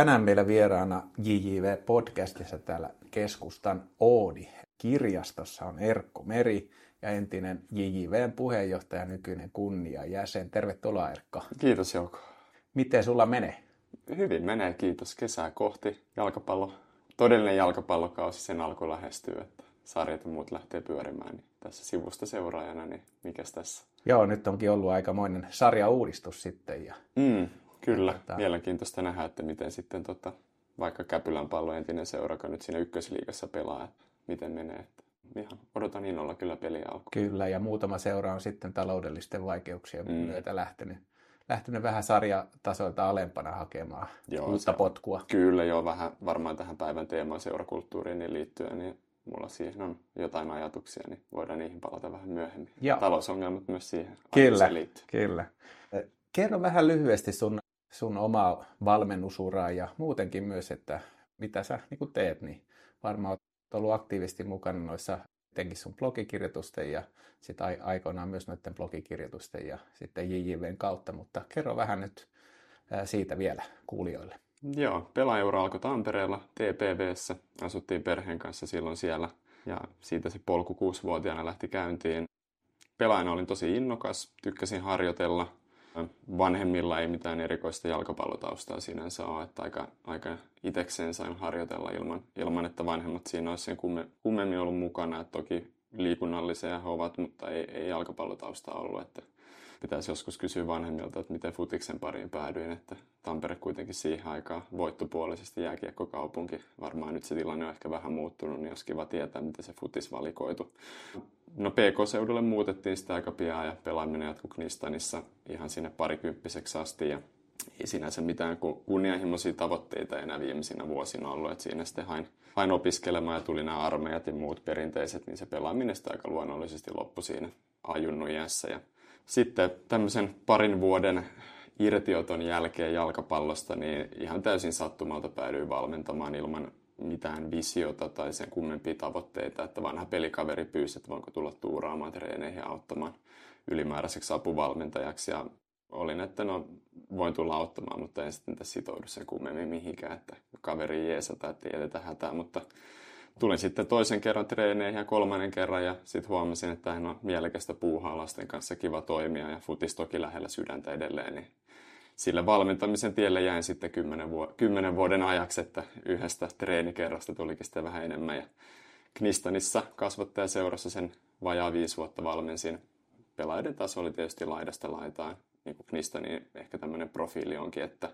Tänään meillä vieraana JJV-podcastissa täällä keskustan Oodi. Kirjastossa on Erkko Meri ja entinen JJVn puheenjohtaja, nykyinen kunnia jäsen. Tervetuloa Erkko. Kiitos Jouko. Miten sulla menee? Hyvin menee, kiitos. Kesää kohti. Jalkapallo, todellinen jalkapallokausi sen alku lähestyy, että sarjat ja muut lähtee pyörimään. Niin tässä sivusta seuraajana, niin mikäs tässä? Joo, nyt onkin ollut aikamoinen sarjauudistus sitten. Ja... Mm, kyllä, tota... mielenkiintoista nähdä, että miten sitten tota, vaikka Käpylän pallo entinen seura, joka nyt siinä ykkösliigassa pelaa, että miten menee. Että ihan odotan innolla kyllä peliä alkuun. Kyllä, ja muutama seura on sitten taloudellisten vaikeuksien mm. myötä lähtenyt, lähtenyt vähän sarjatasoilta alempana hakemaan joo, uutta potkua. Kyllä, joo, vähän varmaan tähän päivän teemaan seurakulttuuriin niin liittyen, niin mulla siihen on jotain ajatuksia, niin voidaan niihin palata vähän myöhemmin. Joo. Talousongelmat myös siihen kyllä, liittyy. Kyllä. Kerro vähän lyhyesti sun, sun omaa valmennusuraa ja muutenkin myös, että mitä sä niin teet, niin varmaan olet ollut aktiivisesti mukana noissa etenkin sun blogikirjoitusten ja sitten aikoinaan myös noiden blogikirjoitusten ja sitten JJVn kautta, mutta kerro vähän nyt siitä vielä kuulijoille. Joo, pelaajaura alkoi Tampereella TPVssä. Asuttiin perheen kanssa silloin siellä ja siitä se polku kuusivuotiaana lähti käyntiin. Pelaajana olin tosi innokas, tykkäsin harjoitella. Vanhemmilla ei mitään erikoista jalkapallotaustaa sinänsä ole, että aika, aika itekseen sain harjoitella ilman, ilman että vanhemmat siinä olisi sen kumme, kummemmin ollut mukana. Että toki liikunnallisia he ovat, mutta ei, ei jalkapallotaustaa ollut. Että pitäisi joskus kysyä vanhemmilta, että miten futiksen pariin päädyin, että Tampere kuitenkin siihen aikaan voittopuolisesti jääkiekkokaupunki. Varmaan nyt se tilanne on ehkä vähän muuttunut, niin olisi kiva tietää, miten se futis valikoitu. No PK-seudulle muutettiin sitä aika pian ja pelaaminen jatkui Knistanissa ihan sinne parikymppiseksi asti ja ei sinänsä mitään kunnianhimoisia tavoitteita enää viimeisinä vuosina ollut, että siinä sitten hain, hain opiskelemaan ja tuli nämä armeijat ja muut perinteiset, niin se pelaaminen sitä aika luonnollisesti loppui siinä ajunnujässä ja sitten tämmöisen parin vuoden irtioton jälkeen jalkapallosta, niin ihan täysin sattumalta päädyin valmentamaan ilman mitään visiota tai sen kummempia tavoitteita, että vanha pelikaveri pyysi, että voinko tulla tuuraamaan treeneihin auttamaan ylimääräiseksi apuvalmentajaksi. Ja olin, että no voin tulla auttamaan, mutta en sitten tässä sitoudu sen kummemmin mihinkään, että kaveri jeesata, että ei hätää, mutta tulin sitten toisen kerran treeneihin ja kolmannen kerran ja sitten huomasin, että hän on mielekästä puuhaa lasten kanssa kiva toimia ja futis toki lähellä sydäntä edelleen, niin sille valmentamisen tielle jäin sitten kymmenen, vu- kymmenen vuoden ajaksi, että yhdestä treenikerrasta tulikin sitten vähän enemmän ja Knistanissa kasvattajaseurassa sen vajaa viisi vuotta valmensin. Pelaajien taso oli tietysti laidasta laitaan, niin kuin Knistanin ehkä tämmöinen profiili onkin, että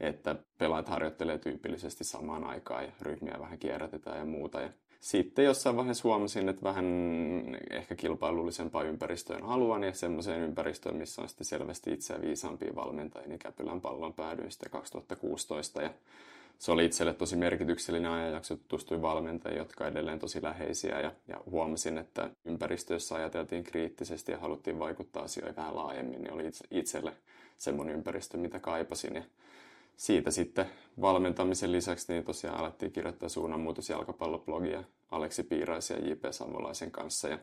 että pelaajat harjoittelee tyypillisesti samaan aikaan ja ryhmiä vähän kierrätetään ja muuta. Ja sitten jossain vaiheessa huomasin, että vähän ehkä kilpailullisempaa ympäristöön haluan ja semmoiseen ympäristöön, missä on sitten selvästi itseä viisaampia valmentajia, niin Käpylän pallon päädyin sitten 2016 ja se oli itselle tosi merkityksellinen ajanjakso, tutustuin valmentajia, jotka edelleen tosi läheisiä. Ja, ja huomasin, että ympäristössä ajateltiin kriittisesti ja haluttiin vaikuttaa asioihin vähän laajemmin, niin oli itselle semmoinen ympäristö, mitä kaipasin. Ja siitä sitten valmentamisen lisäksi niin tosiaan alettiin kirjoittaa suunnanmuutos jalkapalloblogia Aleksi Piiraisen ja J.P. Savolaisen kanssa ja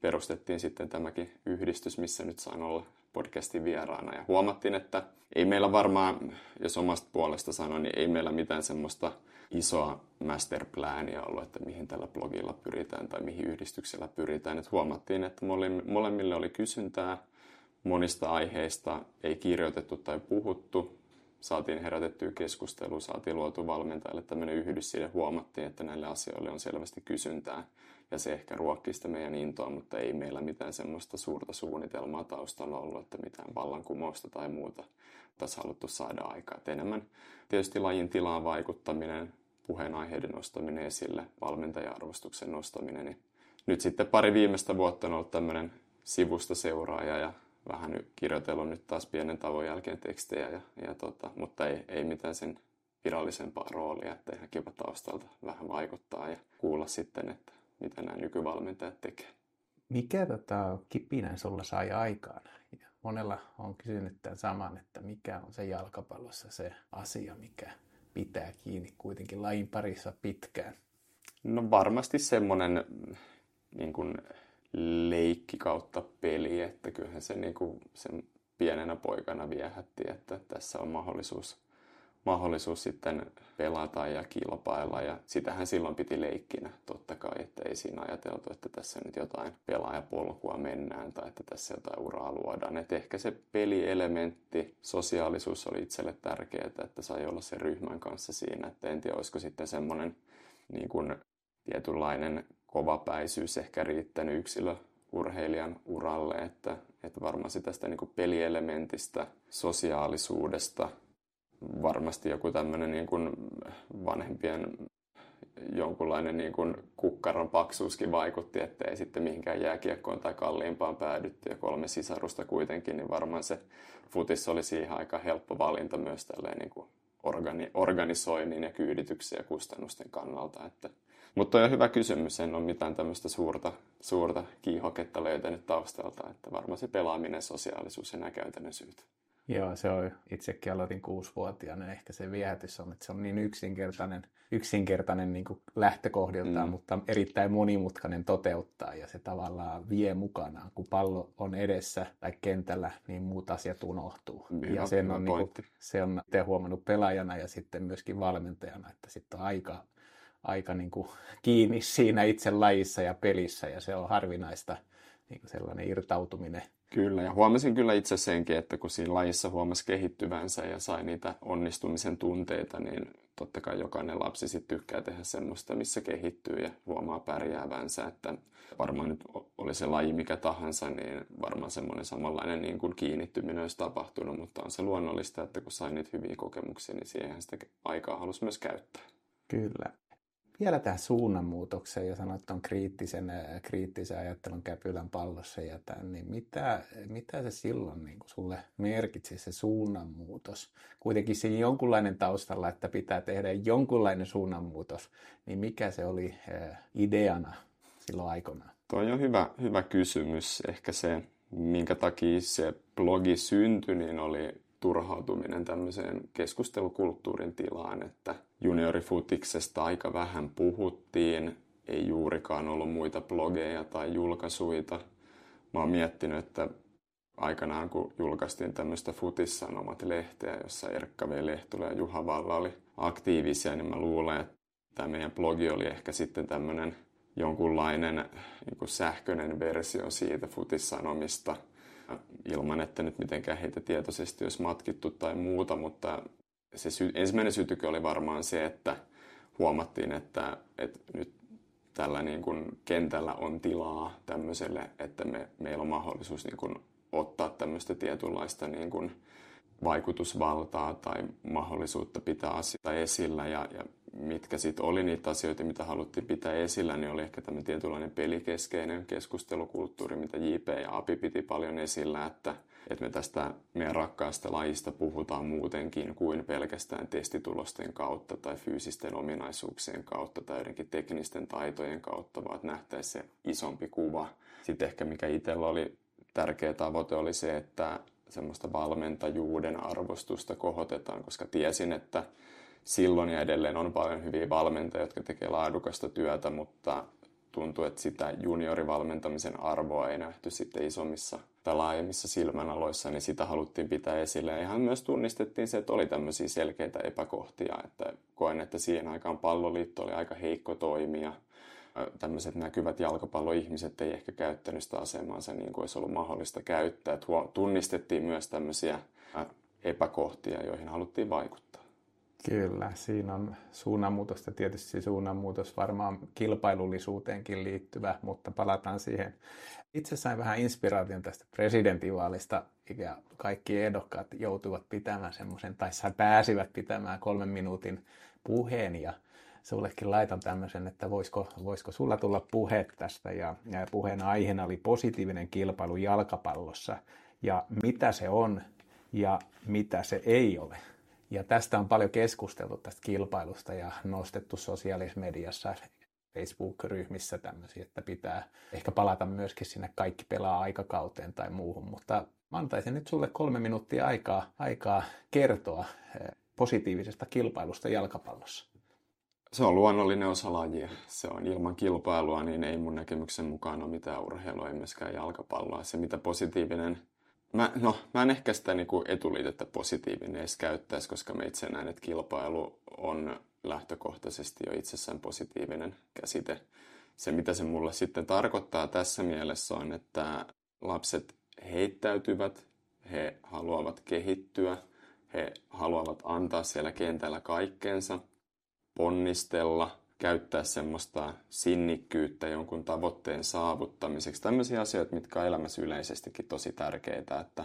perustettiin sitten tämäkin yhdistys, missä nyt saan olla podcastin vieraana. Ja huomattiin, että ei meillä varmaan, jos omasta puolesta sanon, niin ei meillä mitään semmoista isoa masterplania ollut, että mihin tällä blogilla pyritään tai mihin yhdistyksellä pyritään. Et huomattiin, että molemmille oli kysyntää monista aiheista, ei kirjoitettu tai puhuttu, saatiin herätettyä keskustelua, saatiin luotu valmentajille tämmöinen yhdys siihen, huomattiin, että näille asioille on selvästi kysyntää ja se ehkä ruokkii sitä meidän intoa, mutta ei meillä mitään semmoista suurta suunnitelmaa taustalla ollut, että mitään vallankumousta tai muuta tässä haluttu saada aikaa. Et enemmän tietysti lajin tilaan vaikuttaminen, puheenaiheiden nostaminen esille, valmentaja-arvostuksen nostaminen. Niin nyt sitten pari viimeistä vuotta on ollut tämmöinen sivusta seuraaja ja vähän kirjoitellut nyt taas pienen tavon jälkeen tekstejä, ja, ja tota, mutta ei, ei mitään sen virallisempaa roolia, että ihan kiva taustalta vähän vaikuttaa ja kuulla sitten, että mitä nämä nykyvalmentajat tekee. Mikä tota, kipinä sulla sai aikaan? Monella on kysynyt tämän saman, että mikä on se jalkapallossa se asia, mikä pitää kiinni kuitenkin lajin parissa pitkään? No varmasti semmoinen niin kuin leikki kautta peli, että kyllähän se niin kuin sen pienenä poikana viehätti, että tässä on mahdollisuus, mahdollisuus sitten pelata ja kilpailla ja sitähän silloin piti leikkinä totta kai, että ei siinä ajateltu, että tässä nyt jotain pelaajapolkua mennään tai että tässä jotain uraa luodaan. Että ehkä se pelielementti, sosiaalisuus oli itselle tärkeää, että sai olla sen ryhmän kanssa siinä, että en tiedä olisiko sitten semmoinen niin kuin tietynlainen kovapäisyys ehkä riittänyt yksilö urheilijan uralle, että, että varmasti tästä niin kuin pelielementistä, sosiaalisuudesta, varmasti joku tämmöinen niin kuin vanhempien jonkunlainen niin kuin kukkaron paksuuskin vaikutti, että ei sitten mihinkään jääkiekkoon tai kalliimpaan päädytty ja kolme sisarusta kuitenkin, niin varmaan se futis oli siihen aika helppo valinta myös tälleen niin kuin organi- organisoinnin ja kyydityksen ja kustannusten kannalta. Että mutta on hyvä kysymys, en ole mitään tämmöistä suurta, suurta kiihoketta löytänyt taustalta, että varmaan se pelaaminen, sosiaalisuus ja nämä käytännön syyt. Joo, se on, itsekin aloitin kuusivuotiaana, ehkä se viehätys on, että se on niin yksinkertainen, yksinkertainen niin kuin lähtökohdiltaan, mm. mutta erittäin monimutkainen toteuttaa ja se tavallaan vie mukanaan. Kun pallo on edessä tai kentällä, niin muut asiat unohtuu. Hyvä, ja sen on, niin kuin, se on te huomannut pelaajana ja sitten myöskin valmentajana, että sitten on aika aika niin kuin kiinni siinä itse lajissa ja pelissä ja se on harvinaista niin kuin sellainen irtautuminen. Kyllä, ja huomasin kyllä itse senkin, että kun siinä lajissa huomasi kehittyvänsä ja sai niitä onnistumisen tunteita, niin totta kai jokainen lapsi sitten tykkää tehdä semmoista, missä kehittyy ja huomaa pärjäävänsä, että varmaan nyt oli se laji mikä tahansa, niin varmaan semmoinen samanlainen niin kuin kiinnittyminen olisi tapahtunut, mutta on se luonnollista, että kun sai niitä hyviä kokemuksia, niin siihen sitä aikaa halusi myös käyttää. Kyllä vielä tähän suunnanmuutokseen ja sanoit tuon kriittisen, kriittisen ajattelun käpylän pallossa ja tämän, niin mitä, mitä se silloin niin kuin sulle merkitsi se suunnanmuutos? Kuitenkin siinä jonkunlainen taustalla, että pitää tehdä jonkunlainen suunnanmuutos, niin mikä se oli ideana silloin aikoinaan? Tuo on hyvä, hyvä kysymys. Ehkä se, minkä takia se blogi syntyi, niin oli turhautuminen tämmöiseen keskustelukulttuurin tilaan, että juniorifutiksesta aika vähän puhuttiin, ei juurikaan ollut muita blogeja tai julkaisuita. Mä oon miettinyt, että aikanaan kun julkaistiin tämmöistä futissanomat-lehteä, jossa Erkka V. Lehtula ja Juha Valla oli aktiivisia, niin mä luulen, että tämä meidän blogi oli ehkä sitten tämmöinen jonkunlainen niin sähköinen versio siitä futissanomista – ilman, että nyt mitenkään heitä tietoisesti olisi matkittu tai muuta, mutta se sy- ensimmäinen sytykö oli varmaan se, että huomattiin, että, että nyt tällä niin kuin kentällä on tilaa tämmöiselle, että me, meillä on mahdollisuus niin kuin ottaa tämmöistä tietynlaista niin kuin vaikutusvaltaa tai mahdollisuutta pitää asioita esillä ja, ja mitkä sitten oli niitä asioita, mitä haluttiin pitää esillä, niin oli ehkä tämmöinen tietynlainen pelikeskeinen keskustelukulttuuri, mitä JP ja API piti paljon esillä, että, että me tästä meidän rakkaasta lajista puhutaan muutenkin kuin pelkästään testitulosten kautta tai fyysisten ominaisuuksien kautta tai jotenkin teknisten taitojen kautta, vaan nähtäisiin se isompi kuva. Sitten ehkä mikä itsellä oli tärkeä tavoite oli se, että semmoista valmentajuuden arvostusta kohotetaan, koska tiesin, että silloin ja edelleen on paljon hyviä valmentajia, jotka tekevät laadukasta työtä, mutta tuntuu, että sitä juniorivalmentamisen arvoa ei nähty sitten isommissa tai laajemmissa silmänaloissa, niin sitä haluttiin pitää esille. Ja ihan myös tunnistettiin se, että oli tämmöisiä selkeitä epäkohtia, että koen, että siihen aikaan palloliitto oli aika heikko toimija. Tämmöiset näkyvät jalkapalloihmiset ei ehkä käyttänyt sitä asemaansa niin kuin olisi ollut mahdollista käyttää. Tunnistettiin myös tämmöisiä epäkohtia, joihin haluttiin vaikuttaa. Kyllä, siinä on suunnanmuutosta. Tietysti suunnanmuutos varmaan kilpailullisuuteenkin liittyvä, mutta palataan siihen. Itse sain vähän inspiraation tästä presidentinvaalista ja kaikki ehdokkaat joutuivat pitämään semmoisen, tai pääsivät pitämään kolmen minuutin puheen ja sullekin laitan tämmöisen, että voisiko, voisiko sulla tulla puhe tästä ja, ja puheen aiheena oli positiivinen kilpailu jalkapallossa ja mitä se on ja mitä se ei ole. Ja tästä on paljon keskusteltu tästä kilpailusta ja nostettu sosiaalisessa mediassa, Facebook-ryhmissä tämmöisiä, että pitää ehkä palata myöskin sinne kaikki pelaa aikakauteen tai muuhun, mutta mä antaisin nyt sulle kolme minuuttia aikaa, aikaa kertoa eh, positiivisesta kilpailusta jalkapallossa. Se on luonnollinen osa lajia. Se on ilman kilpailua, niin ei mun näkemyksen mukaan ole mitään urheilua, ei myöskään jalkapalloa. Se, mitä positiivinen Mä, no, mä en ehkä sitä niin kuin etuliitettä positiivinen edes käyttäisi, koska mä itse näen, että kilpailu on lähtökohtaisesti jo itsessään positiivinen käsite. Se, mitä se mulle sitten tarkoittaa tässä mielessä on, että lapset heittäytyvät, he haluavat kehittyä, he haluavat antaa siellä kentällä kaikkensa, ponnistella, käyttää semmoista sinnikkyyttä jonkun tavoitteen saavuttamiseksi. Tämmöisiä asioita, mitkä on elämässä yleisestikin tosi tärkeitä, että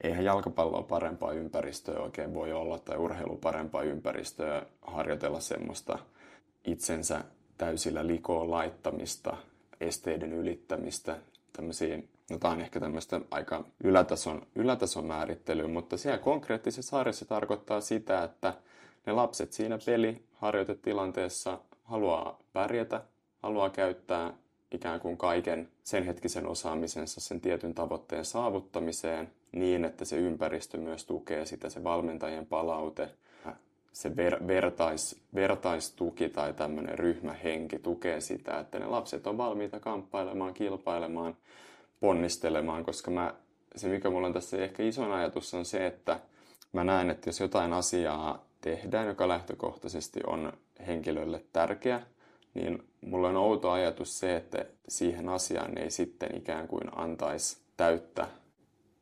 eihän jalkapalloa parempaa ympäristöä oikein voi olla tai urheilu parempaa ympäristöä harjoitella semmoista itsensä täysillä likoon laittamista, esteiden ylittämistä, tämmöisiä, no tämä on ehkä tämmöistä aika ylätason, ylätason määrittelyä, mutta siellä konkreettisessa arjessa tarkoittaa sitä, että ne lapset siinä peliharjoitetilanteessa haluaa pärjätä, haluaa käyttää ikään kuin kaiken sen hetkisen osaamisensa sen tietyn tavoitteen saavuttamiseen niin, että se ympäristö myös tukee sitä, se valmentajien palaute, se ver, vertais, vertaistuki tai tämmöinen ryhmähenki tukee sitä, että ne lapset on valmiita kamppailemaan, kilpailemaan, ponnistelemaan, koska mä, se mikä mulla on tässä ehkä iso ajatus on se, että mä näen, että jos jotain asiaa tehdään, joka lähtökohtaisesti on henkilölle tärkeä, niin mulla on outo ajatus se, että siihen asiaan ei sitten ikään kuin antaisi täyttä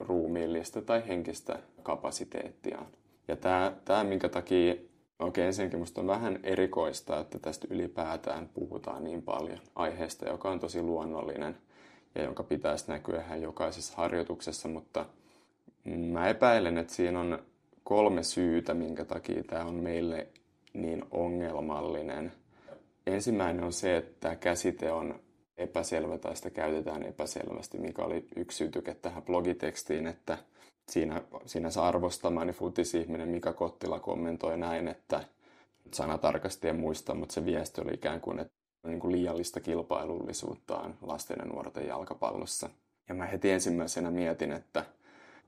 ruumiillista tai henkistä kapasiteettiaan. Ja tämä, tämä minkä takia, okei ensinnäkin musta on vähän erikoista, että tästä ylipäätään puhutaan niin paljon aiheesta, joka on tosi luonnollinen ja jonka pitäisi näkyä jokaisessa harjoituksessa, mutta mä epäilen, että siinä on kolme syytä, minkä takia tämä on meille niin ongelmallinen. Ensimmäinen on se, että käsite on epäselvä tai sitä käytetään epäselvästi, mikä oli yksi syytyke tähän blogitekstiin, että siinä, siinä se arvostamani futisihminen Mika Kottila kommentoi näin, että sana tarkasti en muista, mutta se viesti oli ikään kuin, että niin kuin liiallista kilpailullisuutta on lasten ja nuorten jalkapallossa. Ja mä heti ensimmäisenä mietin, että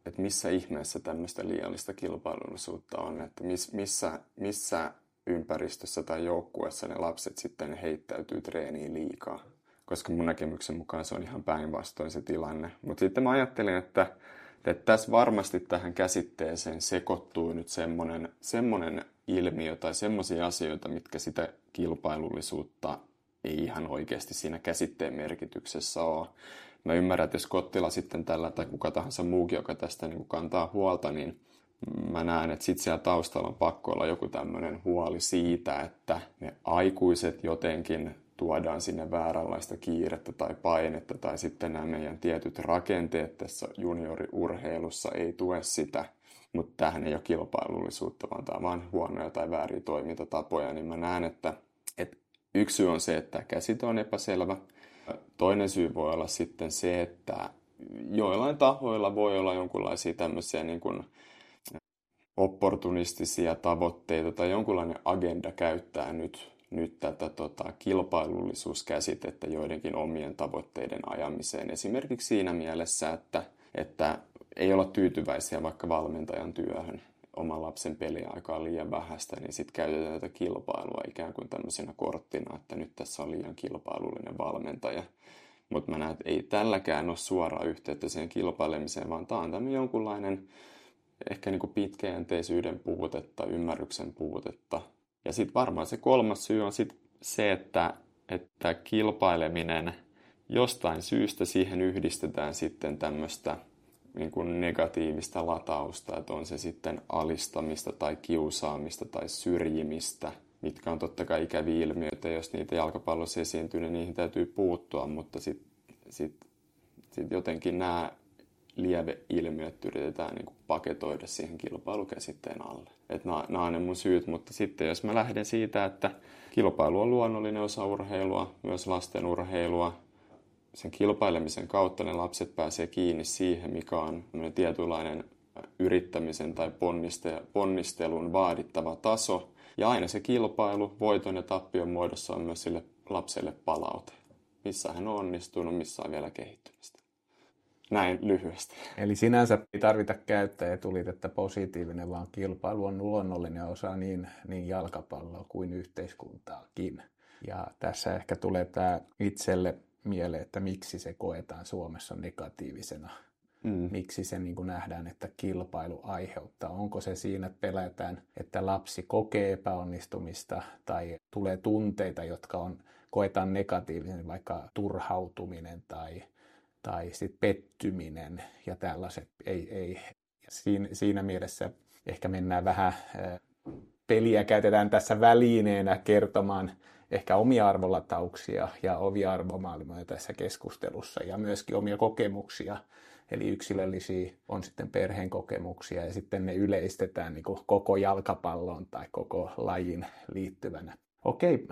että missä ihmeessä tämmöistä liiallista kilpailullisuutta on, että miss, missä, missä ympäristössä tai joukkueessa ne lapset sitten heittäytyy treeniin liikaa. Koska mun näkemyksen mukaan se on ihan päinvastoin se tilanne. Mutta sitten mä ajattelin, että, että tässä varmasti tähän käsitteeseen sekoittuu nyt semmoinen, semmoinen ilmiö tai semmoisia asioita, mitkä sitä kilpailullisuutta ei ihan oikeasti siinä käsitteen merkityksessä ole mä ymmärrän, että jos Kottila sitten tällä tai kuka tahansa muukin, joka tästä niin kuin kantaa huolta, niin mä näen, että sitten siellä taustalla on pakko olla joku tämmöinen huoli siitä, että ne aikuiset jotenkin tuodaan sinne vääränlaista kiirettä tai painetta, tai sitten nämä meidän tietyt rakenteet tässä junioriurheilussa ei tue sitä, mutta tähän ei ole kilpailullisuutta, vaan tämä on vain huonoja tai vääriä toimintatapoja, niin mä näen, että, että yksi syy on se, että käsite on epäselvä, Toinen syy voi olla sitten se, että joillain tahoilla voi olla jonkinlaisia tämmöisiä niin kuin opportunistisia tavoitteita tai jonkunlainen agenda käyttää nyt, nyt tätä tota, kilpailullisuuskäsitettä joidenkin omien tavoitteiden ajamiseen. Esimerkiksi siinä mielessä, että, että ei olla tyytyväisiä vaikka valmentajan työhön oman lapsen peliaikaa on liian vähäistä, niin sitten käytetään tätä kilpailua ikään kuin tämmöisenä korttina, että nyt tässä on liian kilpailullinen valmentaja. Mutta mä näen, että ei tälläkään ole suoraa yhteyttä siihen kilpailemiseen, vaan tämä on tämmöinen jonkunlainen ehkä niin kuin pitkäjänteisyyden puutetta, ymmärryksen puutetta. Ja sitten varmaan se kolmas syy on sit se, että, että kilpaileminen jostain syystä siihen yhdistetään sitten tämmöistä niin kuin negatiivista latausta, että on se sitten alistamista tai kiusaamista tai syrjimistä, mitkä on totta kai ikäviä ilmiöitä, jos niitä jalkapallossa esiintyy, niin niihin täytyy puuttua, mutta sitten sit, sit jotenkin nämä lieveilmiöt yritetään niin kuin paketoida siihen kilpailukäsitteen alle. Että nämä, nämä on ne mun syyt, mutta sitten jos mä lähden siitä, että kilpailu on luonnollinen osa urheilua, myös lasten urheilua, sen kilpailemisen kautta ne lapset pääsee kiinni siihen, mikä on tietynlainen yrittämisen tai ponnistelun vaadittava taso. Ja aina se kilpailu voiton ja tappion muodossa on myös sille lapselle palaute. Missä hän on onnistunut, missä on vielä kehittymistä. Näin lyhyesti. Eli sinänsä ei tarvita käyttää etuliitettä positiivinen, vaan kilpailu on luonnollinen osa niin, niin jalkapalloa kuin yhteiskuntaakin. Ja tässä ehkä tulee tämä itselle mieleen, että miksi se koetaan Suomessa negatiivisena mm. miksi se niin nähdään, että kilpailu aiheuttaa. Onko se siinä, että pelätään, että lapsi kokee epäonnistumista tai tulee tunteita, jotka on, koetaan negatiivisen, vaikka turhautuminen tai, tai sit pettyminen ja tällaiset. Ei, ei. Siinä, siinä mielessä ehkä mennään vähän, peliä käytetään tässä välineenä kertomaan ehkä omia arvolatauksia ja omia arvomaailmoja tässä keskustelussa ja myöskin omia kokemuksia. Eli yksilöllisiä on sitten perheen kokemuksia ja sitten ne yleistetään niin koko jalkapallon tai koko lajin liittyvänä. Okei,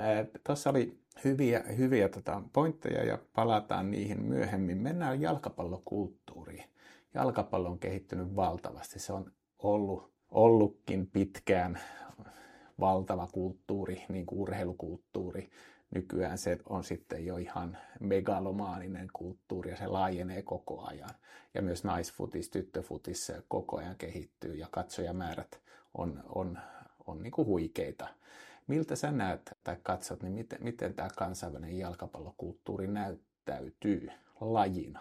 tuossa oli hyviä, hyviä tota pointteja ja palataan niihin myöhemmin. Mennään jalkapallokulttuuriin. Jalkapallo on kehittynyt valtavasti. Se on ollut, ollutkin pitkään valtava kulttuuri, niin kuin urheilukulttuuri. Nykyään se on sitten jo ihan megalomaaninen kulttuuri ja se laajenee koko ajan. Ja myös naisfutis, tyttöfutis koko ajan kehittyy ja katsojamäärät on, on, on niin kuin huikeita. Miltä sä näet tai katsot, niin miten, miten tämä kansainvälinen jalkapallokulttuuri näyttäytyy lajina?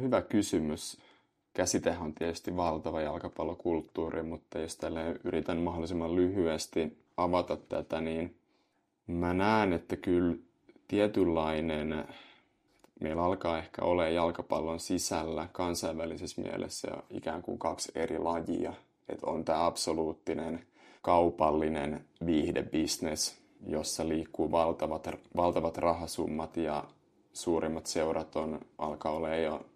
Hyvä kysymys käsitehän on tietysti valtava jalkapallokulttuuri, mutta jos tälle yritän mahdollisimman lyhyesti avata tätä, niin mä näen, että kyllä tietynlainen, meillä alkaa ehkä olla jalkapallon sisällä kansainvälisessä mielessä ikään kuin kaksi eri lajia. Että on tämä absoluuttinen kaupallinen viihdebisnes, jossa liikkuu valtavat, valtavat rahasummat ja suurimmat seurat on, alkaa olla jo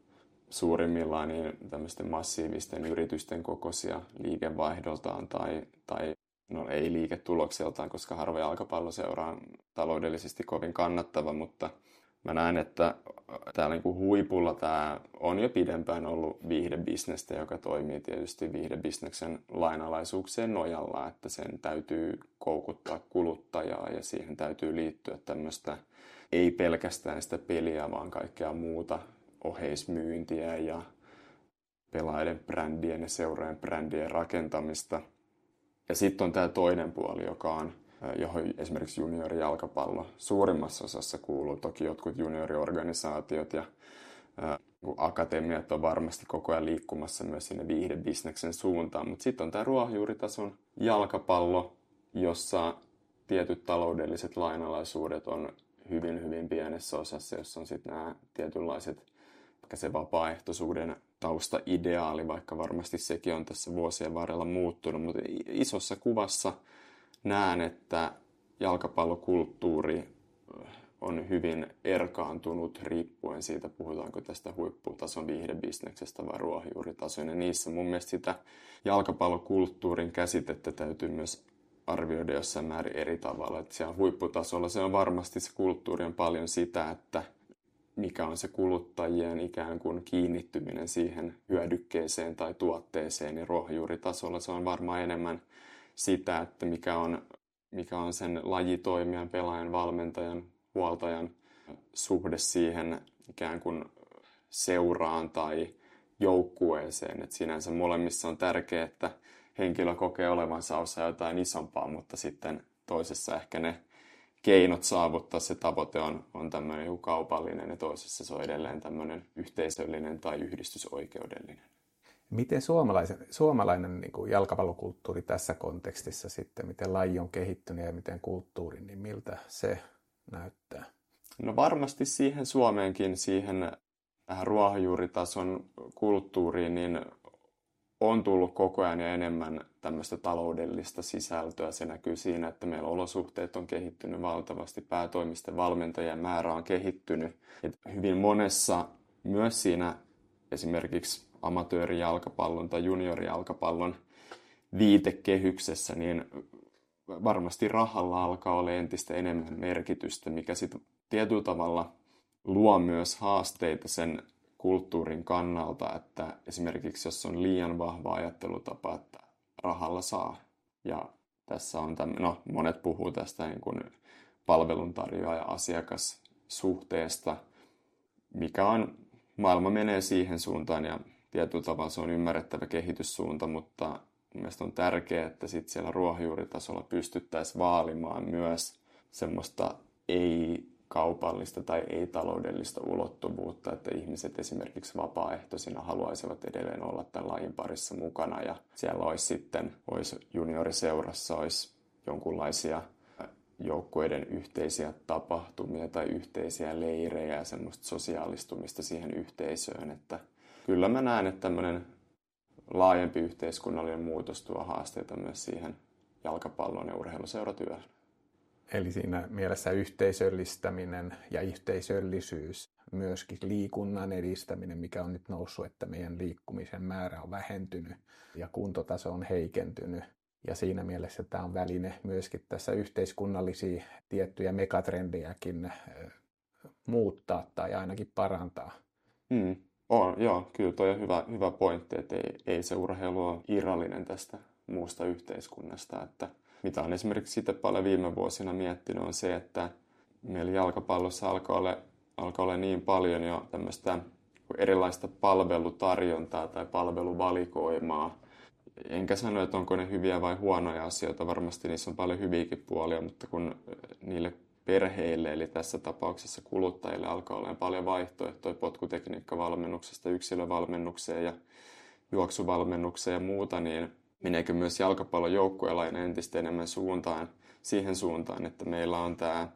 suurimmillaan niin tämmöisten massiivisten yritysten kokoisia liikevaihdoltaan tai, tai no ei liiketulokseltaan, koska harva jalkapalloseura on taloudellisesti kovin kannattava, mutta mä näen, että täällä niin huipulla tämä on jo pidempään ollut viihdebisnestä, joka toimii tietysti viihdebisneksen lainalaisuuksien nojalla, että sen täytyy koukuttaa kuluttajaa ja siihen täytyy liittyä tämmöistä ei pelkästään sitä peliä, vaan kaikkea muuta oheismyyntiä ja pelaajien brändien ja seurojen brändien rakentamista. Ja sitten on tämä toinen puoli, joka on, johon esimerkiksi juniorijalkapallo suurimmassa osassa kuuluu. Toki jotkut junioriorganisaatiot ja akatemiat on varmasti koko ajan liikkumassa myös sinne viihdebisneksen suuntaan. Mutta sitten on tämä ruohonjuuritason jalkapallo, jossa tietyt taloudelliset lainalaisuudet on hyvin, hyvin pienessä osassa, jossa on sitten nämä tietynlaiset ehkä se vapaaehtoisuuden taustaideaali, vaikka varmasti sekin on tässä vuosien varrella muuttunut, mutta isossa kuvassa näen, että jalkapallokulttuuri on hyvin erkaantunut riippuen siitä, puhutaanko tästä huipputason viihdebisneksestä vai ruohonjuuritason. Ja niissä mun mielestä sitä jalkapallokulttuurin käsitettä täytyy myös arvioida jossain määrin eri tavalla. Että siellä huipputasolla se on varmasti se kulttuuri on paljon sitä, että mikä on se kuluttajien ikään kuin kiinnittyminen siihen hyödykkeeseen tai tuotteeseen, niin ruohonjuuritasolla se on varmaan enemmän sitä, että mikä on, mikä on sen lajitoimijan, pelaajan, valmentajan, huoltajan suhde siihen ikään kuin seuraan tai joukkueeseen. Et sinänsä molemmissa on tärkeää, että henkilö kokee olevansa osa jotain isompaa, mutta sitten toisessa ehkä ne keinot saavuttaa se tavoite on, on tämmöinen kaupallinen ja toisessa se on edelleen tämmöinen yhteisöllinen tai yhdistysoikeudellinen. Miten suomalainen, suomalainen niin kuin jalkapallokulttuuri tässä kontekstissa sitten, miten laji on kehittynyt ja miten kulttuuri, niin miltä se näyttää? No varmasti siihen Suomeenkin, siihen tähän ruohonjuuritason kulttuuriin, niin on tullut koko ajan ja enemmän tämmöistä taloudellista sisältöä. Se näkyy siinä, että meillä olosuhteet on kehittynyt valtavasti, päätoimisten valmentajien määrä on kehittynyt. Et hyvin monessa, myös siinä esimerkiksi amatöörijalkapallon tai juniorijalkapallon viitekehyksessä, niin varmasti rahalla alkaa olla entistä enemmän merkitystä, mikä sitten tietyllä tavalla luo myös haasteita sen kulttuurin kannalta, että esimerkiksi jos on liian vahva ajattelutapa, että rahalla saa, ja tässä on tämmöinen, no monet puhuu tästä niin kuin palveluntarjoaja asiakassuhteesta, mikä on, maailma menee siihen suuntaan ja tietyllä tavalla se on ymmärrettävä kehityssuunta, mutta mielestäni on tärkeää, että sitten siellä ruohonjuuritasolla pystyttäisiin vaalimaan myös semmoista ei kaupallista tai ei-taloudellista ulottuvuutta, että ihmiset esimerkiksi vapaaehtoisina haluaisivat edelleen olla tämän lajin parissa mukana ja siellä olisi sitten, olisi junioriseurassa, olisi jonkunlaisia joukkueiden yhteisiä tapahtumia tai yhteisiä leirejä ja semmoista sosiaalistumista siihen yhteisöön, että kyllä mä näen, että tämmöinen laajempi yhteiskunnallinen muutos tuo haasteita myös siihen jalkapallon ja urheiluseuratyöhön. Eli siinä mielessä yhteisöllistäminen ja yhteisöllisyys, myöskin liikunnan edistäminen, mikä on nyt noussut, että meidän liikkumisen määrä on vähentynyt ja kuntotaso on heikentynyt. Ja siinä mielessä tämä on väline myöskin tässä yhteiskunnallisia tiettyjä megatrendejäkin muuttaa tai ainakin parantaa. Mm. On, joo, kyllä tuo on hyvä, hyvä pointti, että ei, ei se urheilu ole irrallinen tästä muusta yhteiskunnasta. Että mitä on esimerkiksi sitä paljon viime vuosina miettinyt on se, että meillä jalkapallossa alkaa olla, alkaa olla niin paljon jo tämmöistä erilaista palvelutarjontaa tai palveluvalikoimaa. Enkä sano, että onko ne hyviä vai huonoja asioita, varmasti niissä on paljon hyviäkin puolia, mutta kun niille perheille, eli tässä tapauksessa kuluttajille alkaa olla paljon vaihtoehtoja potkutekniikkavalmennuksesta yksilövalmennukseen ja juoksuvalmennukseen ja muuta, niin meneekö myös jalkapallon joukkueella entistä enemmän suuntaan, siihen suuntaan, että meillä on tämä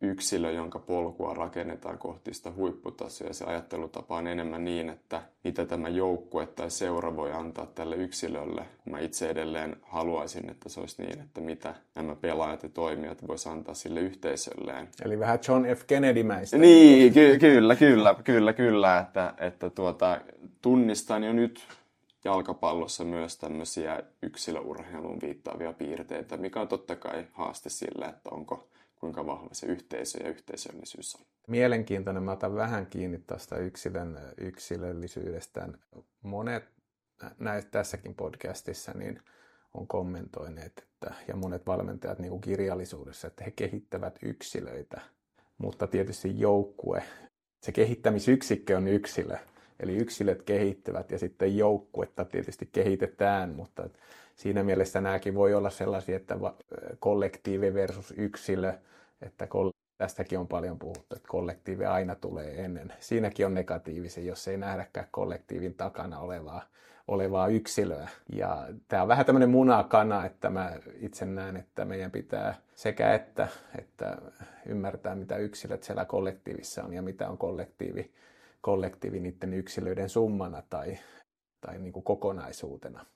yksilö, jonka polkua rakennetaan kohti sitä huipputasoa ja se ajattelutapa on enemmän niin, että mitä tämä joukkue tai seura voi antaa tälle yksilölle. Mä itse edelleen haluaisin, että se olisi niin, että mitä nämä pelaajat ja toimijat voisi antaa sille yhteisölleen. Eli vähän John F. Kennedy-mäistä. Niin, ky- kyllä, kyllä, kyllä, kyllä, että, että tuota, tunnistan jo nyt jalkapallossa myös tämmöisiä yksilöurheiluun viittaavia piirteitä, mikä on totta kai haaste sille, että onko kuinka vahva se yhteisö ja yhteisöllisyys on. Mielenkiintoinen. Mä otan vähän kiinni tästä yksilön yksilöllisyydestä. Monet näistä tässäkin podcastissa niin on kommentoineet, että, ja monet valmentajat niin kuin kirjallisuudessa, että he kehittävät yksilöitä, mutta tietysti joukkue, se kehittämisyksikkö on yksilö, eli yksilöt kehittyvät ja sitten joukkuetta tietysti kehitetään, mutta siinä mielessä nämäkin voi olla sellaisia, että kollektiivi versus yksilö, että tästäkin on paljon puhuttu, että kollektiivi aina tulee ennen. Siinäkin on negatiivisia, jos ei nähdäkään kollektiivin takana olevaa, olevaa yksilöä. Ja tämä on vähän tämmöinen munakana, että mä itse näen, että meidän pitää sekä että, että ymmärtää, mitä yksilöt siellä kollektiivissa on ja mitä on kollektiivi, kollektiivi niiden yksilöiden summana tai, tai niin kuin kokonaisuutena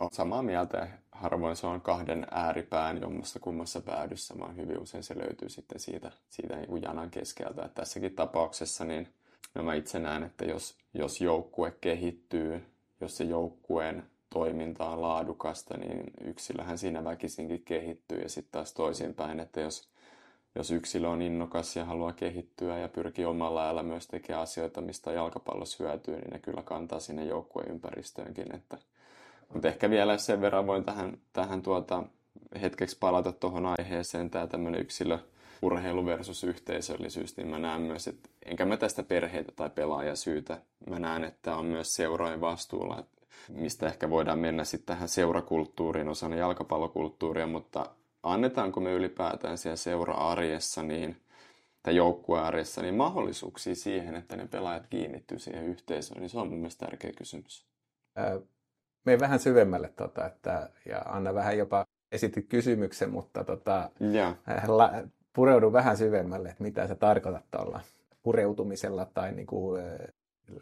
on samaa mieltä. Harvoin se on kahden ääripään jommassa kummassa päädyssä, vaan hyvin usein se löytyy sitten siitä, siitä niin kuin janan keskeltä. Et tässäkin tapauksessa niin no mä itse näen, että jos, jos joukkue kehittyy, jos se joukkueen toiminta on laadukasta, niin yksilöhän siinä väkisinkin kehittyy. Ja sitten taas toisinpäin, että jos, jos yksilö on innokas ja haluaa kehittyä ja pyrkii omalla ajalla myös tekemään asioita, mistä jalkapallossa hyötyy, niin ne kyllä kantaa sinne joukkueen ympäristöönkin. Että mutta ehkä vielä sen verran voin tähän, tähän tuota, hetkeksi palata tuohon aiheeseen, tämä tämmöinen yksilö, urheilu versus yhteisöllisyys, niin mä näen myös, että enkä mä tästä perheitä tai pelaajia syytä. Mä näen, että on myös seurojen vastuulla, mistä ehkä voidaan mennä sitten tähän seurakulttuuriin osana jalkapallokulttuuria, mutta annetaanko me ylipäätään siellä seura-arjessa niin, tai joukkuearjessa niin mahdollisuuksia siihen, että ne pelaajat kiinnittyy siihen yhteisöön, niin se on mun mielestä tärkeä kysymys mene vähän syvemmälle tota, että, ja Anna vähän jopa esitti kysymyksen, mutta tota, yeah. la, pureudu vähän syvemmälle, että mitä se tarkoittaa tuolla pureutumisella tai niin kuin,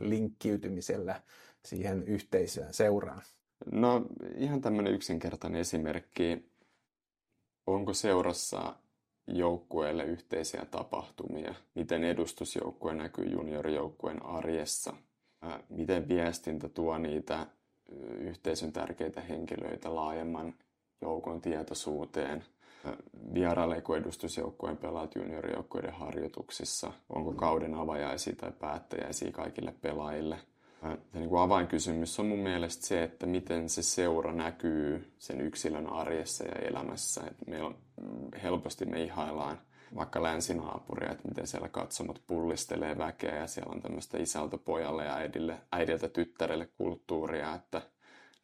linkkiytymisellä siihen yhteisöön, seuraan. No ihan tämmöinen yksinkertainen esimerkki. Onko seurassa joukkueelle yhteisiä tapahtumia? Miten edustusjoukkue näkyy juniorijoukkueen arjessa? Miten viestintä tuo niitä yhteisön tärkeitä henkilöitä laajemman joukon tietoisuuteen. Vieraileeko edustusjoukkueen pelaat juniorijoukkueiden harjoituksissa? Onko kauden avajaisia tai päättäjäisiä kaikille pelaajille? Ja niin kuin avainkysymys on mun mielestä se, että miten se seura näkyy sen yksilön arjessa ja elämässä. Et meillä on, helposti me ihaillaan vaikka länsinaapuria, että miten siellä katsomot pullistelee väkeä ja siellä on tämmöistä isältä pojalle ja äidille, äidiltä tyttärelle kulttuuria, että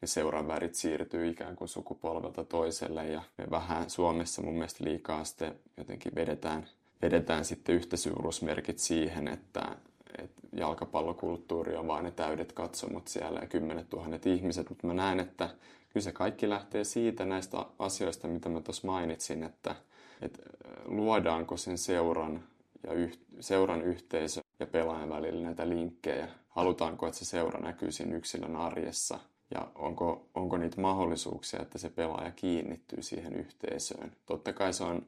ne seuran värit siirtyy ikään kuin sukupolvelta toiselle ja me vähän Suomessa mun mielestä liikaa sitten jotenkin vedetään, vedetään sitten yhtä siihen, että, että jalkapallokulttuuri on vain ne täydet katsomut siellä ja kymmenet tuhannet ihmiset, mutta mä näen, että kyllä se kaikki lähtee siitä näistä asioista, mitä mä tuossa mainitsin, että, että luodaanko sen seuran ja yh, seuran yhteisö ja pelaajan välillä näitä linkkejä. Halutaanko, että se seura näkyy siinä yksilön arjessa ja onko, onko niitä mahdollisuuksia, että se pelaaja kiinnittyy siihen yhteisöön. Totta kai se on,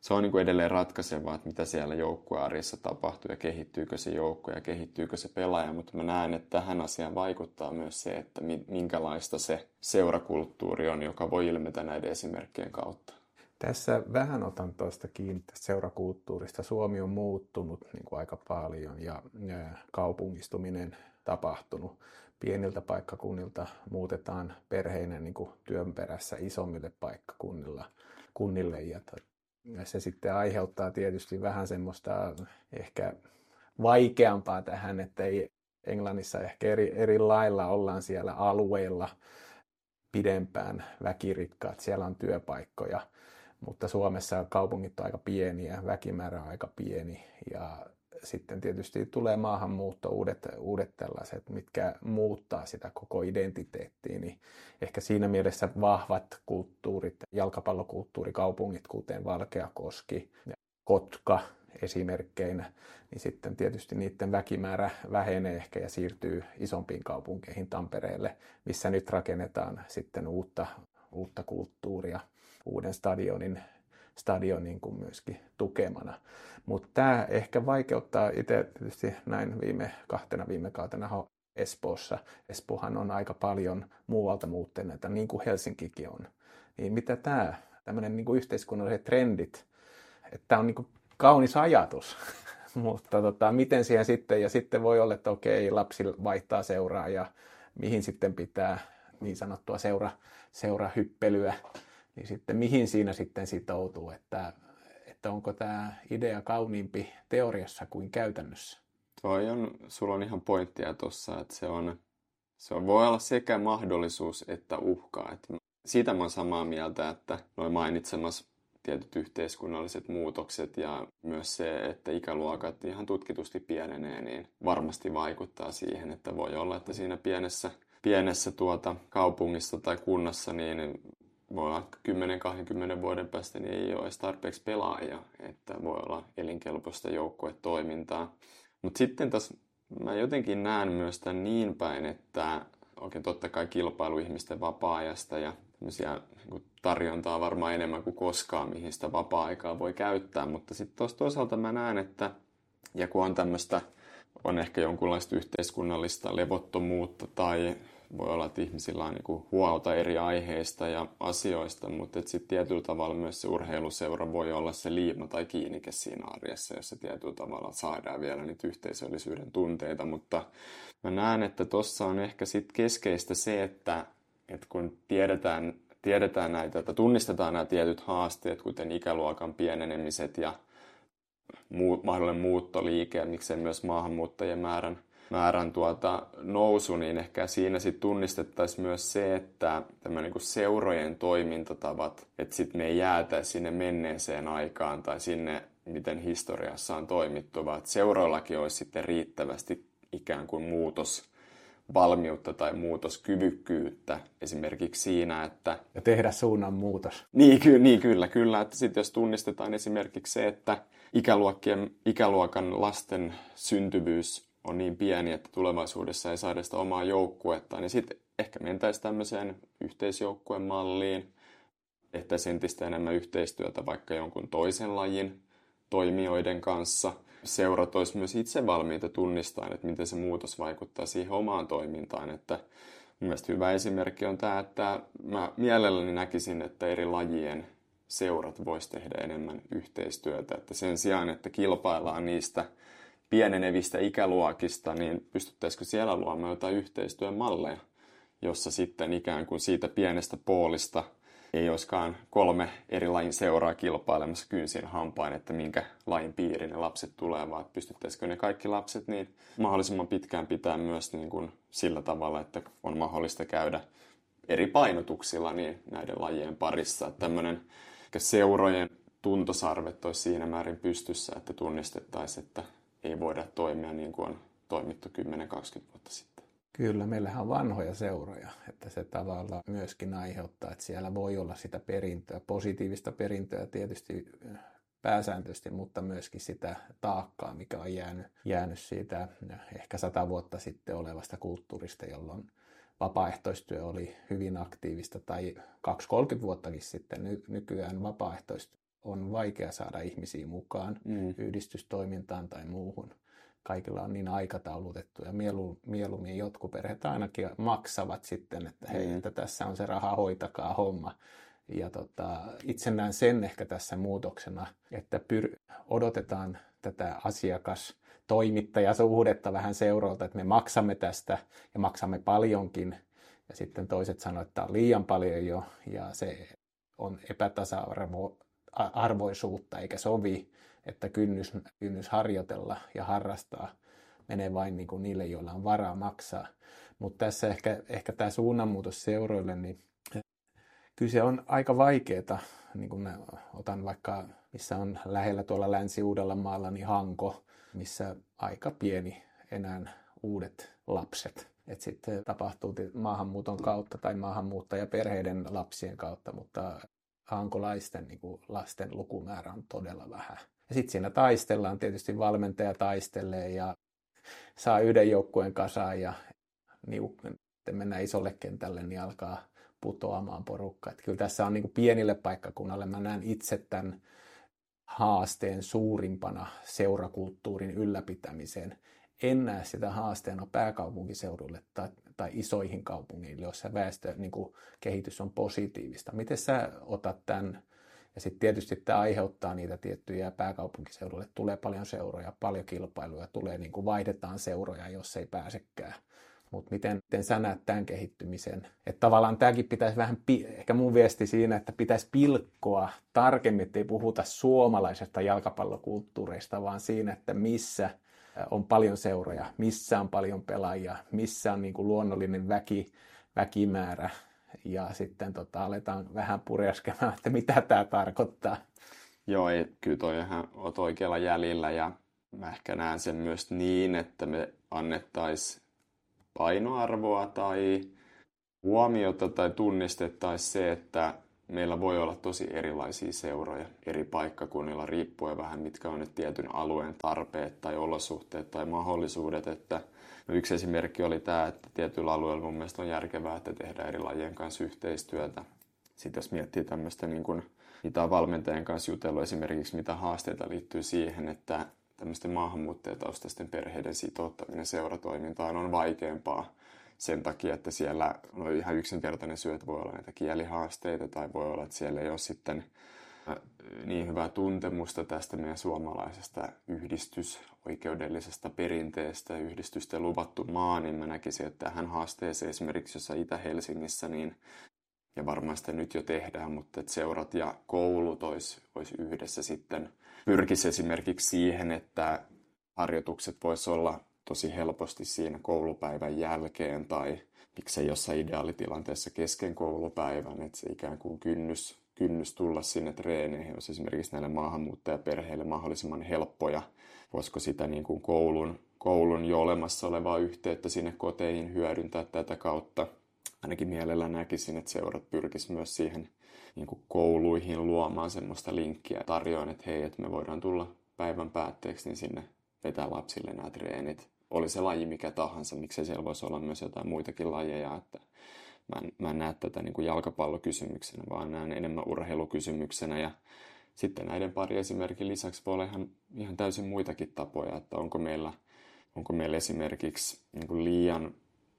se on niin kuin edelleen ratkaisevaa, että mitä siellä joukkuearjessa tapahtuu ja kehittyykö se joukko ja kehittyykö se pelaaja, mutta mä näen, että tähän asiaan vaikuttaa myös se, että minkälaista se seurakulttuuri on, joka voi ilmetä näiden esimerkkien kautta. Tässä vähän otan tuosta kiinni tästä seurakulttuurista. Suomi on muuttunut niin kuin aika paljon ja kaupungistuminen tapahtunut. Pieniltä paikkakunnilta muutetaan perheinä niin kuin työn perässä isommille paikkakunnilla kunnille ja se sitten aiheuttaa tietysti vähän semmoista ehkä vaikeampaa tähän, että ei Englannissa ehkä eri, eri lailla ollaan siellä alueella pidempään väkirikkaat, siellä on työpaikkoja mutta Suomessa kaupungit on aika pieniä, väkimäärä on aika pieni ja sitten tietysti tulee maahanmuutto, uudet, uudet tällaiset, mitkä muuttaa sitä koko identiteettiä, niin ehkä siinä mielessä vahvat kulttuurit, jalkapallokulttuurikaupungit, kuten Valkeakoski Kotka esimerkkeinä, niin sitten tietysti niiden väkimäärä vähenee ehkä ja siirtyy isompiin kaupunkeihin Tampereelle, missä nyt rakennetaan sitten uutta, uutta kulttuuria uuden stadionin, stadionin kuin myöskin tukemana. Mutta tämä ehkä vaikeuttaa itse tietysti näin viime kahtena viime kautena Espoossa. Espoohan on aika paljon muualta muutteneita, niin kuin Helsinkikin on. Niin mitä tämä, tämmöinen niin yhteiskunnalliset trendit, että tämä on niin kuin kaunis ajatus, mutta tota, miten siihen sitten, ja sitten voi olla, että okei, lapsi vaihtaa seuraa ja mihin sitten pitää niin sanottua seura, seurahyppelyä niin sitten mihin siinä sitten sitoutuu, että, että onko tämä idea kauniimpi teoriassa kuin käytännössä? Toi on, sulla on ihan pointtia tuossa, että se on, se on, voi olla sekä mahdollisuus että uhka. Että siitä mä olen samaa mieltä, että noin mainitsemas tietyt yhteiskunnalliset muutokset ja myös se, että ikäluokat ihan tutkitusti pienenee, niin varmasti vaikuttaa siihen, että voi olla, että siinä pienessä, pienessä tuota kaupungissa tai kunnassa niin voi olla 10-20 vuoden päästä niin ei ole edes tarpeeksi pelaajia, että voi olla elinkelpoista joukkuetoimintaa. Mutta sitten taas mä jotenkin näen myös tämän niin päin, että oikein totta kai kilpailu ihmisten vapaa-ajasta ja niin tarjontaa varmaan enemmän kuin koskaan, mihin sitä vapaa-aikaa voi käyttää, mutta sitten toisaalta mä näen, että ja kun on tämmöistä, on ehkä jonkunlaista yhteiskunnallista levottomuutta tai voi olla, että ihmisillä on niin huolta eri aiheista ja asioista, mutta sitten tietyllä tavalla myös se urheiluseura voi olla se liima tai kiinnike siinä arjessa, jossa tietyllä tavalla saadaan vielä niitä yhteisöllisyyden tunteita, mutta mä näen, että tuossa on ehkä sitten keskeistä se, että, että kun tiedetään, tiedetään näitä, että tunnistetaan nämä tietyt haasteet, kuten ikäluokan pienenemiset ja muu, mahdollinen muuttoliike ja miksei myös maahanmuuttajien määrän määrän tuota nousu, niin ehkä siinä sitten tunnistettaisiin myös se, että tämä niin seurojen toimintatavat, että sitten me ei jäätä sinne menneeseen aikaan tai sinne, miten historiassa on toimittu, vaan että seuroillakin olisi sitten riittävästi ikään kuin muutos valmiutta tai muutoskyvykkyyttä esimerkiksi siinä, että... Ja tehdä suunnan muutos. Niin, ky- niin kyllä, kyllä. Että sitten jos tunnistetaan esimerkiksi se, että ikäluokkien, ikäluokan lasten syntyvyys on niin pieni, että tulevaisuudessa ei saada sitä omaa joukkuetta, niin sitten ehkä mentäisiin tämmöiseen yhteisjoukkueen malliin, että entistä enemmän yhteistyötä vaikka jonkun toisen lajin toimijoiden kanssa. Seurat olisi myös itse valmiita tunnistamaan, että miten se muutos vaikuttaa siihen omaan toimintaan. Että mielestäni hyvä esimerkki on tämä, että mä mielelläni näkisin, että eri lajien seurat voisi tehdä enemmän yhteistyötä. Että sen sijaan, että kilpaillaan niistä – pienenevistä ikäluokista, niin pystyttäisikö siellä luomaan jotain yhteistyömalleja, jossa sitten ikään kuin siitä pienestä poolista ei olisikaan kolme eri lajin seuraa kilpailemassa kynsin hampain, että minkä lajin piiriin ne lapset tulee, vaan pystyttäisikö ne kaikki lapset niin mahdollisimman pitkään pitää myös niin kuin sillä tavalla, että on mahdollista käydä eri painotuksilla niin näiden lajien parissa. Että tämmöinen seurojen tuntosarvet olisi siinä määrin pystyssä, että tunnistettaisiin, että ei voida toimia niin kuin on toimittu 10-20 vuotta sitten. Kyllä, meillähän on vanhoja seuroja, että se tavallaan myöskin aiheuttaa, että siellä voi olla sitä perintöä, positiivista perintöä tietysti pääsääntöisesti, mutta myöskin sitä taakkaa, mikä on jäänyt, jäänyt siitä ehkä sata vuotta sitten olevasta kulttuurista, jolloin vapaaehtoistyö oli hyvin aktiivista, tai 2-30 vuottakin sitten ny- nykyään vapaaehtoistyö on vaikea saada ihmisiä mukaan mm. yhdistystoimintaan tai muuhun. Kaikilla on niin aikataulutettu ja mielu, mieluummin jotkut perheet ainakin maksavat sitten, että hei, mm. että tässä on se raha, hoitakaa homma. Ja tota, itse näen sen ehkä tässä muutoksena, että pyr- odotetaan tätä asiakas toimittajasuhdetta vähän seuralta, että me maksamme tästä ja maksamme paljonkin. Ja sitten toiset sanoivat, että tämä on liian paljon jo ja se on epätasa-arvoisuutta eikä sovi, että kynnys, kynnys harjoitella ja harrastaa menee vain niin kuin niille, joilla on varaa maksaa. Mutta tässä ehkä, ehkä tämä suunnanmuutos seuroille, niin kyse on aika vaikeaa. Niin kun otan vaikka, missä on lähellä tuolla Länsi-Uudellamaalla, niin Hanko, missä aika pieni enää uudet lapset. Että sitten tapahtuu maahanmuuton kautta tai maahanmuuttajaperheiden lapsien kautta, mutta hankolaisten niin kuin lasten lukumäärä on todella vähän. Ja sitten siinä taistellaan, tietysti valmentaja taistelee ja saa yhden joukkueen kasaan ja niuk- mennään isolle kentälle, niin alkaa putoamaan porukka. Että kyllä tässä on niin kuin pienille paikkakunnalle, mä näen itse tämän haasteen suurimpana seurakulttuurin ylläpitämiseen. En näe sitä haasteena pääkaupunkiseudulle tai, tai isoihin kaupungeille, joissa väestö niin kuin, kehitys on positiivista. Miten sä otat tämän? Ja sitten tietysti tämä aiheuttaa niitä tiettyjä pääkaupunkiseudulle. Tulee paljon seuroja, paljon kilpailuja, tulee niin kuin vaihdetaan seuroja, jos ei pääsekään mutta miten, miten sä näet tämän kehittymisen? Että tavallaan tämäkin pitäisi vähän, ehkä mun viesti siinä, että pitäisi pilkkoa tarkemmin, että ei puhuta suomalaisesta jalkapallokulttuurista, vaan siinä, että missä on paljon seuroja, missä on paljon pelaajia, missä on niin kuin luonnollinen väki, väkimäärä ja sitten tota, aletaan vähän purjaskemaan, että mitä tämä tarkoittaa. Joo, ei, kyllä toi ihan oot oikealla jäljellä ja mä ehkä näen sen myös niin, että me annettaisiin painoarvoa tai huomiota tai tunnistettaisiin se, että meillä voi olla tosi erilaisia seuroja eri paikkakunnilla riippuen vähän mitkä on nyt tietyn alueen tarpeet tai olosuhteet tai mahdollisuudet. Että no yksi esimerkki oli tämä, että tietyllä alueella mun mielestä on järkevää, että tehdään eri lajien kanssa yhteistyötä. Sitten jos miettii tämmöistä niin kuin, mitä on valmentajan kanssa jutellut esimerkiksi, mitä haasteita liittyy siihen, että tämmöisten maahanmuuttajataustaisten perheiden sitouttaminen seuratoimintaan on vaikeampaa sen takia, että siellä on ihan yksinkertainen syy, että voi olla näitä kielihaasteita tai voi olla, että siellä ei ole sitten niin hyvää tuntemusta tästä meidän suomalaisesta yhdistysoikeudellisesta perinteestä, yhdistysten luvattu maa, niin mä näkisin, että tähän haasteeseen esimerkiksi jossain Itä-Helsingissä, niin ja varmaan sitä nyt jo tehdään, mutta että seurat ja koulut olisi, olisi yhdessä sitten pyrkisi esimerkiksi siihen, että harjoitukset voisi olla tosi helposti siinä koulupäivän jälkeen tai miksei jossain ideaalitilanteessa kesken koulupäivän, että se ikään kuin kynnys, kynnys tulla sinne treeneihin olisi esimerkiksi näille maahanmuuttajaperheille mahdollisimman helppoja. Voisiko sitä niin kuin koulun, koulun jo olemassa olevaa yhteyttä sinne koteihin hyödyntää tätä kautta. Ainakin mielellä näkisin, että seurat pyrkis myös siihen niin kuin kouluihin luomaan semmoista linkkiä tarjoan, että hei, että me voidaan tulla päivän päätteeksi niin sinne vetää lapsille nämä treenit. Oli se laji mikä tahansa, miksei siellä voisi olla myös jotain muitakin lajeja, että mä en, mä en näe tätä niin kuin jalkapallokysymyksenä, vaan näen enemmän urheilukysymyksenä ja sitten näiden pari esimerkin lisäksi voi olla ihan, ihan täysin muitakin tapoja, että onko meillä, onko meillä esimerkiksi niin liian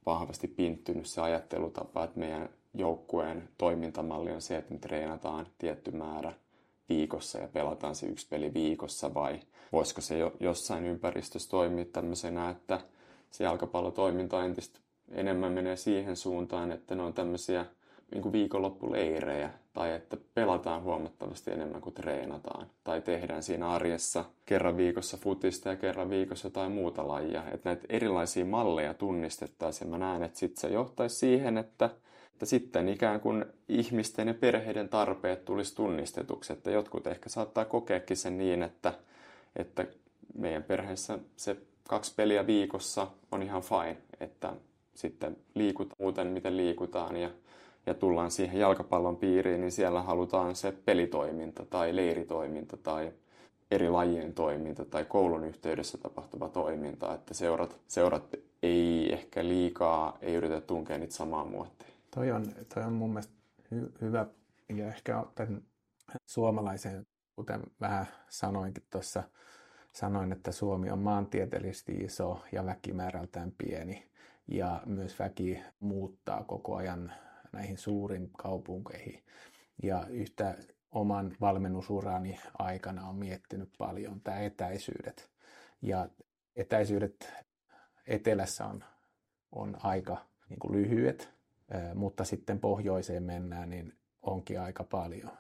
vahvasti pinttynyt se ajattelutapa, että meidän joukkueen toimintamalli on se, että me treenataan tietty määrä viikossa ja pelataan se yksi peli viikossa vai voisiko se jo, jossain ympäristössä toimia tämmöisenä, että se jalkapallotoiminta entistä enemmän menee siihen suuntaan, että ne on tämmöisiä niin kuin viikonloppuleirejä tai että pelataan huomattavasti enemmän kuin treenataan tai tehdään siinä arjessa kerran viikossa futista ja kerran viikossa jotain muuta lajia. Että näitä erilaisia malleja tunnistettaisiin ja mä näen, että sitten se johtaisi siihen, että että sitten ikään kuin ihmisten ja perheiden tarpeet tulisi tunnistetuksi. Että jotkut ehkä saattaa kokeekin sen niin, että, että meidän perheessä se kaksi peliä viikossa on ihan fine, että sitten liikutaan muuten, miten liikutaan ja, ja tullaan siihen jalkapallon piiriin, niin siellä halutaan se pelitoiminta tai leiritoiminta tai eri lajien toiminta tai koulun yhteydessä tapahtuva toiminta, että seurat, seurat ei ehkä liikaa, ei yritä tunkea niitä samaa muottia. Toi on, toi on mun mielestä hy, hyvä ja ehkä tämän suomalaisen, kuten vähän sanoinkin tuossa, sanoin, että Suomi on maantieteellisesti iso ja väkimäärältään pieni ja myös väki muuttaa koko ajan näihin suurin kaupunkeihin. Ja yhtä oman valmennusurani aikana on miettinyt paljon tämä etäisyydet. Ja etäisyydet etelässä on, on aika niin kuin lyhyet, mutta sitten pohjoiseen mennään, niin onkin aika paljon,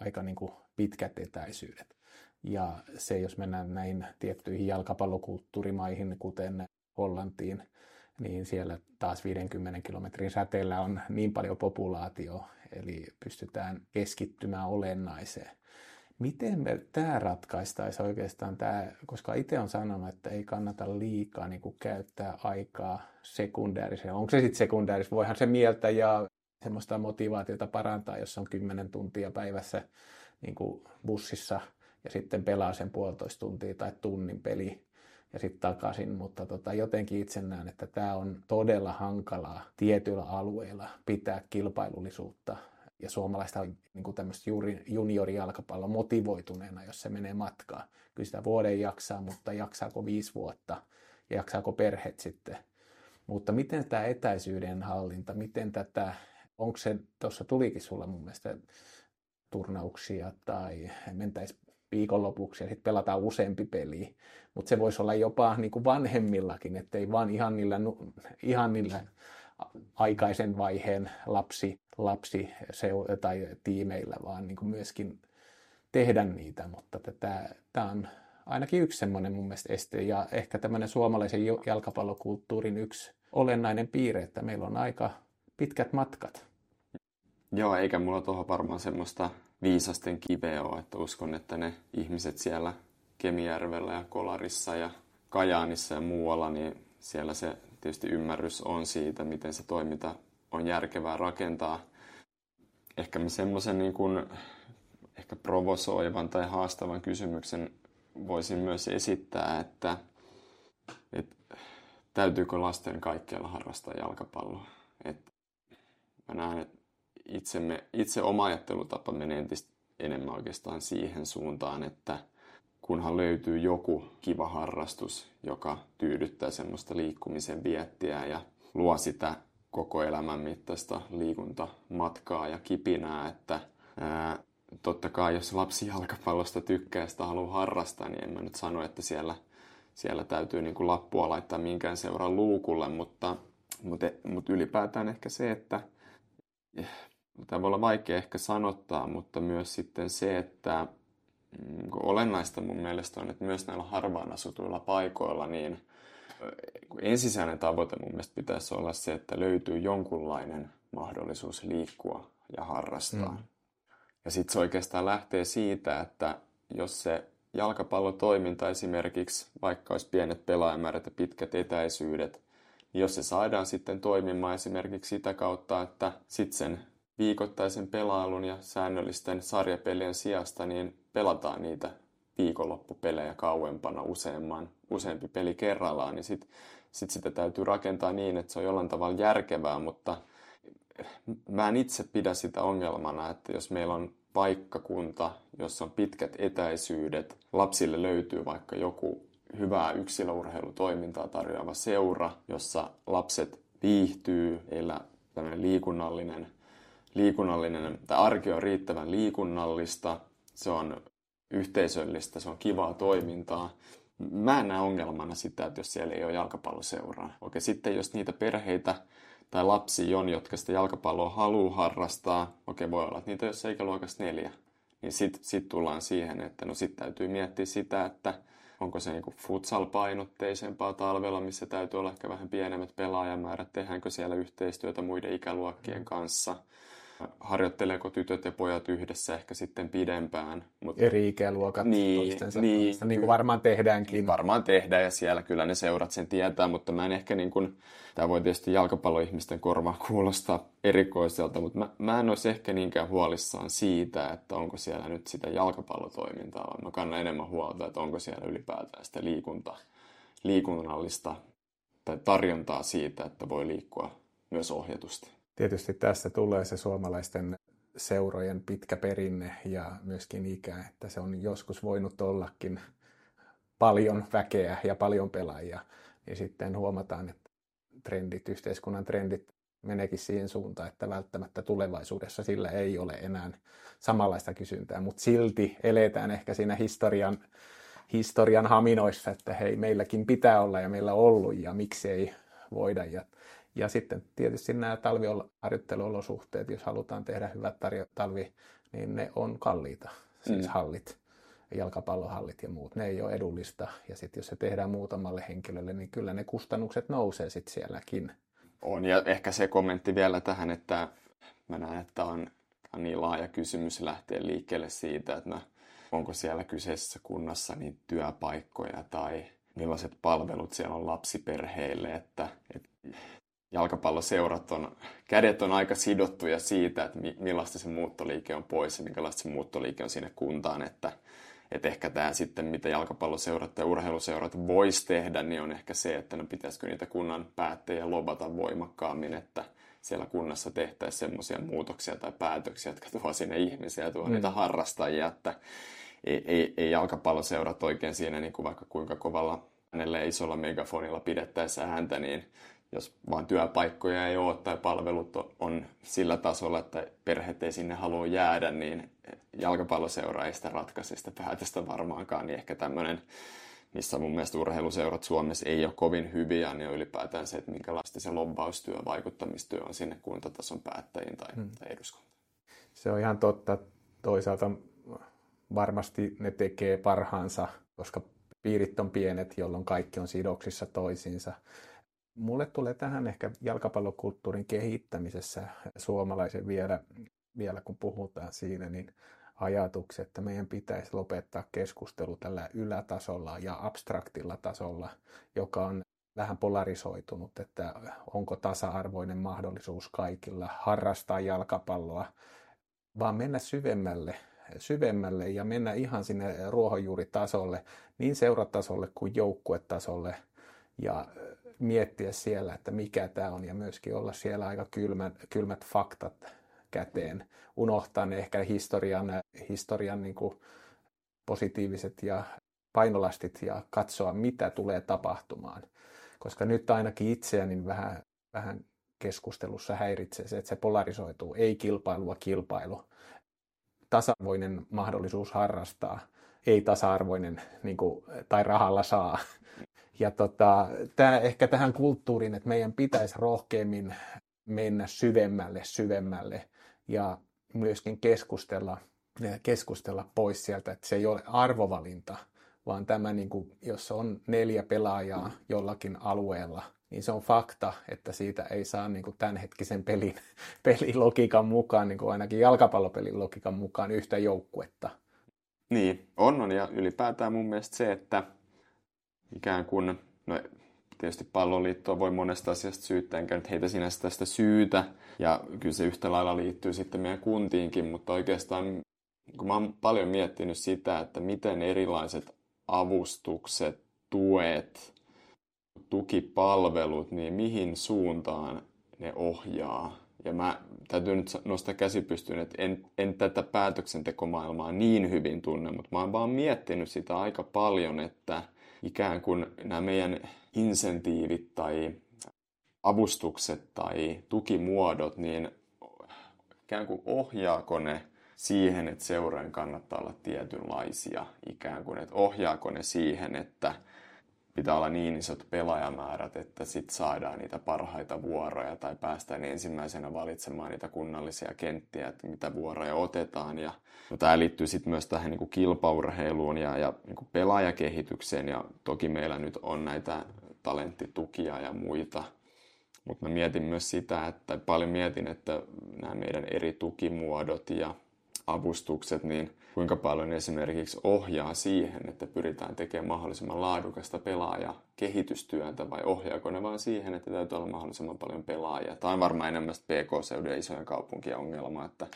aika niin kuin pitkät etäisyydet. Ja se, jos mennään näihin tiettyihin jalkapallokulttuurimaihin, kuten Hollantiin, niin siellä taas 50 kilometrin säteellä on niin paljon populaatio, eli pystytään keskittymään olennaiseen. Miten me tämä ratkaistaisiin oikeastaan, tämä, koska itse on sanonut, että ei kannata liikaa niin kuin käyttää aikaa sekundääriseen. Onko se sitten sekundääris? Voihan se mieltä ja semmoista motivaatiota parantaa, jos on 10 tuntia päivässä niin kuin bussissa ja sitten pelaa sen puolitoista tuntia tai tunnin peli ja sitten takaisin, mutta tota, jotenkin itse näen, että tämä on todella hankalaa tietyillä alueilla pitää kilpailullisuutta ja suomalaista niin kuin tämmöistä juuri juniorijalkapallo motivoituneena, jos se menee matkaan. Kyllä sitä vuoden jaksaa, mutta jaksaako viisi vuotta ja jaksaako perheet sitten. Mutta miten tämä etäisyyden hallinta, miten tätä, onko se, tuossa tulikin sulla mun mielestä turnauksia tai mentäisi viikonlopuksi ja sitten pelataan useampi peli. Mutta se voisi olla jopa niin kuin vanhemmillakin, ettei vaan ihan niillä, ihan niillä aikaisen vaiheen lapsi, lapsi tai tiimeillä, vaan niin kuin myöskin tehdä niitä. Mutta tämä on ainakin yksi semmoinen mun mielestä este ja ehkä tämmöinen suomalaisen jalkapallokulttuurin yksi olennainen piirre, että meillä on aika pitkät matkat. Joo, eikä mulla tuohon varmaan semmoista viisasten kiveä ole, että uskon, että ne ihmiset siellä Kemijärvellä ja Kolarissa ja Kajaanissa ja muualla, niin siellä se tietysti ymmärrys on siitä, miten se toiminta on järkevää rakentaa. Ehkä mä semmoisen niin kuin, ehkä provosoivan tai haastavan kysymyksen voisin myös esittää, että, että täytyykö lasten kaikkialla harrastaa jalkapalloa. Että mä näen, että itsemme, itse oma ajattelutapa menee entistä enemmän oikeastaan siihen suuntaan, että kunhan löytyy joku kiva harrastus, joka tyydyttää semmoista liikkumisen viettiä ja luo sitä koko elämän mittaista liikuntamatkaa ja kipinää, että ää, totta kai jos lapsi jalkapallosta tykkää ja sitä haluaa harrastaa, niin en mä nyt sano, että siellä, siellä täytyy niin kuin lappua laittaa minkään seuran luukulle, mutta, mutta, mutta ylipäätään ehkä se, että tämä voi olla vaikea ehkä sanottaa, mutta myös sitten se, että mm, olennaista mun mielestä on, että myös näillä harvaan asutuilla paikoilla, niin ensisijainen tavoite mun mielestä pitäisi olla se, että löytyy jonkunlainen mahdollisuus liikkua ja harrastaa. Mm. Ja sitten se oikeastaan lähtee siitä, että jos se jalkapallotoiminta esimerkiksi, vaikka olisi pienet pelaajamäärät ja pitkät etäisyydet, niin jos se saadaan sitten toimimaan esimerkiksi sitä kautta, että sitten sen viikoittaisen pelailun ja säännöllisten sarjapelien sijasta niin pelataan niitä viikonloppupelejä kauempana useamman, useampi peli kerrallaan, niin sitten sit sitä täytyy rakentaa niin, että se on jollain tavalla järkevää, mutta mä en itse pidä sitä ongelmana, että jos meillä on paikkakunta, jossa on pitkät etäisyydet, lapsille löytyy vaikka joku hyvää yksilöurheilutoimintaa tarjoava seura, jossa lapset viihtyy, heillä tämmöinen liikunnallinen liikunnallinen, tai arki on riittävän liikunnallista, se on yhteisöllistä, se on kivaa toimintaa. Mä en näe ongelmana sitä, että jos siellä ei ole jalkapalloseuraa. Okei, sitten jos niitä perheitä tai lapsi on, jotka sitä jalkapalloa haluaa harrastaa, okei, voi olla, että niitä jos ikäluokasta neljä, niin sitten sit tullaan siihen, että no sitten täytyy miettiä sitä, että onko se niin futsal-painotteisempaa talvella, missä täytyy olla ehkä vähän pienemmät pelaajamäärät, tehdäänkö siellä yhteistyötä muiden ikäluokkien kanssa – harjoitteleeko tytöt ja pojat yhdessä ehkä sitten pidempään. Mutta... Eri ikäluokat niin, toistensa niin, kanssa, niin kuin varmaan tehdäänkin. Varmaan tehdään ja siellä kyllä ne seurat sen tietää, mutta mä en ehkä niin kuin, tämä voi tietysti jalkapalloihmisten korvaan kuulostaa erikoiselta, mutta mä, mä en olisi ehkä niinkään huolissaan siitä, että onko siellä nyt sitä jalkapallotoimintaa, vaan mä kannan enemmän huolta, että onko siellä ylipäätään sitä liikunta, liikunnallista tai tarjontaa siitä, että voi liikkua myös ohjatusti tietysti tässä tulee se suomalaisten seurojen pitkä perinne ja myöskin ikä, että se on joskus voinut ollakin paljon väkeä ja paljon pelaajia, niin sitten huomataan, että trendit, yhteiskunnan trendit meneekin siihen suuntaan, että välttämättä tulevaisuudessa sillä ei ole enää samanlaista kysyntää, mutta silti eletään ehkä siinä historian, historian haminoissa, että hei, meilläkin pitää olla ja meillä on ollut ja miksi ei voida. Ja ja sitten tietysti nämä talviharjoitteluolosuhteet, jos halutaan tehdä hyvät tarjo- talvi, niin ne on kalliita, siis mm. hallit, jalkapallohallit ja muut. Ne ei ole edullista. Ja sitten jos se tehdään muutamalle henkilölle, niin kyllä ne kustannukset nousee sitten sielläkin. On, ja ehkä se kommentti vielä tähän, että mä näen, että on, on niin laaja kysymys lähteä liikkeelle siitä, että no, onko siellä kyseisessä kunnassa niin työpaikkoja tai millaiset palvelut siellä on lapsiperheille, että, että jalkapalloseurat on, kädet on aika sidottuja siitä, että millaista se muuttoliike on pois ja minkälaista se muuttoliike on sinne kuntaan, että, että ehkä tämä sitten, mitä jalkapalloseurat ja urheiluseurat vois tehdä, niin on ehkä se, että no pitäisikö niitä kunnan päättäjiä lobata voimakkaammin, että siellä kunnassa tehtäisiin semmoisia muutoksia tai päätöksiä, jotka tuo sinne ihmisiä ja tuo mm. niitä harrastajia, että ei, ei, ei jalkapalloseurat oikein siinä niin kuin vaikka kuinka kovalla hänelle isolla megafonilla pidettäessä ääntä, niin jos vaan työpaikkoja ei ole tai palvelut on sillä tasolla, että perheet ei sinne halua jäädä, niin jalkapalloseura ei sitä ratkaise sitä päätöstä varmaankaan, niin ehkä tämmöinen, missä mun mielestä urheiluseurat Suomessa ei ole kovin hyviä, niin on ylipäätään se, että minkälaista se lobbaustyö, vaikuttamistyö on sinne kuntatason päättäjiin tai, hmm. tai eduskuntaan. Se on ihan totta. Toisaalta varmasti ne tekee parhaansa, koska piirit on pienet, jolloin kaikki on sidoksissa toisiinsa. Mulle tulee tähän ehkä jalkapallokulttuurin kehittämisessä suomalaisen vielä, vielä kun puhutaan siinä, niin ajatukset, että meidän pitäisi lopettaa keskustelu tällä ylätasolla ja abstraktilla tasolla, joka on vähän polarisoitunut, että onko tasa-arvoinen mahdollisuus kaikilla harrastaa jalkapalloa, vaan mennä syvemmälle, syvemmälle ja mennä ihan sinne ruohonjuuritasolle, niin seuratasolle kuin joukkuetasolle. Ja miettiä siellä, että mikä tämä on ja myöskin olla siellä aika kylmät, kylmät faktat käteen. Unohtaa ne ehkä historian, historian niin kuin positiiviset ja painolastit ja katsoa, mitä tulee tapahtumaan. Koska nyt ainakin itseäni vähän, vähän keskustelussa häiritsee se, että se polarisoituu. Ei kilpailua kilpailu. Tasa-arvoinen mahdollisuus harrastaa. Ei tasa-arvoinen niin kuin, tai rahalla saa. Ja tota, tämä ehkä tähän kulttuuriin, että meidän pitäisi rohkeammin mennä syvemmälle, syvemmälle ja myöskin keskustella, keskustella pois sieltä, että se ei ole arvovalinta, vaan tämä, niin kuin, jos on neljä pelaajaa jollakin alueella, niin se on fakta, että siitä ei saa niin kuin tämänhetkisen pelin, pelilogiikan mukaan, niin kuin ainakin jalkapallopelin logiikan mukaan, yhtä joukkuetta. Niin, on, on ja ylipäätään mun mielestä se, että ikään kuin, no tietysti palloliittoa voi monesta asiasta syyttää, enkä nyt heitä sinänsä tästä syytä, ja kyllä se yhtä lailla liittyy sitten meidän kuntiinkin, mutta oikeastaan kun mä oon paljon miettinyt sitä, että miten erilaiset avustukset, tuet, tukipalvelut, niin mihin suuntaan ne ohjaa. Ja mä täytyy nyt nostaa käsi pystyyn, että en, en tätä päätöksentekomaailmaa niin hyvin tunne, mutta mä oon vaan miettinyt sitä aika paljon, että – ikään kuin nämä meidän insentiivit tai avustukset tai tukimuodot, niin ikään kuin ohjaako ne siihen, että seurojen kannattaa olla tietynlaisia ikään kuin, että ohjaako ne siihen, että pitää olla niin isot pelaajamäärät, että sit saadaan niitä parhaita vuoroja tai päästään ensimmäisenä valitsemaan niitä kunnallisia kenttiä, että mitä vuoroja otetaan. Ja no, tämä liittyy sitten myös tähän niin kuin kilpaurheiluun ja, ja niin kuin pelaajakehitykseen ja toki meillä nyt on näitä talenttitukia ja muita. Mutta mä mietin myös sitä, että paljon mietin, että nämä meidän eri tukimuodot ja avustukset, niin kuinka paljon esimerkiksi ohjaa siihen, että pyritään tekemään mahdollisimman laadukasta pelaaja kehitystyötä vai ohjaako ne vain siihen, että täytyy olla mahdollisimman paljon pelaajia. Tämä on varmaan enemmän PK-seudun isojen kaupunkien ongelma, että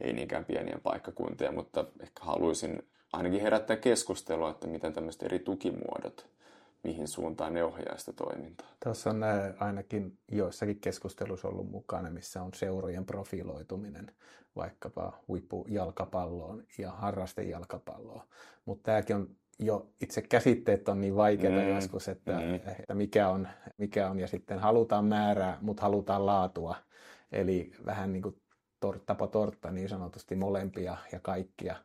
ei niinkään pieniä paikkakuntia, mutta ehkä haluaisin ainakin herättää keskustelua, että miten tämmöiset eri tukimuodot mihin suuntaan ne ohjaa sitä toimintaa. Tuossa on ainakin joissakin keskusteluissa ollut mukana, missä on seurojen profiloituminen vaikkapa huippujalkapalloon ja harrastejalkapalloon. Mutta tämäkin on jo itse käsitteet on niin vaikeita mm, joskus, että, mm. että mikä, on, mikä on, ja sitten halutaan määrää, mutta halutaan laatua. Eli vähän niin kuin torttapa tortta niin sanotusti molempia ja kaikkia.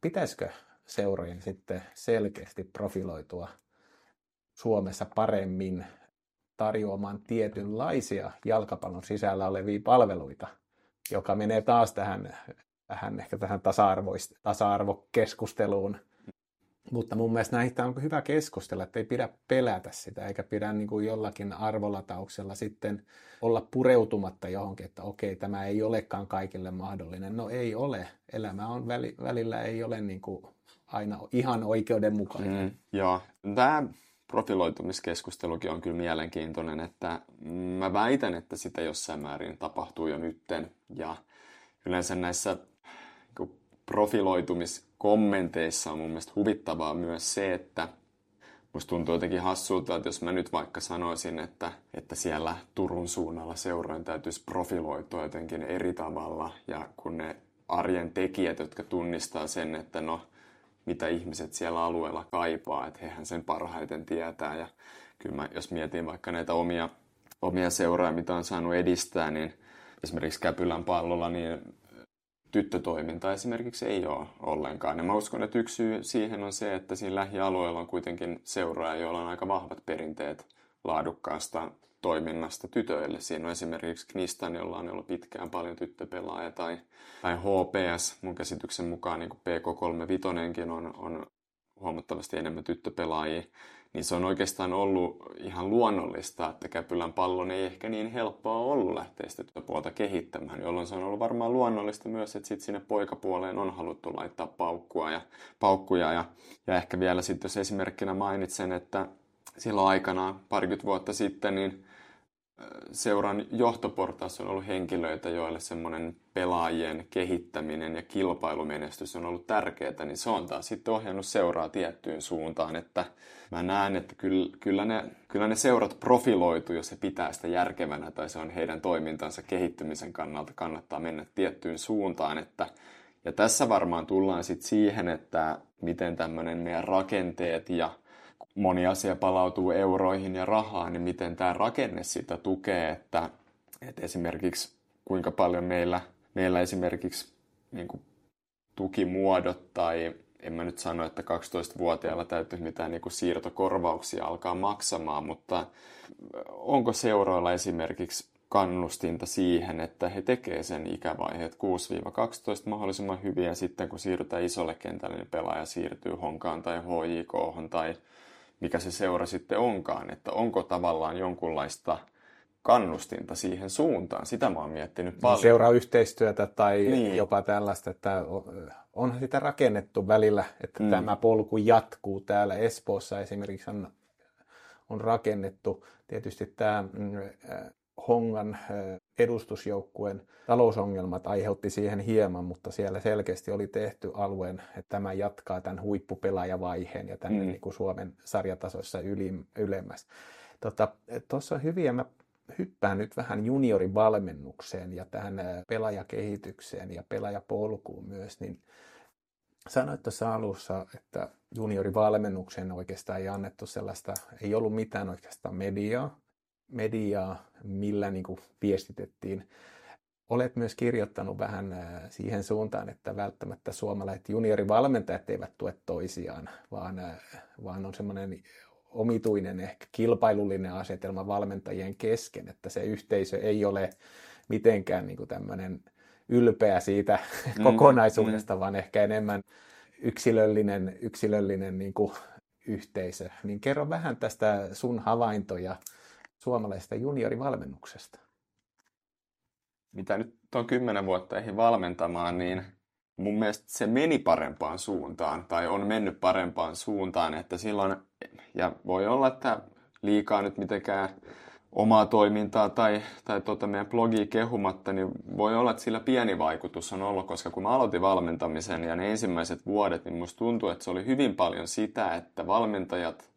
Pitäisikö seurojen sitten selkeästi profiloitua Suomessa paremmin tarjoamaan tietynlaisia jalkapallon sisällä olevia palveluita, joka menee taas tähän, vähän ehkä tähän tasa-arvokeskusteluun. Mutta mun mielestä näistä on hyvä keskustella, että ei pidä pelätä sitä, eikä pidä niin kuin jollakin arvolatauksella sitten olla pureutumatta johonkin, että okei, tämä ei olekaan kaikille mahdollinen. No ei ole. Elämä on välillä ei ole niin kuin aina ihan oikeudenmukainen. Mm, joo, tämä profiloitumiskeskustelukin on kyllä mielenkiintoinen, että mä väitän, että sitä jossain määrin tapahtuu jo nytten. Ja yleensä näissä niin profiloitumiskommenteissa on mun mielestä huvittavaa myös se, että musta tuntuu jotenkin hassulta, että jos mä nyt vaikka sanoisin, että, että siellä Turun suunnalla seurojen täytyisi profiloitua jotenkin eri tavalla, ja kun ne arjen tekijät, jotka tunnistaa sen, että no mitä ihmiset siellä alueella kaipaa, että hehän sen parhaiten tietää. Ja kyllä mä, jos mietin vaikka näitä omia, omia seuroja, mitä on saanut edistää, niin esimerkiksi Käpylän pallolla, niin tyttötoiminta esimerkiksi ei ole ollenkaan. Ja mä uskon, että yksi syy siihen on se, että siinä lähialueella on kuitenkin seuroja, joilla on aika vahvat perinteet laadukkaasta toiminnasta tytöille. Siinä on esimerkiksi Knistan, jolla on ollut pitkään paljon tyttöpelaajia, tai, tai HPS, mun käsityksen mukaan niin PK35 on, on huomattavasti enemmän tyttöpelaajia, niin se on oikeastaan ollut ihan luonnollista, että Käpylän pallon ei ehkä niin helppoa ollut lähteä sitä puolta kehittämään, jolloin se on ollut varmaan luonnollista myös, että sitten sinne poikapuoleen on haluttu laittaa paukkua ja, paukkuja. Ja, ja ehkä vielä sitten, jos esimerkkinä mainitsen, että silloin aikanaan parikymmentä vuotta sitten, niin seuran johtoportaassa on ollut henkilöitä, joille semmoinen pelaajien kehittäminen ja kilpailumenestys on ollut tärkeää, niin se on taas sitten ohjannut seuraa tiettyyn suuntaan, että mä näen, että kyllä, kyllä, ne, kyllä ne seurat profiloituu, jos se pitää sitä järkevänä tai se on heidän toimintansa kehittymisen kannalta kannattaa mennä tiettyyn suuntaan, että ja tässä varmaan tullaan sitten siihen, että miten tämmöinen meidän rakenteet ja moni asia palautuu euroihin ja rahaan, niin miten tämä rakenne sitä tukee, että, että esimerkiksi kuinka paljon meillä, meillä esimerkiksi niin kuin tukimuodot tai en mä nyt sano, että 12-vuotiailla täytyy mitään niin kuin siirtokorvauksia alkaa maksamaan, mutta onko seuroilla esimerkiksi kannustinta siihen, että he tekevät sen ikävaiheet 6-12 mahdollisimman hyvin ja sitten kun siirrytään isolle kentälle, niin pelaaja siirtyy Honkaan tai HJK tai mikä se seura sitten onkaan, että onko tavallaan jonkunlaista kannustinta siihen suuntaan. Sitä mä oon miettinyt paljon. Seuraa yhteistyötä tai niin. jopa tällaista, että onhan sitä rakennettu välillä, että mm. tämä polku jatkuu. Täällä Espoossa esimerkiksi on, on rakennettu tietysti tämä mm, Hongan edustusjoukkueen talousongelmat aiheutti siihen hieman, mutta siellä selkeästi oli tehty alueen, että tämä jatkaa tämän huippupelaajavaiheen ja tänne mm. niin kuin Suomen sarjatasoissa yli, ylemmäs. Tuossa tota, on hyviä, mä hyppään nyt vähän juniorivalmennukseen ja tähän pelaajakehitykseen ja pelaajapolkuun myös, niin sanoit tuossa alussa, että juniorivalmennukseen oikeastaan ei annettu sellaista, ei ollut mitään oikeastaan mediaa, mediaa, millä niin kuin viestitettiin. Olet myös kirjoittanut vähän äh, siihen suuntaan, että välttämättä suomalaiset juniorivalmentajat eivät tue toisiaan, vaan, vaan on semmoinen omituinen ehkä kilpailullinen asetelma valmentajien kesken, että se yhteisö ei ole mitenkään niin kuin tämmöinen ylpeä siitä mm, kokonaisuudesta, mm. vaan ehkä enemmän yksilöllinen, yksilöllinen niin kuin yhteisö. Niin kerro vähän tästä sun havaintoja suomalaisesta juniorivalmennuksesta. Mitä nyt on kymmenen vuotta eihin valmentamaan, niin mun mielestä se meni parempaan suuntaan, tai on mennyt parempaan suuntaan, että silloin, ja voi olla, että liikaa nyt mitenkään omaa toimintaa tai, tai tuota meidän blogia kehumatta, niin voi olla, että sillä pieni vaikutus on ollut, koska kun mä aloitin valmentamisen ja ne ensimmäiset vuodet, niin musta tuntuu, että se oli hyvin paljon sitä, että valmentajat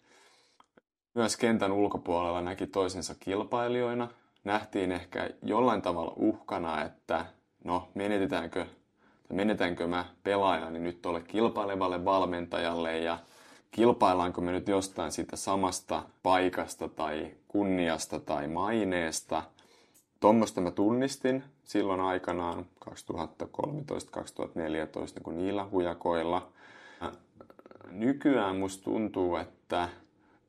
myös kentän ulkopuolella näki toisensa kilpailijoina. Nähtiin ehkä jollain tavalla uhkana, että no menetetäänkö, menetäänkö mä pelaajani nyt tuolle kilpailevalle valmentajalle ja kilpaillaanko me nyt jostain siitä samasta paikasta tai kunniasta tai maineesta. Tuommoista mä tunnistin silloin aikanaan 2013-2014 niin niillä hujakoilla. Nykyään musta tuntuu, että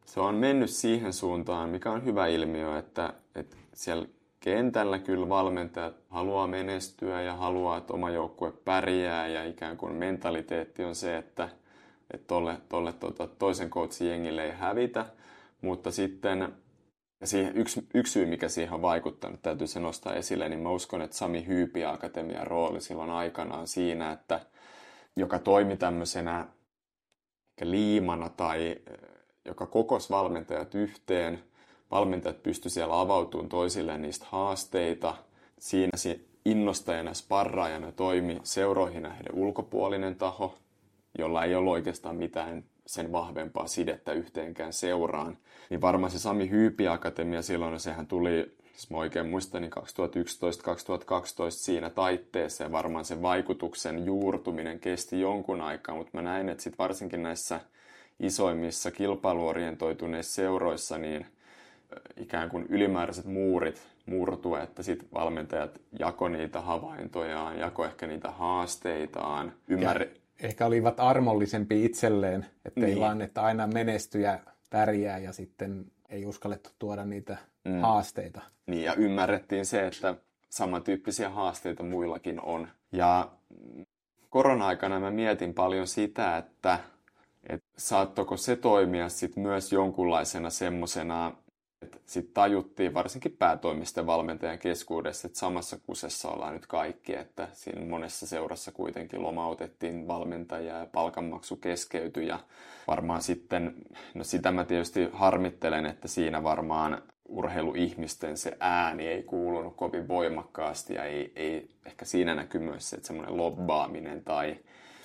se on mennyt siihen suuntaan, mikä on hyvä ilmiö, että, että siellä kentällä kyllä valmentajat haluaa menestyä ja haluaa, että oma joukkue pärjää ja ikään kuin mentaliteetti on se, että – että tolle, tolle tota, toisen coachin jengille ei hävitä, mutta sitten ja siihen, yksi, yksi syy, mikä siihen on vaikuttanut, täytyy se nostaa esille, niin mä uskon, että Sami Hyypi Akatemian rooli silloin aikanaan siinä, että joka toimi tämmöisenä liimana tai joka kokos valmentajat yhteen, valmentajat pysty siellä avautumaan toisilleen niistä haasteita. Siinä se innostajana, sparraajana toimi seuroihin nähden ulkopuolinen taho, jolla ei ole oikeastaan mitään sen vahvempaa sidettä yhteenkään seuraan. Niin varmaan se Sami Hyypi Akatemia silloin, no sehän tuli, jos mä oikein muistan, niin 2011-2012 siinä taitteessa ja varmaan sen vaikutuksen juurtuminen kesti jonkun aikaa, mutta mä näin, että sit varsinkin näissä isoimmissa kilpailuorientoituneissa seuroissa, niin ikään kuin ylimääräiset muurit murtua, että sitten valmentajat jako niitä havaintojaan, jako ehkä niitä haasteitaan, ymmärrä, ehkä olivat armollisempi itselleen, että niin. vaan, että aina menestyjä pärjää ja sitten ei uskallettu tuoda niitä mm. haasteita. Niin, ja ymmärrettiin se, että samantyyppisiä haasteita muillakin on. Ja korona-aikana mä mietin paljon sitä, että, että saattoko se toimia sit myös jonkunlaisena semmosena sitten tajuttiin varsinkin päätoimisten valmentajan keskuudessa, että samassa kusessa ollaan nyt kaikki, että siinä monessa seurassa kuitenkin lomautettiin valmentajia ja palkanmaksu keskeytyi ja varmaan sitten, no sitä mä tietysti harmittelen, että siinä varmaan urheiluihmisten se ääni ei kuulunut kovin voimakkaasti ja ei, ei ehkä siinä näkyy myös se, että semmoinen lobbaaminen tai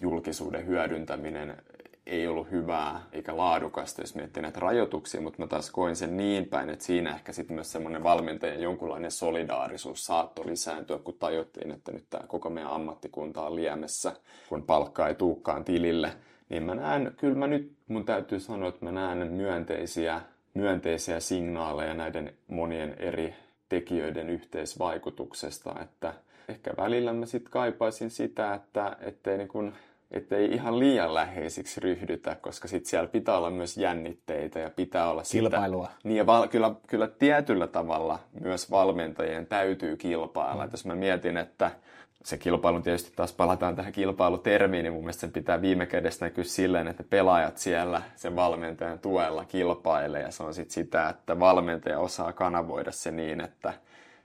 julkisuuden hyödyntäminen ei ollut hyvää eikä laadukasta, jos miettii näitä rajoituksia, mutta mä taas koin sen niin päin, että siinä ehkä sitten myös semmoinen valmentajan jonkunlainen solidaarisuus saattoi lisääntyä, kun tajuttiin, että nyt tämä koko meidän ammattikunta on liemessä, kun palkka ei tuukkaan tilille. Niin mä näen, kyllä mä nyt, mun täytyy sanoa, että mä näen myönteisiä, myönteisiä signaaleja näiden monien eri tekijöiden yhteisvaikutuksesta, että ehkä välillä mä sitten kaipaisin sitä, että ettei niin kun ettei ihan liian läheisiksi ryhdytä, koska sitten siellä pitää olla myös jännitteitä ja pitää olla Kilpailua. Sitä, niin ja val, kyllä, kyllä tietyllä tavalla myös valmentajien täytyy kilpailla. Mm. jos mä mietin, että se kilpailu tietysti taas palataan tähän kilpailutermiin, niin mun mielestä sen pitää viime kädessä näkyä silleen, että pelaajat siellä sen valmentajan tuella kilpailee ja se on sitten sitä, että valmentaja osaa kanavoida se niin, että –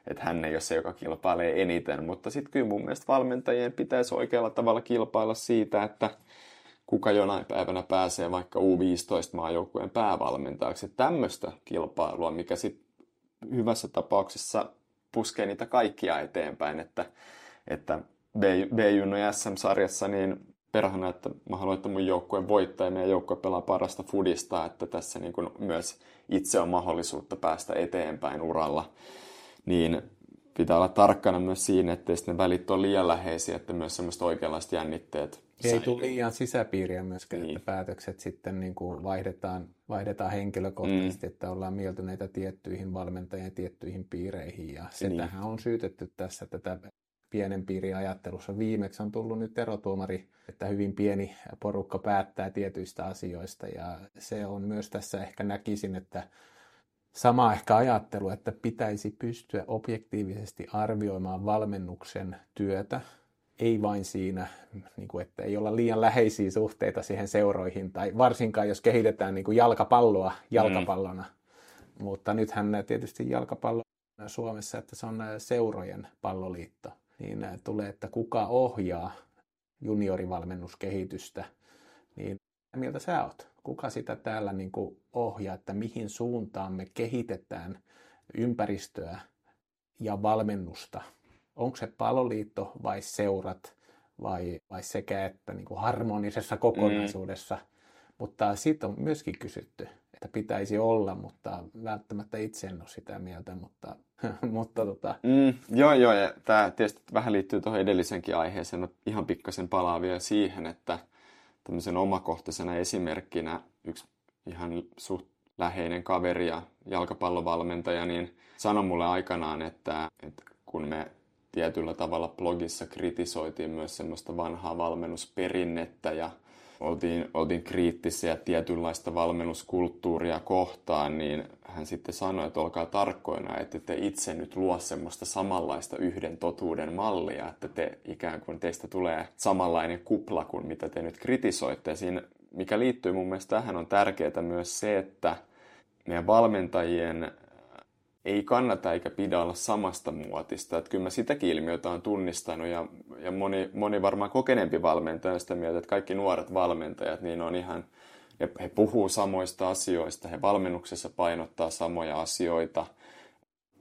että hän ei ole se, joka kilpailee eniten, mutta sitten kyllä mun mielestä valmentajien pitäisi oikealla tavalla kilpailla siitä, että kuka jonain päivänä pääsee vaikka U15-maajoukkueen päävalmentajaksi. Tämmöistä kilpailua, mikä sitten hyvässä tapauksessa puskee niitä kaikkia eteenpäin, että, että B-junno ja SM-sarjassa niin perhana, että mä haluan, että mun joukkue voittaa ja meidän joukkue pelaa parasta fudista, että tässä niin kuin myös itse on mahdollisuutta päästä eteenpäin uralla niin pitää olla tarkkana myös siinä, että ne välit ole liian läheisiä, että myös semmoista oikeanlaiset jännitteet ei tule liian sisäpiiriä myöskään, niin. että päätökset sitten niin kuin vaihdetaan, vaihdetaan henkilökohtaisesti, mm. että ollaan mieltyneitä tiettyihin valmentajien tiettyihin piireihin. Ja se niin. tähän on syytetty tässä tätä pienen piirin ajattelussa. Viimeksi on tullut nyt erotuomari, että hyvin pieni porukka päättää tietyistä asioista ja se on myös tässä ehkä näkisin, että sama ehkä ajattelu, että pitäisi pystyä objektiivisesti arvioimaan valmennuksen työtä, ei vain siinä, niin kuin, että ei olla liian läheisiä suhteita siihen seuroihin, tai varsinkaan jos kehitetään niin kuin jalkapalloa jalkapallona. Mm. Mutta nythän tietysti jalkapallo Suomessa, että se on seurojen palloliitto, niin tulee, että kuka ohjaa juniorivalmennuskehitystä, niin miltä sä oot? Kuka sitä täällä niin kuin ohjaa, että mihin suuntaan me kehitetään ympäristöä ja valmennusta? Onko se paloliitto vai seurat vai, vai sekä että niin kuin harmonisessa kokonaisuudessa? Mm. Mutta siitä on myöskin kysytty, että pitäisi olla, mutta välttämättä itse en ole sitä mieltä, mutta, mutta tota... mm, joo, joo, ja tämä tietysti vähän liittyy tuohon edellisenkin aiheeseen, no ihan pikkasen palaa vielä siihen, että tämmöisen omakohtaisena esimerkkinä yksi ihan suht läheinen kaveri ja jalkapallovalmentaja, niin sanoi mulle aikanaan, että, että kun me tietyllä tavalla blogissa kritisoitiin myös semmoista vanhaa valmennusperinnettä ja oltiin, oltiin kriittisiä tietynlaista valmennuskulttuuria kohtaan, niin hän sitten sanoi, että olkaa tarkkoina, että te itse nyt luo semmoista samanlaista yhden totuuden mallia, että te ikään kuin teistä tulee samanlainen kupla kuin mitä te nyt kritisoitte. Ja siinä, mikä liittyy mun mielestä tähän, on tärkeää myös se, että meidän valmentajien ei kannata eikä pidä olla samasta muotista. Että kyllä mä sitäkin ilmiötä on tunnistanut ja, ja moni, moni varmaan kokeneempi valmentaja on sitä mieltä, että kaikki nuoret valmentajat niin on ihan, he, he puhuu samoista asioista, he valmennuksessa painottaa samoja asioita.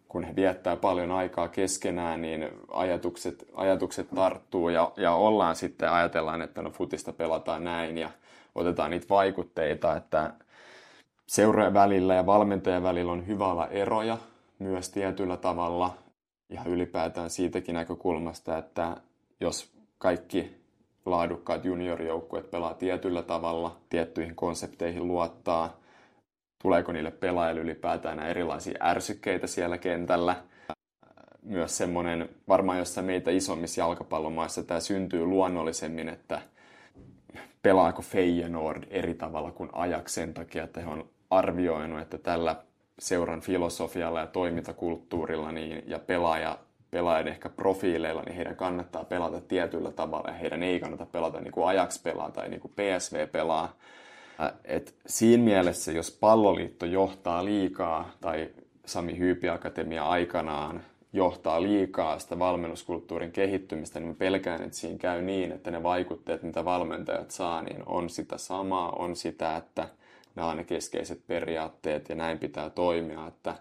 Kun he viettää paljon aikaa keskenään, niin ajatukset, ajatukset tarttuu ja, ja ollaan sitten, ajatellaan, että no futista pelataan näin ja otetaan niitä vaikutteita, että seurojen välillä ja valmentajan välillä on hyvä olla eroja, myös tietyllä tavalla ja ylipäätään siitäkin näkökulmasta, että jos kaikki laadukkaat juniorijoukkueet pelaa tietyllä tavalla, tiettyihin konsepteihin luottaa, tuleeko niille pelaajille ylipäätään erilaisia ärsykkeitä siellä kentällä. Myös semmoinen, varmaan jossain meitä isommissa jalkapallomaissa tämä syntyy luonnollisemmin, että pelaako Feyenoord eri tavalla kuin Ajax sen takia, että he on arvioinut, että tällä seuran filosofialla ja toimintakulttuurilla niin, ja pelaaja, pelaajien ehkä profiileilla, niin heidän kannattaa pelata tietyllä tavalla ja heidän ei kannata pelata niin kuin Ajax pelaa tai niin kuin PSV pelaa. Et siinä mielessä, jos palloliitto johtaa liikaa tai Sami Hyypi Akatemia aikanaan johtaa liikaa sitä valmennuskulttuurin kehittymistä, niin pelkään, että siinä käy niin, että ne vaikutteet, mitä valmentajat saa, niin on sitä samaa, on sitä, että – nämä on ne keskeiset periaatteet ja näin pitää toimia. Että,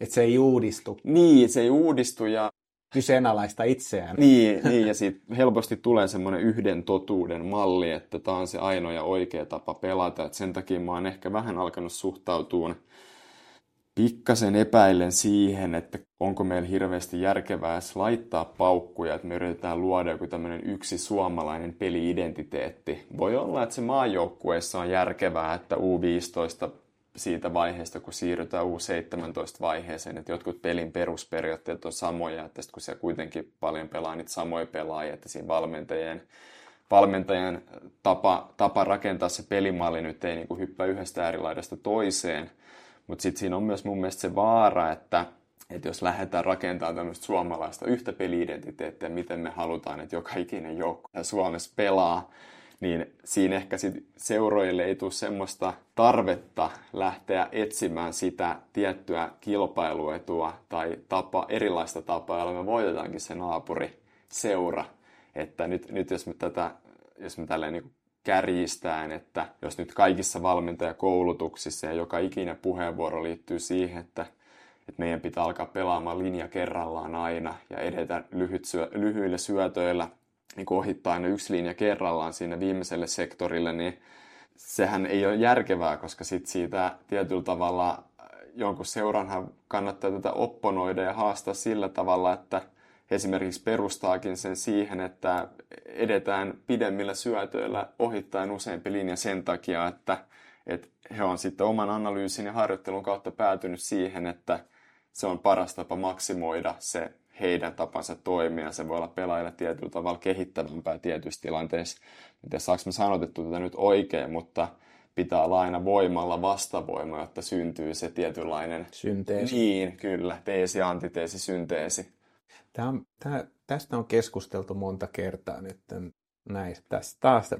että se ei uudistu. Niin, se ei uudistu ja kyseenalaista itseään. Niin, niin ja siitä helposti tulee semmoinen yhden totuuden malli, että tämä on se ainoa ja oikea tapa pelata. Et sen takia mä oon ehkä vähän alkanut suhtautua pikkasen epäilen siihen, että onko meillä hirveästi järkevää laittaa paukkuja, että me yritetään luoda joku tämmöinen yksi suomalainen peliidentiteetti. Voi olla, että se maajoukkueessa on järkevää, että U15 siitä vaiheesta, kun siirrytään U17-vaiheeseen, että jotkut pelin perusperiaatteet on samoja, että kun siellä kuitenkin paljon pelaa niitä samoja pelaajia, että siinä valmentajien, valmentajien tapa, tapa rakentaa se pelimalli nyt ei niin kuin hyppää yhdestä äärilaidasta toiseen, mutta sitten siinä on myös mun mielestä se vaara, että, että jos lähdetään rakentamaan tämmöistä suomalaista yhtä peliidentiteettiä, miten me halutaan, että joka ikinen joukko Suomessa pelaa, niin siinä ehkä sit seuroille ei tule semmoista tarvetta lähteä etsimään sitä tiettyä kilpailuetua tai tapa, erilaista tapaa, jolla me voitetaankin se naapuri seura. Että nyt, nyt jos me tätä, jos me tälleen niin kärjistään, että jos nyt kaikissa valmentajakoulutuksissa ja joka ikinä puheenvuoro liittyy siihen, että, että meidän pitää alkaa pelaamaan linja kerrallaan aina ja edetä lyhyt syö, lyhyillä syötöillä, niin ohittaa aina yksi linja kerrallaan siinä viimeiselle sektorille, niin sehän ei ole järkevää, koska sit siitä tietyllä tavalla jonkun seuranhan kannattaa tätä opponoida ja haastaa sillä tavalla, että – esimerkiksi perustaakin sen siihen, että edetään pidemmillä syötöillä ohittaen useampi linja sen takia, että, että he on sitten oman analyysin ja harjoittelun kautta päätynyt siihen, että se on paras tapa maksimoida se heidän tapansa toimia. Se voi olla pelaajille tietyllä tavalla kehittävämpää tietyissä tilanteissa. En tiedä, saanko me sanotettu tätä nyt oikein, mutta pitää olla aina voimalla vastavoima, jotta syntyy se tietynlainen... Synteesi. Niin, kyllä. Teesi, antiteesi, synteesi. Tämä tämä, tästä on keskusteltu monta kertaa nyt näistä, tästä, taas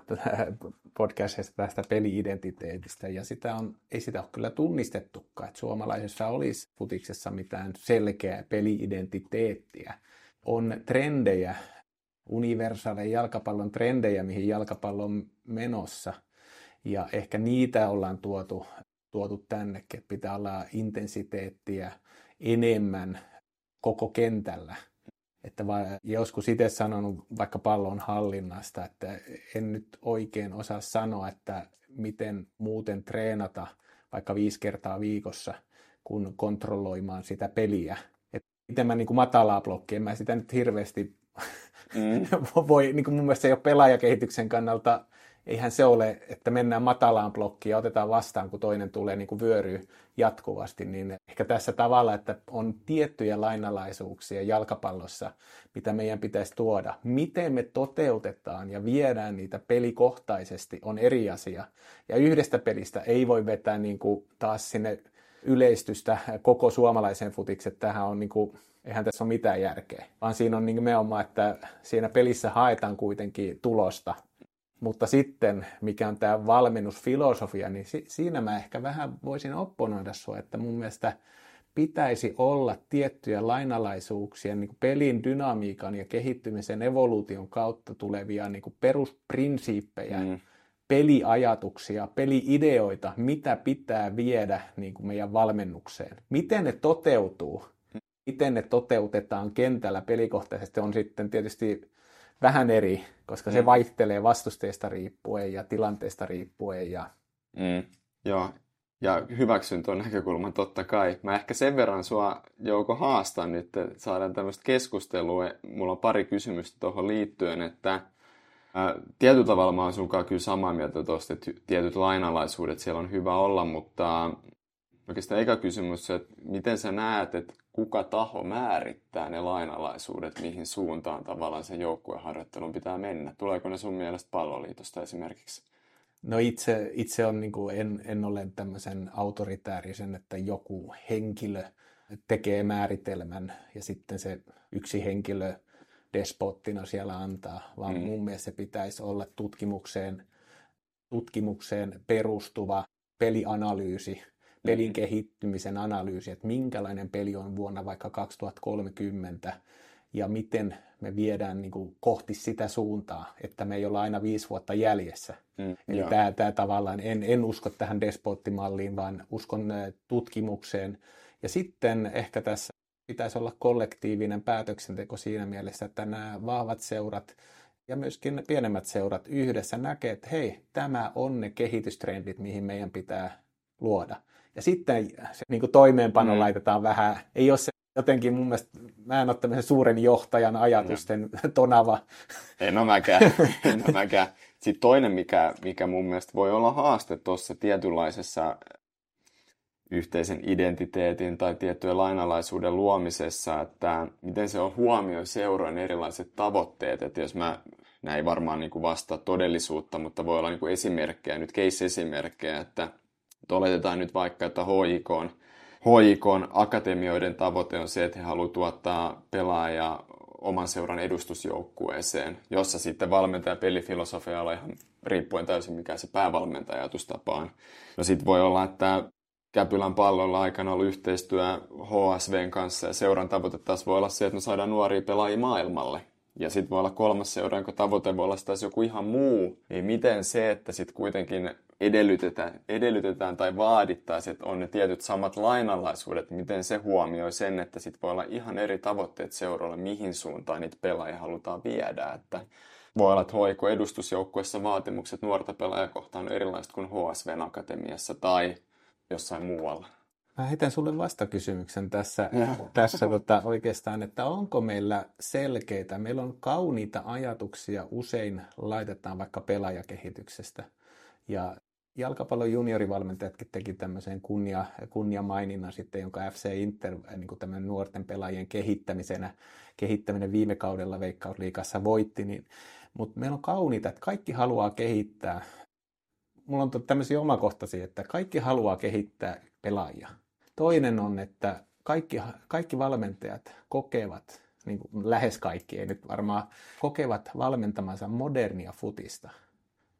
podcastista tästä peliidentiteetistä, ja sitä on, ei sitä ole kyllä tunnistettukaan, että suomalaisessa olisi futiksessa mitään selkeää peliidentiteettiä. On trendejä, universaaleja jalkapallon trendejä, mihin jalkapallo on menossa, ja ehkä niitä ollaan tuotu, tuotu tännekin, että pitää olla intensiteettiä enemmän koko kentällä – että vai, joskus itse sanonut vaikka pallon hallinnasta, että en nyt oikein osaa sanoa, että miten muuten treenata vaikka viisi kertaa viikossa, kun kontrolloimaan sitä peliä. Että miten mä niin kuin matalaa blokkia, en mä sitä nyt hirveästi mm. voi, niin kuin mun mielestä se ei ole pelaajakehityksen kannalta eihän se ole, että mennään matalaan blokkiin ja otetaan vastaan, kun toinen tulee niin kuin vyöryy jatkuvasti, niin ehkä tässä tavalla, että on tiettyjä lainalaisuuksia jalkapallossa, mitä meidän pitäisi tuoda. Miten me toteutetaan ja viedään niitä pelikohtaisesti on eri asia. Ja yhdestä pelistä ei voi vetää niin kuin taas sinne yleistystä koko suomalaisen futikset. Tähän on niin kuin, eihän tässä ole mitään järkeä, vaan siinä on nimenomaan, että siinä pelissä haetaan kuitenkin tulosta mutta sitten, mikä on tämä valmennusfilosofia, niin si- siinä mä ehkä vähän voisin opponoida sua, että mun mielestä pitäisi olla tiettyjä lainalaisuuksia, niin kuin pelin dynamiikan ja kehittymisen evoluution kautta tulevia niin kuin perusprinsiippejä, mm. peliajatuksia, peliideoita, mitä pitää viedä niin kuin meidän valmennukseen. Miten ne toteutuu, miten ne toteutetaan kentällä pelikohtaisesti on sitten tietysti vähän eri, koska se mm. vaihtelee vastusteista riippuen ja tilanteesta riippuen. Ja... Mm. Joo, ja hyväksyn tuon näkökulman totta kai. Mä ehkä sen verran sua Jouko haastan nyt, että saadaan tämmöistä keskustelua. Mulla on pari kysymystä tuohon liittyen, että ää, tietyllä tavalla mä oon sunkaan kyllä samaa mieltä tuosta, että tietyt lainalaisuudet siellä on hyvä olla, mutta oikeastaan eka kysymys, että miten sä näet, että kuka taho määrittää ne lainalaisuudet, mihin suuntaan tavallaan sen joukkueharjoittelun pitää mennä? Tuleeko ne sun mielestä palloliitosta esimerkiksi? No itse, itse on, niin kuin, en, en ole tämmöisen autoritäärisen, että joku henkilö tekee määritelmän ja sitten se yksi henkilö despottina siellä antaa, vaan mm. mun mielestä se pitäisi olla tutkimukseen, tutkimukseen perustuva pelianalyysi, pelin kehittymisen analyysi, että minkälainen peli on vuonna vaikka 2030 ja miten me viedään niin kuin kohti sitä suuntaa, että me ei olla aina viisi vuotta jäljessä. Mm, Eli tämä, tämä tavallaan, en, en usko tähän despottimalliin, vaan uskon tutkimukseen. Ja sitten ehkä tässä pitäisi olla kollektiivinen päätöksenteko siinä mielessä, että nämä vahvat seurat ja myöskin pienemmät seurat yhdessä näkee, että hei, tämä on ne kehitystrendit, mihin meidän pitää luoda. Ja sitten se niin kuin toimeenpano mm. laitetaan vähän, ei ole se jotenkin mun mielestä, mä en ole tämmöisen suuren johtajan ajatusten no. tonava. En ole mäkään, en ole mäkään. Sitten toinen, mikä, mikä mun mielestä voi olla haaste tuossa tietynlaisessa yhteisen identiteetin tai tiettyjen lainalaisuuden luomisessa, että miten se on huomioi seurojen erilaiset tavoitteet. Että jos mä, näin varmaan niin kuin vastaa todellisuutta, mutta voi olla niin kuin esimerkkejä, nyt case-esimerkkejä, että että oletetaan nyt vaikka, että HIK on, HIK on akatemioiden tavoite on se, että he haluavat tuottaa pelaajia oman seuran edustusjoukkueeseen, jossa sitten valmentaja pelifilosofia on ihan riippuen täysin mikä se päävalmentaja ajatustapa on. No sitten voi olla, että Käpylän pallolla aikana ollut yhteistyö HSVn kanssa ja seuran tavoite taas voi olla se, että me saadaan nuoria pelaajia maailmalle. Ja sitten voi olla kolmas seura, jonka tavoite voi olla taas joku ihan muu. Niin miten se, että sitten kuitenkin edellytetään, edellytetään tai vaadittaisiin, että on ne tietyt samat lainalaisuudet, miten se huomioi sen, että sitten voi olla ihan eri tavoitteet seuralle, mihin suuntaan niitä pelaajia halutaan viedä. Että voi olla, että HIK edustusjoukkueessa vaatimukset nuorta pelaajakohtaan on erilaiset kuin HSVn akatemiassa tai jossain muualla. Mä heitän sulle vastakysymyksen tässä, tässä tota, oikeastaan, että onko meillä selkeitä, meillä on kauniita ajatuksia, usein laitetaan vaikka pelaajakehityksestä. Ja jalkapallon juniorivalmentajatkin teki tämmöisen kunnia, kunniamaininnan sitten, jonka FC Inter niin kuin tämän nuorten pelaajien kehittämisenä, kehittäminen viime kaudella Veikkausliikassa voitti, niin, mutta meillä on kauniita, että kaikki haluaa kehittää. Mulla on tämmöisiä omakohtaisia, että kaikki haluaa kehittää pelaajia. Toinen on, että kaikki, kaikki valmentajat kokevat, niin kuin lähes kaikki, ei nyt varmaan, kokevat valmentamansa modernia futista –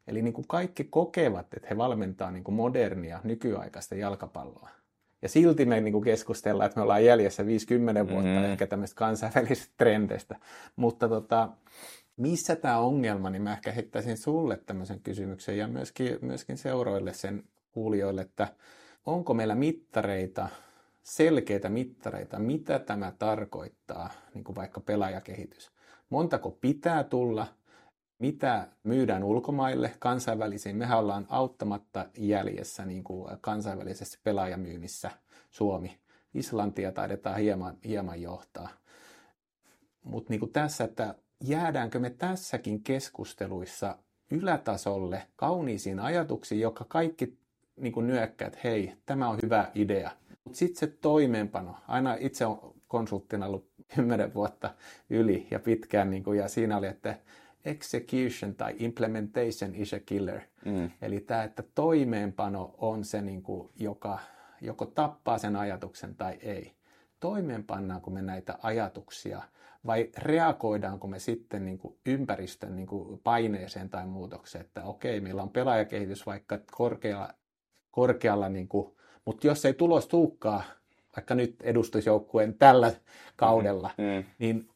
Eli niin kuin kaikki kokevat, että he valmentaa niin kuin modernia, nykyaikaista jalkapalloa. Ja silti me niin kuin keskustellaan, että me ollaan jäljessä 50 vuotta mm. ehkä tämmöistä kansainvälisistä trendeistä. Mutta tota, missä tämä ongelma, niin mä ehkä heittäisin sulle tämmöisen kysymyksen ja myöskin, myöskin seuroille sen kuulijoille, että onko meillä mittareita, selkeitä mittareita, mitä tämä tarkoittaa, niin kuin vaikka pelaajakehitys. Montako pitää tulla – mitä myydään ulkomaille kansainvälisiin. Mehän ollaan auttamatta jäljessä niin kuin kansainvälisessä pelaajamyynnissä Suomi. Islantia taidetaan hieman, hieman johtaa. Mutta niin tässä, että jäädäänkö me tässäkin keskusteluissa ylätasolle kauniisiin ajatuksiin, joka kaikki niin kuin nyökkää, että hei, tämä on hyvä idea. Mutta sitten se toimeenpano, aina itse on konsulttina ollut kymmenen vuotta yli ja pitkään, niin kuin, ja siinä oli, että execution tai implementation is a killer. Mm. Eli tämä, että toimeenpano on se, niin kuin, joka joko tappaa sen ajatuksen tai ei. Toimeenpannaanko me näitä ajatuksia vai reagoidaanko me sitten niin kuin ympäristön niin kuin paineeseen tai muutokseen, että okei, meillä on pelaajakehitys vaikka korkealla, korkealla niin kuin, mutta jos ei tulos tuukkaa, vaikka nyt edustusjoukkueen tällä kaudella, mm, mm. niin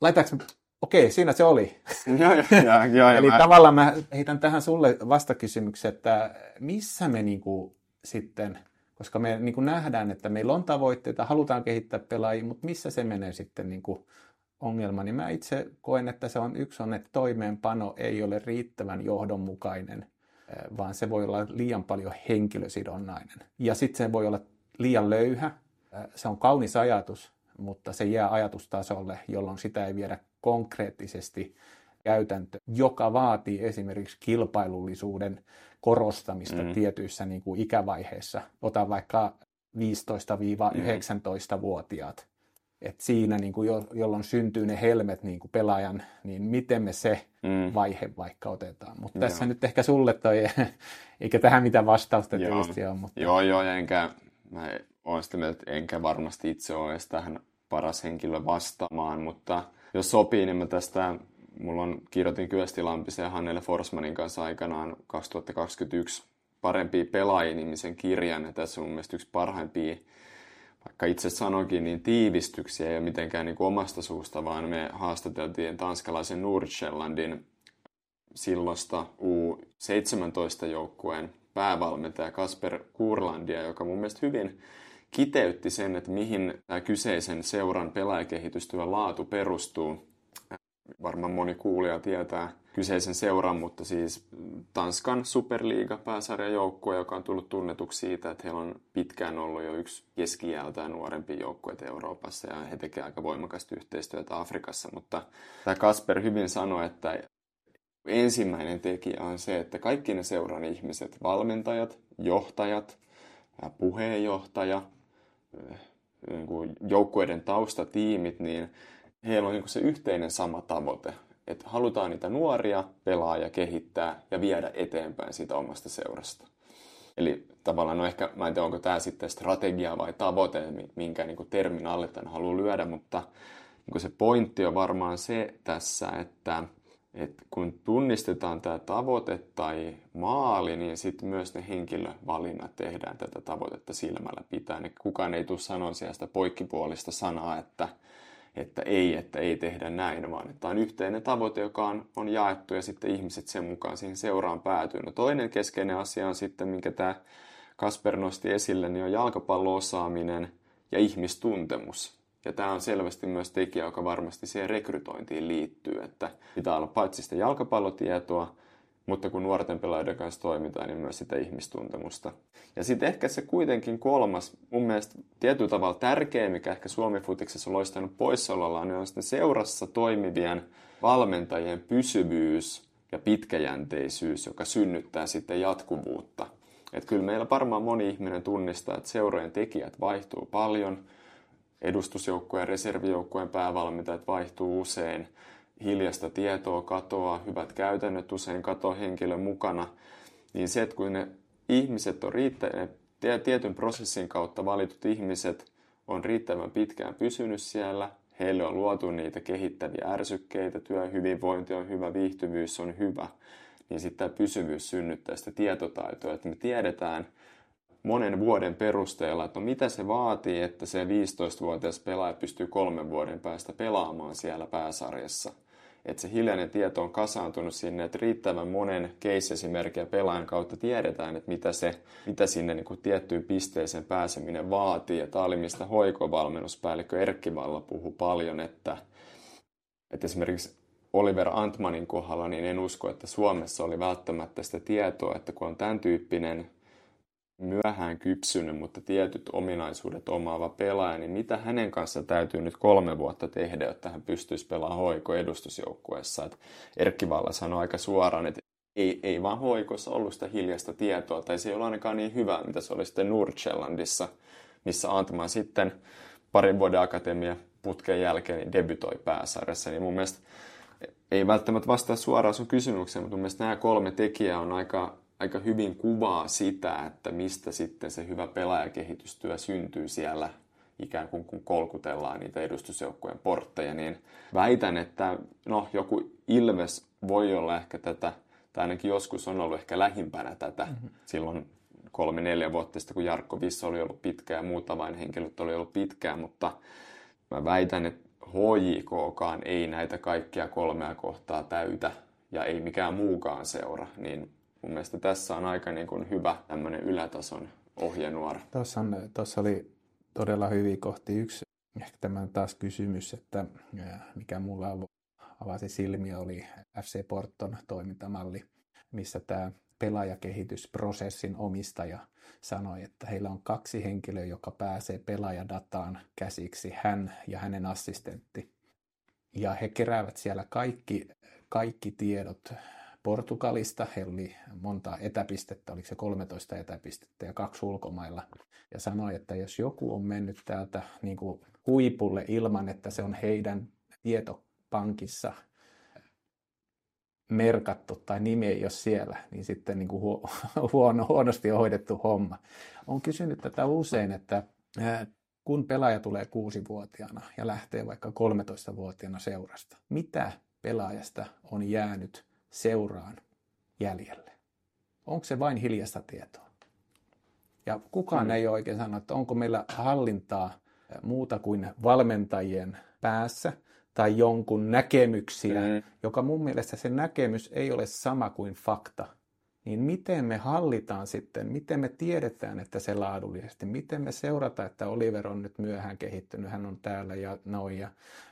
laitaanko Okei, siinä se oli. joo, joo, joo, Eli mä... tavallaan mä heitän tähän sulle vastakysymyksen, että missä me niinku sitten, koska me niinku nähdään, että meillä on tavoitteita, halutaan kehittää pelaajia, mutta missä se menee sitten niinku ongelma, niin mä itse koen, että se on yksi on, että toimeenpano ei ole riittävän johdonmukainen, vaan se voi olla liian paljon henkilösidonnainen. Ja sitten se voi olla liian löyhä, eh, se on kaunis ajatus, mutta se jää ajatustasolle, jolloin sitä ei viedä konkreettisesti käytäntö, joka vaatii esimerkiksi kilpailullisuuden korostamista mm. tietyissä niin kuin ikävaiheissa. Ota vaikka 15-19-vuotiaat. Et siinä, niin kuin jo, jolloin syntyy ne helmet niin kuin pelaajan, niin miten me se mm. vaihe vaikka otetaan. Mutta tässä nyt ehkä sulle toi, eikä tähän mitään vastausta joo. tietysti ole. Mutta... Joo, joo, enkä, mä olen sitä mieltä, että enkä varmasti itse ole edes tähän paras henkilö vastaamaan, mutta jos sopii, niin mä tästä, mulla on, kirjoitin Kyösti Lampisen ja Hannele Forsmanin kanssa aikanaan 2021 parempia pelaajia-nimisen kirjan, ja tässä on mun mielestä yksi parhaimpia, vaikka itse sanokin, niin tiivistyksiä ei ole mitenkään niin kuin omasta suusta, vaan me haastateltiin tanskalaisen Nordsjællandin silloista U17-joukkueen päävalmentaja Kasper Kurlandia, joka mun mielestä hyvin kiteytti sen, että mihin tämä kyseisen seuran pelaajakehitystyön laatu perustuu. Varmaan moni kuulija tietää kyseisen seuran, mutta siis Tanskan Superliiga pääsarjajoukkue, joka on tullut tunnetuksi siitä, että heillä on pitkään ollut jo yksi keskiältään nuorempi joukkue Euroopassa ja he tekevät aika voimakasta yhteistyötä Afrikassa. Mutta tämä Kasper hyvin sanoi, että ensimmäinen tekijä on se, että kaikki ne seuran ihmiset, valmentajat, johtajat, puheenjohtaja, niin joukkueiden taustatiimit, niin heillä on niin se yhteinen sama tavoite, että halutaan niitä nuoria pelaajia kehittää ja viedä eteenpäin siitä omasta seurasta. Eli tavallaan, no ehkä, mä en tiedä, onko tämä sitten strategia vai tavoite, minkä niin termin alle tämän haluaa lyödä, mutta niin se pointti on varmaan se tässä, että että kun tunnistetaan tämä tavoite tai maali, niin sitten myös ne henkilövalinnat tehdään tätä tavoitetta silmällä pitää. Kukaan ei tule sanoa sitä poikkipuolista sanaa, että, että ei, että ei tehdä näin, vaan että on yhteinen tavoite, joka on, on jaettu ja sitten ihmiset sen mukaan siihen seuraan päätyy. No toinen keskeinen asia on sitten, minkä tämä Kasper nosti esille, niin on jalkapalloosaaminen ja ihmistuntemus. Ja tämä on selvästi myös tekijä, joka varmasti siihen rekrytointiin liittyy, että pitää olla paitsi sitä jalkapallotietoa, mutta kun nuorten pelaajien kanssa toimitaan, niin myös sitä ihmistuntemusta. Ja sitten ehkä se kuitenkin kolmas, mun mielestä tietyllä tavalla tärkeä, mikä ehkä Suomi Futiksessa on loistanut poissaolollaan, niin on sitten seurassa toimivien valmentajien pysyvyys ja pitkäjänteisyys, joka synnyttää sitten jatkuvuutta – Että kyllä meillä varmaan moni ihminen tunnistaa, että seurojen tekijät vaihtuu paljon, edustusjoukkueen ja reservijoukkueen päävalmentajat vaihtuu usein, hiljasta tietoa katoaa, hyvät käytännöt usein katoaa henkilön mukana, niin se, että kun ne ihmiset on riittäneet, tietyn prosessin kautta valitut ihmiset on riittävän pitkään pysynyt siellä, heille on luotu niitä kehittäviä ärsykkeitä, työhyvinvointi on hyvä, viihtyvyys on hyvä, niin sitten tämä pysyvyys synnyttää sitä tietotaitoa, että me tiedetään monen vuoden perusteella, että no mitä se vaatii, että se 15-vuotias pelaaja pystyy kolmen vuoden päästä pelaamaan siellä pääsarjassa – että se hiljainen tieto on kasaantunut sinne, että riittävän monen case-esimerkin ja pelaajan kautta tiedetään, että mitä, se, mitä sinne niin kuin tiettyyn pisteeseen pääseminen vaatii. Ja tämä oli, mistä hoikovalmennuspäällikkö Erkki Valla puhui paljon, että, että esimerkiksi Oliver Antmanin kohdalla, niin en usko, että Suomessa oli välttämättä sitä tietoa, että kun on tämän tyyppinen myöhään kypsynyt, mutta tietyt ominaisuudet omaava pelaaja, niin mitä hänen kanssa täytyy nyt kolme vuotta tehdä, jotta hän pystyisi pelaamaan hoiko edustusjoukkueessa. Et Erkki Valla sanoi aika suoraan, että ei, ei vaan hoikossa ollut sitä hiljasta tietoa, tai se ei ole ainakaan niin hyvä, mitä se oli sitten Nordjyllandissa, missä Antman sitten parin vuoden akatemia putken jälkeen niin debytoi pääsarjassa, niin mun mielestä ei välttämättä vastaa suoraan sun kysymykseen, mutta mun mielestä nämä kolme tekijää on aika aika hyvin kuvaa sitä, että mistä sitten se hyvä pelaajakehitystyö syntyy siellä ikään kuin kun kolkutellaan niitä edustusjoukkueen portteja, niin väitän, että no, joku Ilves voi olla ehkä tätä, tai ainakin joskus on ollut ehkä lähimpänä tätä mm-hmm. silloin kolme-neljä vuotta sitten, kun Jarkko Vissa oli ollut pitkään ja muut avainhenkilöt oli ollut pitkään, mutta mä väitän, että HJKkaan ei näitä kaikkia kolmea kohtaa täytä ja ei mikään muukaan seura, niin mun mielestä tässä on aika niin kuin hyvä tämmöinen ylätason ohjenuora. Tuossa, on, tuossa oli todella hyviä kohti. Yksi ehkä tämä taas kysymys, että mikä mulla avasi silmiä oli FC Porton toimintamalli, missä tämä pelaajakehitysprosessin omistaja sanoi, että heillä on kaksi henkilöä, joka pääsee pelaajadataan käsiksi, hän ja hänen assistentti. Ja he keräävät siellä kaikki, kaikki tiedot Portugalista. Heillä oli monta etäpistettä, oliko se 13 etäpistettä ja kaksi ulkomailla. Ja sanoi, että jos joku on mennyt täältä niin kuin huipulle ilman, että se on heidän tietopankissa merkattu tai nimi ei ole siellä, niin sitten niin kuin huono, huonosti on hoidettu homma. Olen kysynyt tätä usein, että kun pelaaja tulee kuusivuotiaana ja lähtee vaikka 13-vuotiaana seurasta, mitä pelaajasta on jäänyt seuraan jäljelle? Onko se vain hiljasta tietoa? Ja kukaan mm. ei oikein sano, että onko meillä hallintaa muuta kuin valmentajien päässä tai jonkun näkemyksiä, mm. joka mun mielestä se näkemys ei ole sama kuin fakta – niin miten me hallitaan sitten, miten me tiedetään, että se laadullisesti, miten me seurataan, että Oliver on nyt myöhään kehittynyt, hän on täällä ja noin. Ja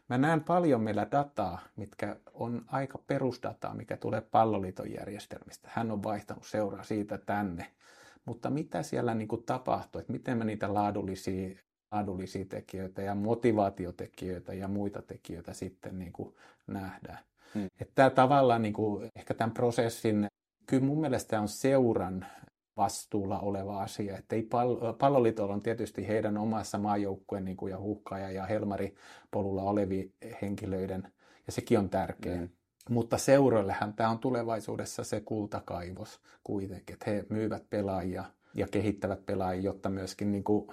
mä näen paljon meillä dataa, mitkä on aika perusdataa, mikä tulee palloliiton järjestelmistä. Hän on vaihtanut seuraa siitä tänne. Mutta mitä siellä niin kuin tapahtuu, että miten me niitä laadullisia, laadullisia tekijöitä ja motivaatiotekijöitä ja muita tekijöitä sitten niin kuin nähdään. Hmm. Että tämä tavallaan niin kuin, ehkä tämän prosessin kyllä mun mielestä on seuran vastuulla oleva asia. Että ei pall- palloliitolla on tietysti heidän omassa maajoukkueen niin kuin ja Huhkaaja ja Helmari polulla olevi henkilöiden, ja sekin on tärkeä. Mm. Mutta seuroillehan tämä on tulevaisuudessa se kultakaivos kuitenkin, että he myyvät pelaajia ja kehittävät pelaajia, jotta myöskin niin kuin,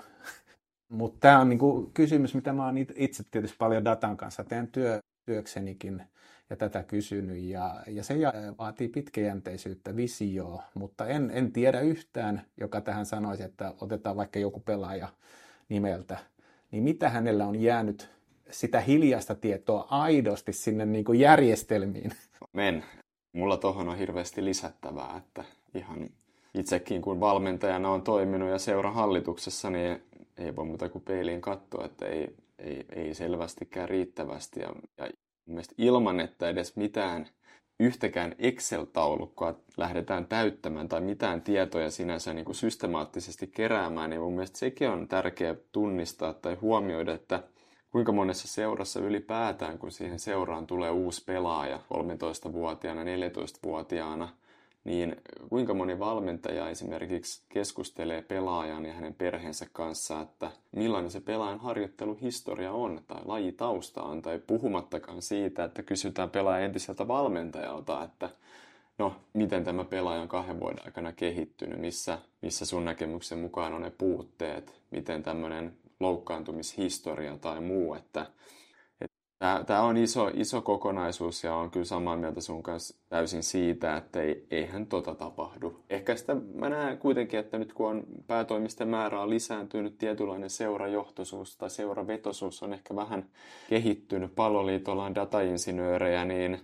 mutta tämä on niin kuin kysymys, mitä mä oon itse tietysti paljon datan kanssa teen työ, työksenikin ja tätä kysynyt. Ja, ja se vaatii pitkäjänteisyyttä, visioa, mutta en, en tiedä yhtään, joka tähän sanoisi, että otetaan vaikka joku pelaaja nimeltä, niin mitä hänellä on jäänyt sitä hiljasta tietoa aidosti sinne niin kuin järjestelmiin? Men. Mulla tuohon on hirveästi lisättävää, että ihan itsekin kun valmentajana on toiminut ja seura hallituksessa, niin ei voi muuta kuin peiliin katsoa, että ei, ei, ei selvästikään riittävästi. Ja, ja mielestä ilman, että edes mitään yhtäkään Excel-taulukkoa lähdetään täyttämään tai mitään tietoja sinänsä niin kuin systemaattisesti keräämään, niin mun mielestä sekin on tärkeää tunnistaa tai huomioida, että kuinka monessa seurassa ylipäätään, kun siihen seuraan tulee uusi pelaaja 13-vuotiaana, 14-vuotiaana, niin kuinka moni valmentaja esimerkiksi keskustelee pelaajan ja hänen perheensä kanssa, että millainen se pelaajan harjoitteluhistoria on tai lajitausta on, tai puhumattakaan siitä, että kysytään pelaajan entiseltä valmentajalta, että no, miten tämä pelaaja on kahden vuoden aikana kehittynyt, missä, missä sun näkemyksen mukaan on ne puutteet, miten tämmöinen loukkaantumishistoria tai muu, että Tämä on iso, iso kokonaisuus ja on kyllä samaa mieltä sun kanssa täysin siitä, että ei, eihän tota tapahdu. Ehkä sitä mä näen kuitenkin, että nyt kun on päätoimisten määrä on lisääntynyt, tietynlainen seurajohtoisuus tai seuravetosuus on ehkä vähän kehittynyt. Palloliitolla on datainsinöörejä, niin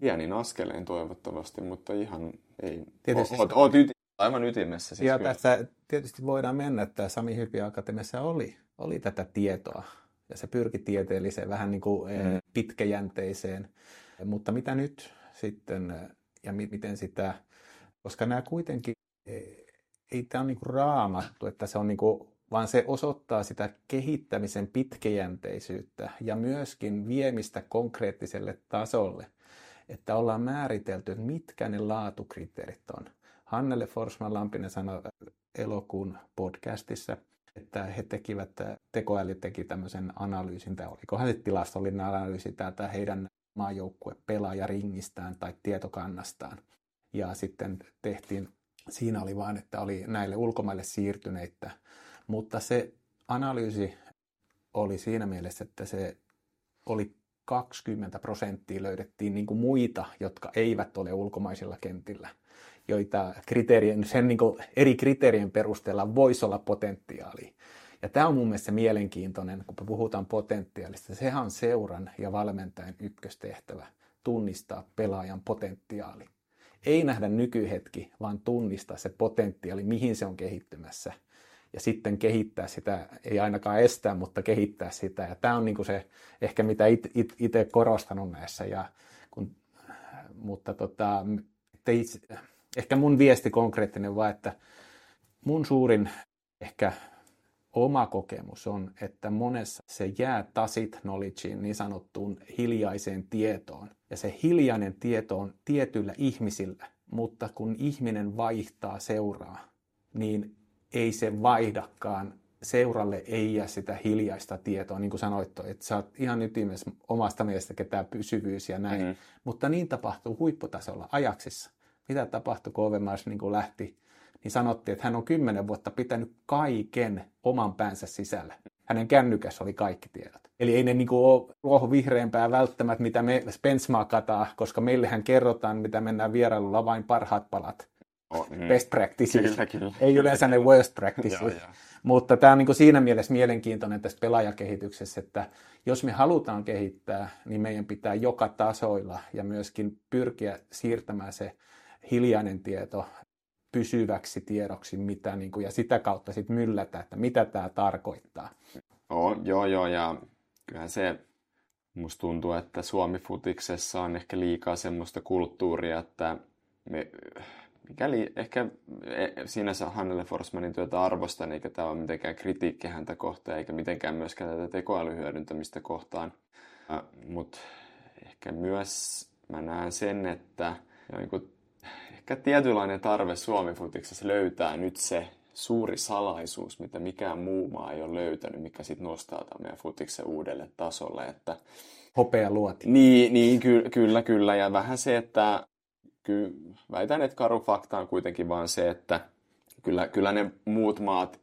pienin askeleen toivottavasti, mutta ihan ei. Tietysti... Oot, oot yti, aivan ytimessä. Siis ja kyllä. tässä tietysti voidaan mennä, että Sami Hypi Akatemiassa oli, oli tätä tietoa se pyrki tieteelliseen, vähän niin kuin eh, mm. pitkäjänteiseen. Mutta mitä nyt sitten eh, ja miten sitä, koska nämä kuitenkin, eh, ei tämä ole niin kuin raamattu, että se on niin kuin, vaan se osoittaa sitä kehittämisen pitkäjänteisyyttä ja myöskin viemistä konkreettiselle tasolle, että ollaan määritelty, että mitkä ne laatukriteerit on. Hannele Forsman Lampinen sanoi elokuun podcastissa – että he tekivät, tekoäly teki tämmöisen analyysin, tai olikohan se tilastollinen analyysi tätä heidän maajoukkue pelaajaringistään tai tietokannastaan. Ja sitten tehtiin, siinä oli vain, että oli näille ulkomaille siirtyneitä, mutta se analyysi oli siinä mielessä, että se oli 20 prosenttia löydettiin niin kuin muita, jotka eivät ole ulkomaisilla kentillä joita kriteerien, sen niin eri kriteerien perusteella voisi olla potentiaali. Ja tämä on mun mielestä mielenkiintoinen, kun puhutaan potentiaalista. Sehän on seuran ja valmentajan ykköstehtävä, tunnistaa pelaajan potentiaali. Ei nähdä nykyhetki, vaan tunnistaa se potentiaali, mihin se on kehittymässä. Ja sitten kehittää sitä, ei ainakaan estää, mutta kehittää sitä. Ja tämä on niin se ehkä mitä itse korostanut näissä. Ja kun, mutta tota, itse, ehkä mun viesti konkreettinen vaan, että mun suurin ehkä oma kokemus on, että monessa se jää tacit knowledgeen, niin sanottuun hiljaiseen tietoon. Ja se hiljainen tieto on tietyillä ihmisillä, mutta kun ihminen vaihtaa seuraa, niin ei se vaihdakaan seuralle ei jää sitä hiljaista tietoa, niin kuin sanoit, että sä oot ihan ytimessä omasta mielestä tämä pysyvyys ja näin. Mm-hmm. Mutta niin tapahtuu huipputasolla ajaksissa mitä tapahtui, kun Overmars niin lähti, niin sanottiin, että hän on kymmenen vuotta pitänyt kaiken oman päänsä sisällä. Hänen kännykässä oli kaikki tiedot. Eli ei ne niin kuin ole ruoho vihreämpää välttämättä, mitä me kataa, koska meillähän kerrotaan, mitä mennään vierailulla, vain parhaat palat. Oh, mm. Best practices. Kyllä, kyllä. Ei yleensä ne worst practices. Mutta tämä on niin kuin siinä mielessä mielenkiintoinen tässä pelaajakehityksessä, että jos me halutaan kehittää, niin meidän pitää joka tasoilla ja myöskin pyrkiä siirtämään se hiljainen tieto pysyväksi tiedoksi, mitä, niin kuin, ja sitä kautta sitten myllätä, että mitä tämä tarkoittaa. Oh, joo, joo, ja kyllähän se musta tuntuu, että Suomi-futiksessa on ehkä liikaa semmoista kulttuuria, että me, mikäli ehkä e, sinänsä Hannele Forsmanin työtä arvostan, eikä tämä ole mitenkään kritiikki häntä kohtaan, eikä mitenkään myöskään tätä tekoälyhyödyntämistä kohtaan. Mutta ehkä myös mä näen sen, että niin kuin ehkä tietynlainen tarve Suomi-futiksessa löytää nyt se suuri salaisuus, mitä mikään muu maa ei ole löytänyt, mikä sitten nostaa tämän meidän futiksen uudelle tasolle. Että, Hopea luoti. Niin, niin ky- kyllä, kyllä. Ja vähän se, että ky- väitän, että karu fakta on kuitenkin vaan se, että kyllä, kyllä ne muut maat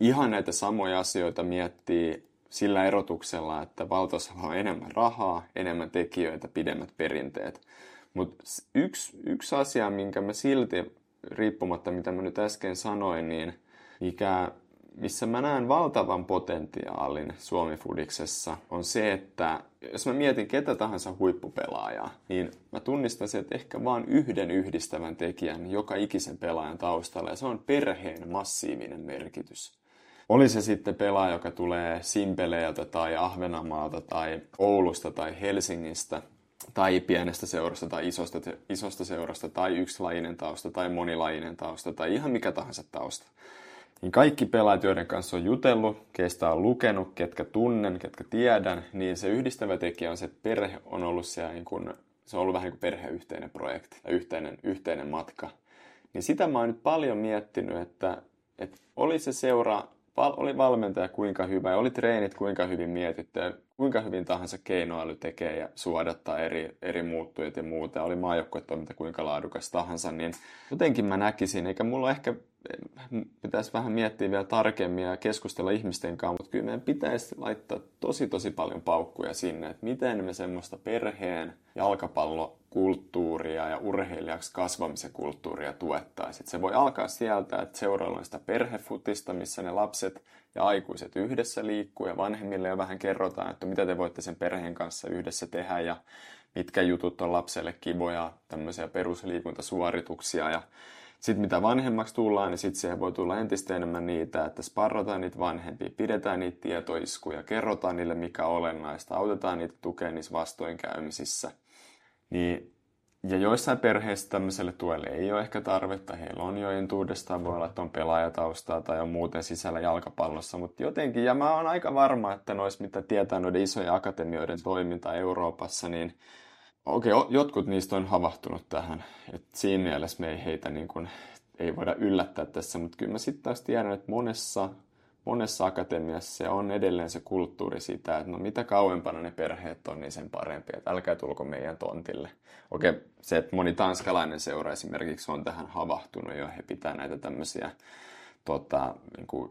ihan näitä samoja asioita miettii sillä erotuksella, että valtaosalla on enemmän rahaa, enemmän tekijöitä, pidemmät perinteet. Mutta yksi, yksi asia, minkä mä silti, riippumatta mitä mä nyt äsken sanoin, niin mikä, missä mä näen valtavan potentiaalin Suomi-fudiksessa, on se, että jos mä mietin ketä tahansa huippupelaajaa, niin mä tunnistaisin, että ehkä vain yhden yhdistävän tekijän joka ikisen pelaajan taustalla, ja se on perheen massiivinen merkitys. Oli se sitten pelaaja, joka tulee Simpeleeltä tai Ahvenamaalta tai Oulusta tai Helsingistä – tai pienestä seurasta tai isosta, isosta seurasta tai yksilajinen tausta tai monilajinen tausta tai ihan mikä tahansa tausta. Niin kaikki pelaajat, joiden kanssa on jutellut, keistä on lukenut, ketkä tunnen, ketkä tiedän, niin se yhdistävä tekijä on se, että perhe on ollut siellä niin kuin se on ollut vähän niin kuin perheyhteinen projekti ja yhteinen, yhteinen matka. Niin sitä mä oon nyt paljon miettinyt, että, että oli se seura, oli valmentaja kuinka hyvä ja oli treenit kuinka hyvin mietitty ja kuinka hyvin tahansa keinoäly tekee ja suodattaa eri, eri muuttujat ja muuta, oli maajoukkuetoiminta kuinka laadukas tahansa, niin jotenkin mä näkisin, eikä mulla ehkä pitäisi vähän miettiä vielä tarkemmin ja keskustella ihmisten kanssa, mutta kyllä meidän pitäisi laittaa tosi tosi paljon paukkuja sinne, että miten me semmoista perheen jalkapallokulttuuria ja urheilijaksi kasvamisen kulttuuria tuettaisiin. Se voi alkaa sieltä, että seurailla on sitä perhefutista, missä ne lapset ja aikuiset yhdessä liikkuu ja vanhemmille jo vähän kerrotaan, että mitä te voitte sen perheen kanssa yhdessä tehdä ja mitkä jutut on lapselle kivoja, tämmöisiä perusliikuntasuorituksia ja sitten mitä vanhemmaksi tullaan, niin sitten siihen voi tulla entistä enemmän niitä, että sparrataan niitä vanhempia, pidetään niitä tietoiskuja, kerrotaan niille mikä olennaista, autetaan niitä tukea niissä vastoinkäymisissä. Niin, ja joissain perheissä tämmöiselle tuelle ei ole ehkä tarvetta, heillä on jo entuudestaan, voi olla, että on pelaajataustaa tai on muuten sisällä jalkapallossa, mutta jotenkin, ja mä oon aika varma, että noissa, mitä tietää noiden isojen akatemioiden toiminta Euroopassa, niin Okei, okay, jotkut niistä on havahtunut tähän. Et siinä mielessä me ei heitä niin kuin, ei voida yllättää tässä, mutta kyllä mä sitten taas tiedän, että monessa, monessa akatemiassa se on edelleen se kulttuuri sitä, että no mitä kauempana ne perheet on, niin sen parempi, että älkää tulko meidän tontille. Okei, okay, se, että moni tanskalainen seura esimerkiksi on tähän havahtunut jo, he pitää näitä tämmöisiä tota, niin kuin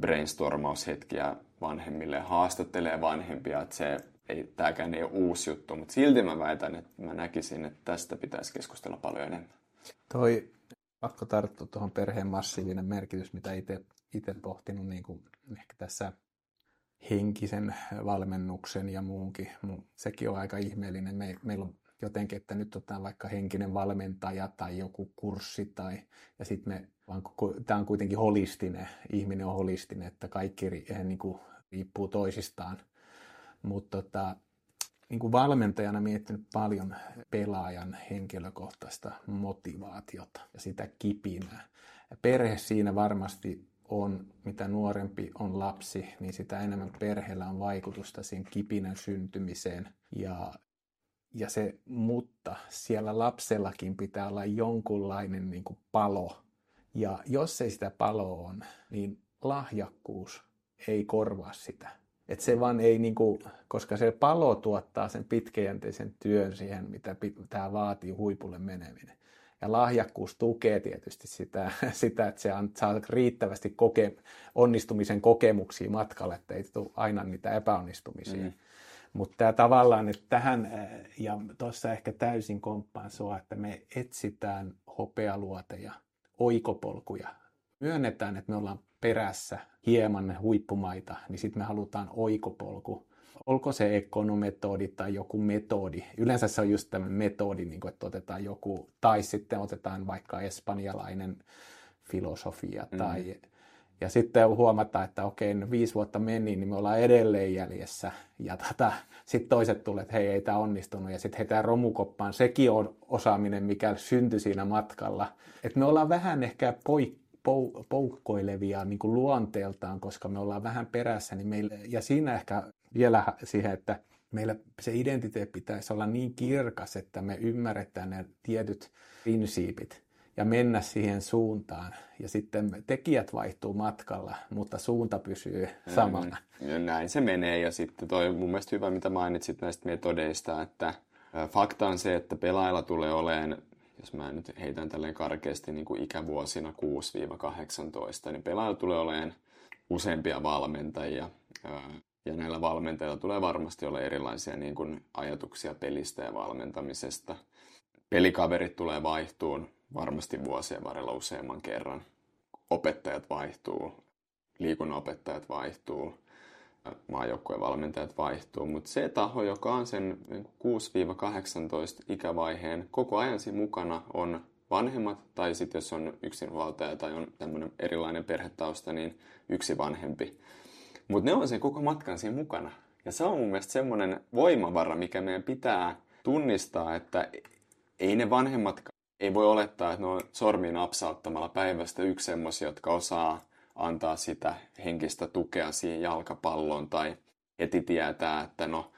brainstormaushetkiä vanhemmille, haastattelee vanhempia, että se ei, tämäkään ei ole uusi juttu, mutta silti mä väitän, että mä näkisin, että tästä pitäisi keskustella paljon enemmän. Toi pakko tarttua tuohon perheen massiivinen merkitys, mitä itse pohtinut niin kuin ehkä tässä henkisen valmennuksen ja muunkin. Sekin on aika ihmeellinen. Me, meillä on jotenkin, että nyt otetaan vaikka henkinen valmentaja tai joku kurssi tai, ja sitten me, vaan tämä on kuitenkin holistinen, ihminen on holistinen, että kaikki niin kuin, riippuu toisistaan mutta tota, niin kuin valmentajana miettinyt paljon pelaajan henkilökohtaista motivaatiota ja sitä kipinää. Perhe siinä varmasti on, mitä nuorempi on lapsi, niin sitä enemmän perheellä on vaikutusta siihen kipinän syntymiseen. Ja, ja se, mutta siellä lapsellakin pitää olla jonkunlainen niin kuin palo. Ja jos ei sitä paloa on, niin lahjakkuus ei korvaa sitä et se vaan ei, niinku, koska se palo tuottaa sen pitkäjänteisen työn siihen, mitä tämä vaatii huipulle meneminen. Ja lahjakkuus tukee tietysti sitä, sitä että se saa riittävästi koke, onnistumisen kokemuksia matkalle, että ei tule aina niitä epäonnistumisia. Mm. Mutta tämä tavallaan, että tähän, ja tuossa ehkä täysin komppaan sua, että me etsitään hopealuoteja, oikopolkuja. Myönnetään, että me ollaan perässä hieman huippumaita, niin sitten me halutaan oikopolku. Olko se ekonometodi tai joku metodi. Yleensä se on just tämmöinen metodi, niin kuin, että otetaan joku, tai sitten otetaan vaikka espanjalainen filosofia mm. tai ja sitten huomata, että okei, no viisi vuotta meni, niin me ollaan edelleen jäljessä. Ja tota, sitten toiset tulee, että hei, ei tämä onnistunut. Ja sitten heitään romukoppaan. Sekin on osaaminen, mikä syntyi siinä matkalla. Että me ollaan vähän ehkä poik- pou, poukkoilevia niin kuin luonteeltaan, koska me ollaan vähän perässä, niin meillä, ja siinä ehkä vielä siihen, että meillä se identiteetti pitäisi olla niin kirkas, että me ymmärretään ne tietyt prinsiipit ja mennä siihen suuntaan. Ja sitten tekijät vaihtuu matkalla, mutta suunta pysyy samana. Mm, näin se menee. Ja sitten toi mun mielestä hyvä, mitä mainitsit näistä metodeista, että fakta on se, että pelaajalla tulee olemaan jos mä nyt heitän tälleen karkeasti niin kuin ikävuosina 6-18, niin pelaajalla tulee olemaan useampia valmentajia. Ja näillä valmentajilla tulee varmasti olla erilaisia niin kuin ajatuksia pelistä ja valmentamisesta. Pelikaverit tulee vaihtuun varmasti vuosien varrella useamman kerran. Opettajat vaihtuu, liikunnanopettajat vaihtuu, maajoukkueen valmentajat vaihtuu, mutta se taho, joka on sen 6-18 ikävaiheen koko ajan siinä mukana, on vanhemmat, tai sitten jos on yksinhuoltaja tai on tämmöinen erilainen perhetausta, niin yksi vanhempi. Mutta ne on sen koko matkan siinä mukana. Ja se on mun mielestä semmoinen voimavara, mikä meidän pitää tunnistaa, että ei ne vanhemmat, ei voi olettaa, että ne on sormiin napsauttamalla päivästä yksi semmoisia, jotka osaa antaa sitä henkistä tukea siihen jalkapalloon tai heti tietää, että no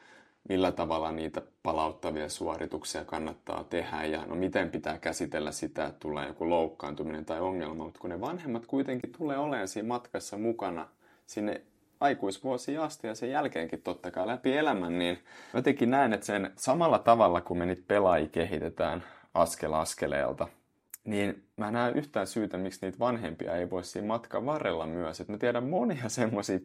millä tavalla niitä palauttavia suorituksia kannattaa tehdä ja no miten pitää käsitellä sitä, että tulee joku loukkaantuminen tai ongelma, mutta kun ne vanhemmat kuitenkin tulee olemaan siinä matkassa mukana sinne aikuisvuosia asti ja sen jälkeenkin totta kai läpi elämän, niin jotenkin näen, että sen samalla tavalla, kun me niitä pelaajia kehitetään askel askeleelta, niin mä näen yhtään syytä, miksi niitä vanhempia ei voisi siinä matkan varrella myös. Et mä tiedän monia semmoisia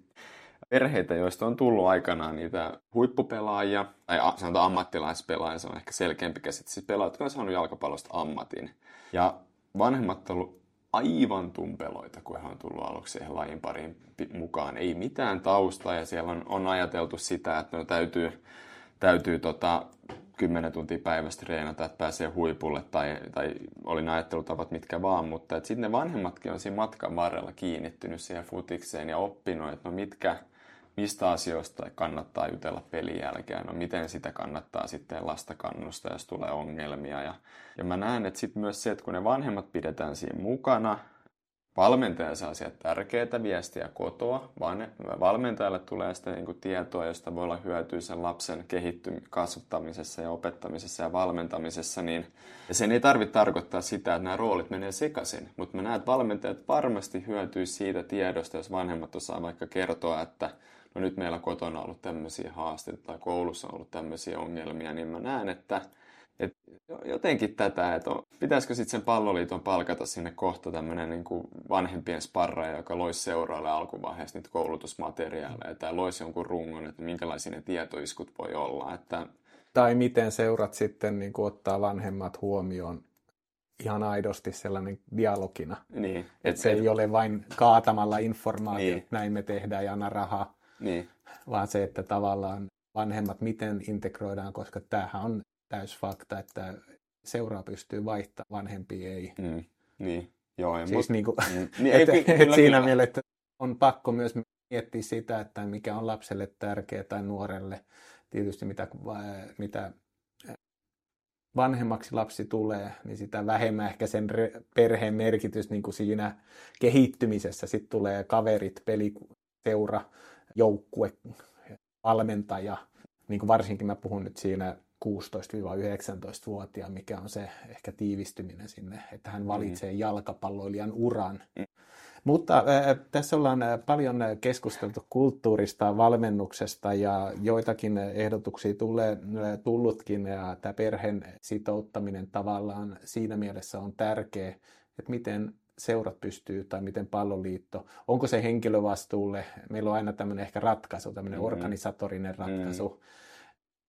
perheitä, joista on tullut aikanaan niitä huippupelaajia, tai sanotaan ammattilaispelaajia, se on ehkä selkeämpi käsite, siis pelaajat, jotka on saanut jalkapallosta ammatin. Ja vanhemmat on ollut aivan tumpeloita, kun he on tullut aluksi siihen lajin pariin mukaan. Ei mitään taustaa ja siellä on, on ajateltu sitä, että no täytyy, täytyy tota, 10 tuntia päivästä treenata, että pääsee huipulle tai, tai oli ne ajattelutavat mitkä vaan, mutta sitten ne vanhemmatkin on siinä matkan varrella kiinnittynyt siihen futikseen ja oppinut, että no mitkä, mistä asioista kannattaa jutella pelin jälkeen, no miten sitä kannattaa sitten lasta kannustaa, jos tulee ongelmia. Ja, ja mä näen, että sitten myös se, että kun ne vanhemmat pidetään siinä mukana, valmentaja saa sieltä tärkeää viestiä kotoa, vaan valmentajalle tulee sitä niin tietoa, josta voi olla hyötyä sen lapsen kehitty- kasvattamisessa ja opettamisessa ja valmentamisessa, niin ja sen ei tarvitse tarkoittaa sitä, että nämä roolit menee sekaisin, mutta mä näen, että valmentajat varmasti hyötyy siitä tiedosta, jos vanhemmat osaa vaikka kertoa, että no nyt meillä kotona on ollut tämmöisiä haasteita tai koulussa on ollut tämmöisiä ongelmia, niin mä näen, että et jotenkin tätä, että pitäisikö sitten sen palloliiton palkata sinne kohta tämmöinen niin kuin vanhempien sparraja, joka loisi seuraalle alkuvaiheessa niitä koulutusmateriaaleja tai loisi jonkun rungon, että minkälaisia ne tietoiskut voi olla. Että... Tai miten seurat sitten niin kuin ottaa vanhemmat huomioon ihan aidosti sellainen dialogina. Niin. Että et, se et... ei ole vain kaatamalla informaatio, niin. että näin me tehdään ja anna rahaa, niin. vaan se, että tavallaan vanhemmat miten integroidaan, koska tämähän on täys fakta, että seuraa pystyy vaihtamaan, vanhempi ei. Mm. Niin. Joo, ja siis mut... niin kuin, mm. niin, et, ei, kyllä, et siinä mielessä on pakko myös miettiä sitä, että mikä on lapselle tärkeä tai nuorelle. Tietysti mitä, mitä vanhemmaksi lapsi tulee, niin sitä vähemmän ehkä sen perheen merkitys niin kuin siinä kehittymisessä. Sitten tulee kaverit, peliseura, joukkue, valmentaja. Niin kuin varsinkin mä puhun nyt siinä 16-19-vuotiaan, mikä on se ehkä tiivistyminen sinne, että hän valitsee mm. jalkapalloilijan uran. Mm. Mutta äh, tässä ollaan paljon keskusteltu kulttuurista, valmennuksesta ja joitakin ehdotuksia tulee, tullutkin ja tämä perheen sitouttaminen tavallaan siinä mielessä on tärkeä, että miten seurat pystyy tai miten palloliitto, onko se henkilövastuulle, meillä on aina tämmöinen ehkä ratkaisu, tämmöinen mm-hmm. organisatorinen ratkaisu, mm-hmm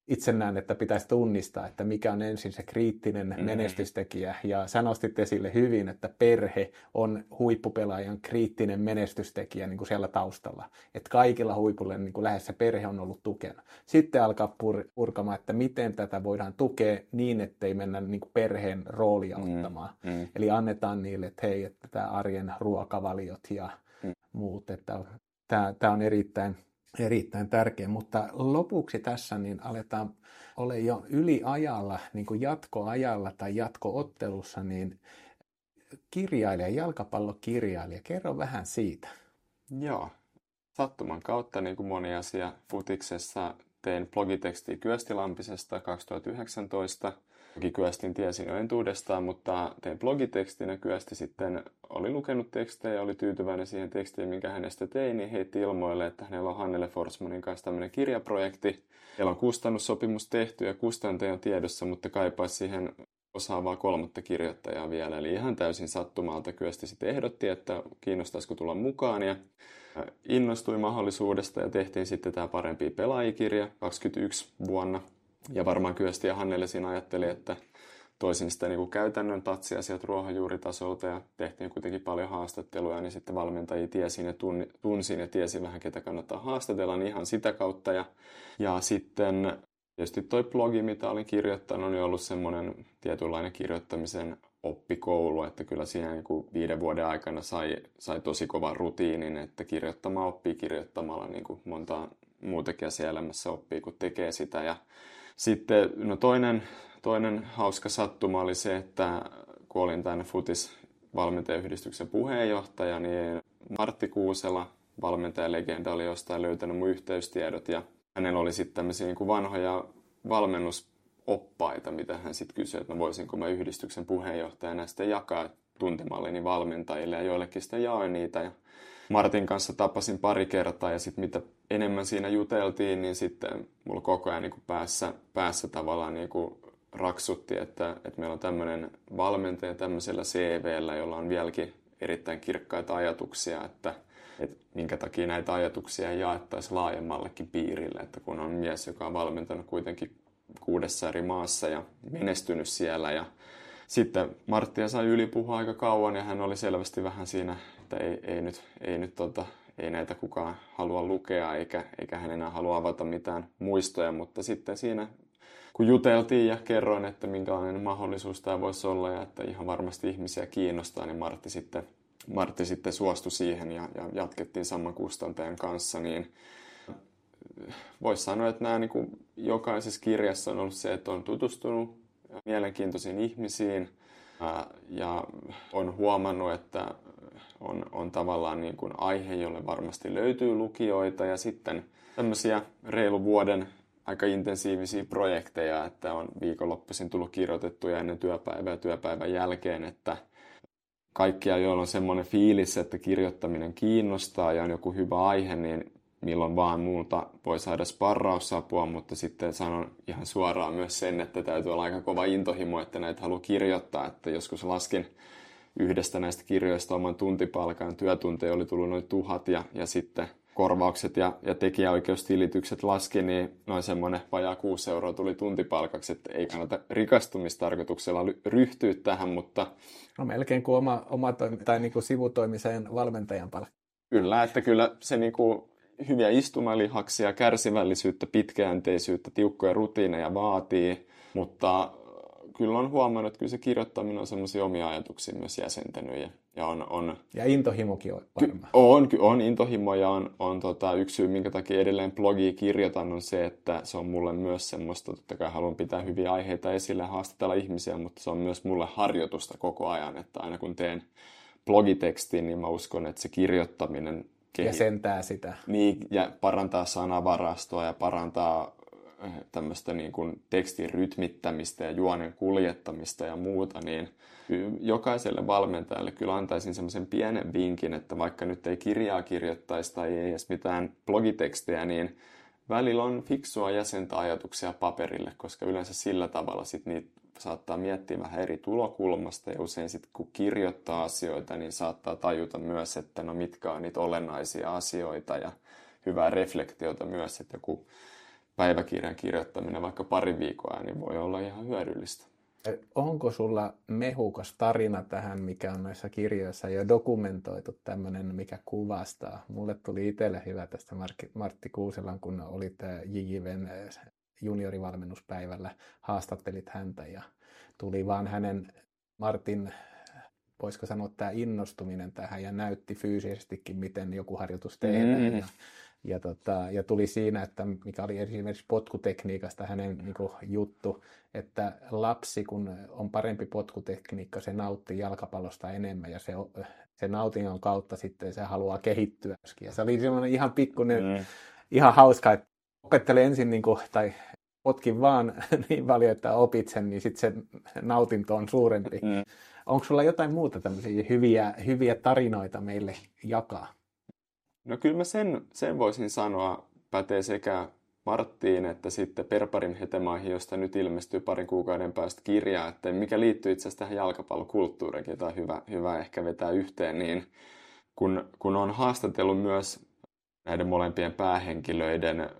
itse näen, että pitäisi tunnistaa, että mikä on ensin se kriittinen mm-hmm. menestystekijä. Ja sä nostit esille hyvin, että perhe on huippupelaajan kriittinen menestystekijä niin kuin siellä taustalla. Että kaikilla huipulle niin kuin lähes se perhe on ollut tukena. Sitten alkaa pur- purkamaan, että miten tätä voidaan tukea niin, ettei mennä niin kuin perheen roolia mm-hmm. ottamaan. Mm-hmm. Eli annetaan niille, että hei, että tämä arjen ruokavaliot ja mm-hmm. muut, että tämä on erittäin erittäin tärkeä, mutta lopuksi tässä niin aletaan ole jo yliajalla, niin kuin jatkoajalla tai jatkoottelussa, niin kirjailija, jalkapallokirjailija, kerro vähän siitä. Joo, sattuman kautta niin kuin moni asia futiksessa tein blogitekstiä Kyöstilampisesta 2019 Toki Kyöstin tiesin jo entuudestaan, mutta tein blogitekstinä. Kyösti sitten oli lukenut tekstejä, oli tyytyväinen siihen tekstiin, minkä hänestä tein, niin heitti ilmoille, että hänellä on Hannele Forsmanin kanssa tämmöinen kirjaprojekti. Heillä on kustannussopimus tehty ja kustantaja on tiedossa, mutta kaipaisi siihen osaavaa kolmatta kirjoittajaa vielä. Eli ihan täysin sattumalta Kyösti sitten ehdotti, että kiinnostaisiko tulla mukaan ja innostui mahdollisuudesta ja tehtiin sitten tämä parempi pelaajikirja 21 vuonna ja varmaan Kyösti ja Hannele siinä ajatteli, että toisin sitä niin kuin käytännön tatsia sieltä ruohonjuuritasolta ja tehtiin kuitenkin paljon haastatteluja, niin sitten valmentajia tiesin ja tunsin ja tiesin vähän, ketä kannattaa haastatella, niin ihan sitä kautta. Ja, ja sitten tietysti toi blogi, mitä olin kirjoittanut, on niin ollut semmoinen tietynlainen kirjoittamisen oppikoulu, että kyllä siinä niin kuin viiden vuoden aikana sai, sai tosi kovan rutiinin, että kirjoittamaan oppii kirjoittamalla niin kuin monta muutakin asia elämässä oppii, kun tekee sitä. Ja sitten no toinen, toinen hauska sattuma oli se, että kun olin tänne Futis valmentajayhdistyksen puheenjohtaja, niin Martti Kuusela, valmentajalegenda, oli jostain löytänyt mun yhteystiedot ja hänellä oli sitten tämmöisiä niin vanhoja valmennusoppaita, mitä hän sitten kysyi, että no voisinko mä yhdistyksen puheenjohtajana sitten jakaa tuntemallini valmentajille ja joillekin sitten jaoin niitä. Ja Martin kanssa tapasin pari kertaa ja sitten mitä enemmän siinä juteltiin, niin sitten mulla koko ajan niin kuin päässä, päässä tavallaan niin kuin raksutti, että, että meillä on tämmöinen valmentaja tämmöisellä CVllä, jolla on vieläkin erittäin kirkkaita ajatuksia, että, että minkä takia näitä ajatuksia jaettaisiin laajemmallekin piirille, että kun on mies, joka on valmentanut kuitenkin kuudessa eri maassa ja menestynyt siellä ja sitten Marttia sai ylipuhua aika kauan ja hän oli selvästi vähän siinä, että ei, ei nyt, ei nyt tota, ei näitä kukaan halua lukea eikä, eikä hän enää halua avata mitään muistoja, mutta sitten siinä kun juteltiin ja kerroin, että minkälainen mahdollisuus tämä voisi olla ja että ihan varmasti ihmisiä kiinnostaa, niin Martti sitten, Martti sitten suostui siihen ja, ja jatkettiin saman kustantajan kanssa, niin voisi sanoa, että nämä niin kuin jokaisessa kirjassa on ollut se, että on tutustunut mielenkiintoisiin ihmisiin ja on huomannut, että on, on tavallaan niin kuin aihe, jolle varmasti löytyy lukijoita ja sitten tämmöisiä reilu vuoden aika intensiivisiä projekteja, että on viikonloppuisin tullut kirjoitettuja ennen työpäivää työpäivän jälkeen, että kaikkia, joilla on semmoinen fiilis, että kirjoittaminen kiinnostaa ja on joku hyvä aihe, niin milloin vaan multa voi saada sparrausapua, mutta sitten sanon ihan suoraan myös sen, että täytyy olla aika kova intohimo, että näitä haluaa kirjoittaa, että joskus laskin yhdestä näistä kirjoista oman tuntipalkan, työtunteja oli tullut noin tuhat ja, ja sitten korvaukset ja, ja tekijäoikeustilitykset laski, niin noin semmoinen vajaa 6 euroa tuli tuntipalkaksi, että ei kannata rikastumistarkoituksella ryhtyä tähän, mutta... No melkein kuin oma, oma toimi, tai niin kuin sivutoimiseen valmentajan palkka. Kyllä, että kyllä se niin kuin hyviä istumalihaksia, kärsivällisyyttä, pitkäjänteisyyttä, tiukkoja rutiineja vaatii, mutta kyllä on huomannut, että kyllä se kirjoittaminen on semmoisia omia ajatuksia myös jäsentänyt. Ja, ja, on, on, ja intohimokin on varmaan. On, on intohimo ja on, on tota, yksi syy, minkä takia edelleen blogia kirjoitan, on se, että se on mulle myös semmoista, totta kai haluan pitää hyviä aiheita esille ja haastatella ihmisiä, mutta se on myös mulle harjoitusta koko ajan, että aina kun teen blogitekstin, niin mä uskon, että se kirjoittaminen kehit... sentää sitä. Niin, ja parantaa sanavarastoa ja parantaa tämmöistä niin kuin tekstin rytmittämistä ja juonen kuljettamista ja muuta, niin jokaiselle valmentajalle kyllä antaisin semmoisen pienen vinkin, että vaikka nyt ei kirjaa kirjoittaisi tai ei edes mitään blogitekstejä, niin välillä on fiksua jäsentä ajatuksia paperille, koska yleensä sillä tavalla sit niitä saattaa miettiä vähän eri tulokulmasta ja usein sitten kun kirjoittaa asioita, niin saattaa tajuta myös, että no mitkä on niitä olennaisia asioita ja hyvää reflektiota myös, että joku päiväkirjan kirjoittaminen vaikka pari viikkoa, niin voi olla ihan hyödyllistä. Onko sulla mehukas tarina tähän, mikä on näissä kirjoissa jo dokumentoitu, tämmöinen, mikä kuvastaa? Mulle tuli itselle hyvä tästä Martti Kuuselan, kun oli JJVn juniorivalmennuspäivällä, haastattelit häntä ja tuli vaan hänen Martin voisiko sanoa tämä innostuminen tähän ja näytti fyysisestikin, miten joku harjoitus tehdään. Mm-hmm. Ja ja, tota, ja tuli siinä, että mikä oli esimerkiksi potkutekniikasta hänen niin kuin, juttu, että lapsi, kun on parempi potkutekniikka, se nauttii jalkapallosta enemmän ja se, se nautinnon kautta sitten se haluaa kehittyä. Ja se oli semmoinen ihan pikkuinen, mm. ihan hauska, että opettele ensin, niin kuin, tai potkin vaan niin paljon, että opit sen, niin sitten se nautinto on suurempi. Mm. Onko sulla jotain muuta tämmöisiä hyviä, hyviä tarinoita meille jakaa? No kyllä mä sen, sen voisin sanoa pätee sekä Marttiin että sitten Perparin hetemaihin, josta nyt ilmestyy parin kuukauden päästä kirjaa, että mikä liittyy itse asiassa tähän jalkapallokulttuuriin, jota on hyvä, hyvä ehkä vetää yhteen, niin kun, kun on haastatellut myös näiden molempien päähenkilöiden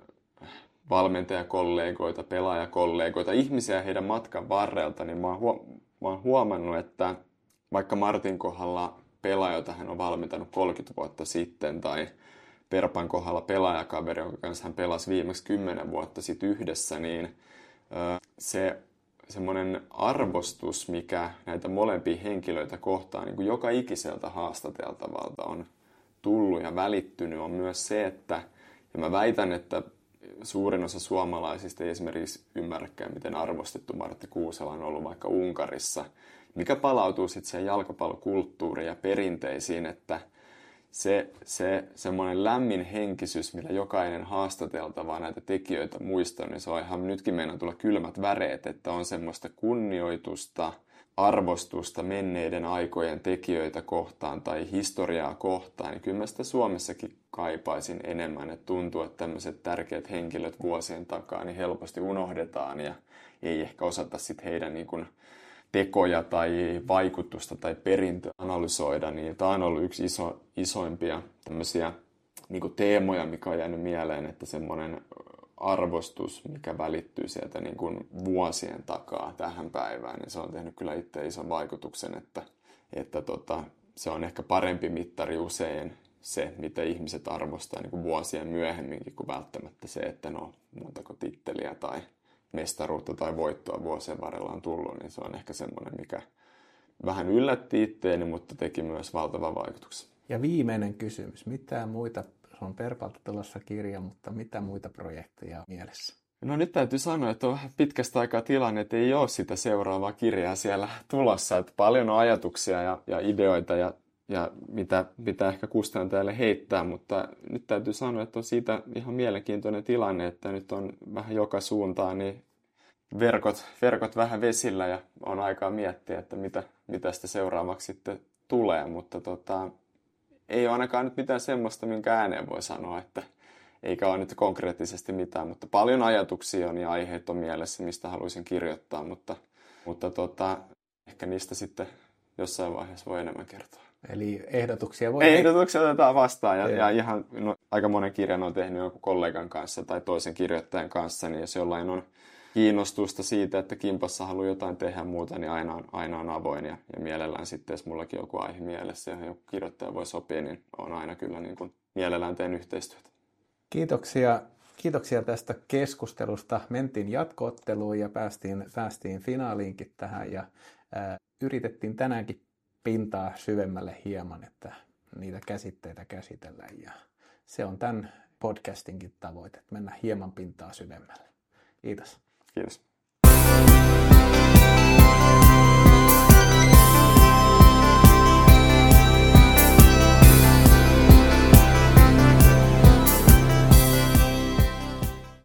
valmentajakollegoita, pelaajakollegoita, ihmisiä heidän matkan varrelta, niin mä oon, huom- mä oon huomannut, että vaikka Martin kohdalla pelaaja, jota hän on valmentanut 30 vuotta sitten, tai Perpan kohdalla pelaajakaveri, jonka kanssa hän pelasi viimeksi 10 vuotta sitten yhdessä, niin se semmoinen arvostus, mikä näitä molempia henkilöitä kohtaan niin kuin joka ikiseltä haastateltavalta on tullut ja välittynyt, on myös se, että, ja mä väitän, että suurin osa suomalaisista ei esimerkiksi ymmärräkään, miten arvostettu Martti Kuusela on ollut vaikka Unkarissa, mikä palautuu sitten siihen jalkapallokulttuuriin ja perinteisiin, että se, se semmoinen lämmin henkisyys, millä jokainen haastateltava näitä tekijöitä muistaa, niin se on ihan nytkin meidän tulla kylmät väreet, että on semmoista kunnioitusta, arvostusta menneiden aikojen tekijöitä kohtaan tai historiaa kohtaan, niin kyllä mä sitä Suomessakin kaipaisin enemmän, että tuntuu, että tämmöiset tärkeät henkilöt vuosien takaa niin helposti unohdetaan ja ei ehkä osata sitten heidän niin kuin tekoja tai vaikutusta tai perintöä analysoida, niin tämä on ollut yksi iso, isoimpia tämmöisiä niin teemoja, mikä on jäänyt mieleen, että semmoinen arvostus, mikä välittyy sieltä niin kuin vuosien takaa tähän päivään, niin se on tehnyt kyllä itse ison vaikutuksen, että, että tota, se on ehkä parempi mittari usein se, mitä ihmiset arvostaa niin kuin vuosien myöhemminkin kuin välttämättä se, että no montako titteliä tai mestaruutta tai voittoa vuosien varrella on tullut, niin se on ehkä semmoinen, mikä vähän yllätti itteeni, mutta teki myös valtavan vaikutuksen. Ja viimeinen kysymys. Mitä muita, se on Perpalta tulossa kirja, mutta mitä muita projekteja mielessä? No nyt täytyy sanoa, että on vähän pitkästä aikaa tilanne, että ei ole sitä seuraavaa kirjaa siellä tulossa. Että paljon on ajatuksia ja, ja ideoita ja, ja mitä pitää ehkä kustantajalle heittää, mutta nyt täytyy sanoa, että on siitä ihan mielenkiintoinen tilanne, että nyt on vähän joka suuntaan niin verkot, verkot vähän vesillä ja on aikaa miettiä, että mitä, mitä sitä seuraavaksi sitten tulee, mutta tota, ei ole ainakaan nyt mitään semmoista, minkä ääneen voi sanoa, että eikä ole nyt konkreettisesti mitään, mutta paljon ajatuksia on ja aiheet on mielessä, mistä haluaisin kirjoittaa, mutta, mutta tota, ehkä niistä sitten jossain vaiheessa voi enemmän kertoa. Eli ehdotuksia voi... Ehdotuksia otetaan vastaan ja, ja ihan no, aika monen kirjan on tehnyt joku kollegan kanssa tai toisen kirjoittajan kanssa, niin jos jollain on kiinnostusta siitä, että kimpassa haluaa jotain tehdä muuta, niin aina on, aina on avoin ja, ja mielellään sitten, jos mullakin joku aihe mielessä ja joku kirjoittaja voi sopia, niin on aina kyllä niin kuin mielellään teen yhteistyötä. Kiitoksia, kiitoksia tästä keskustelusta. Mentiin jatkootteluun ja päästiin, päästiin finaaliinkin tähän ja ää, yritettiin tänäänkin pintaa syvemmälle hieman, että niitä käsitteitä käsitellään ja se on tämän podcastinkin tavoite, että mennä hieman pintaa syvemmälle. Kiitos. Kiitos.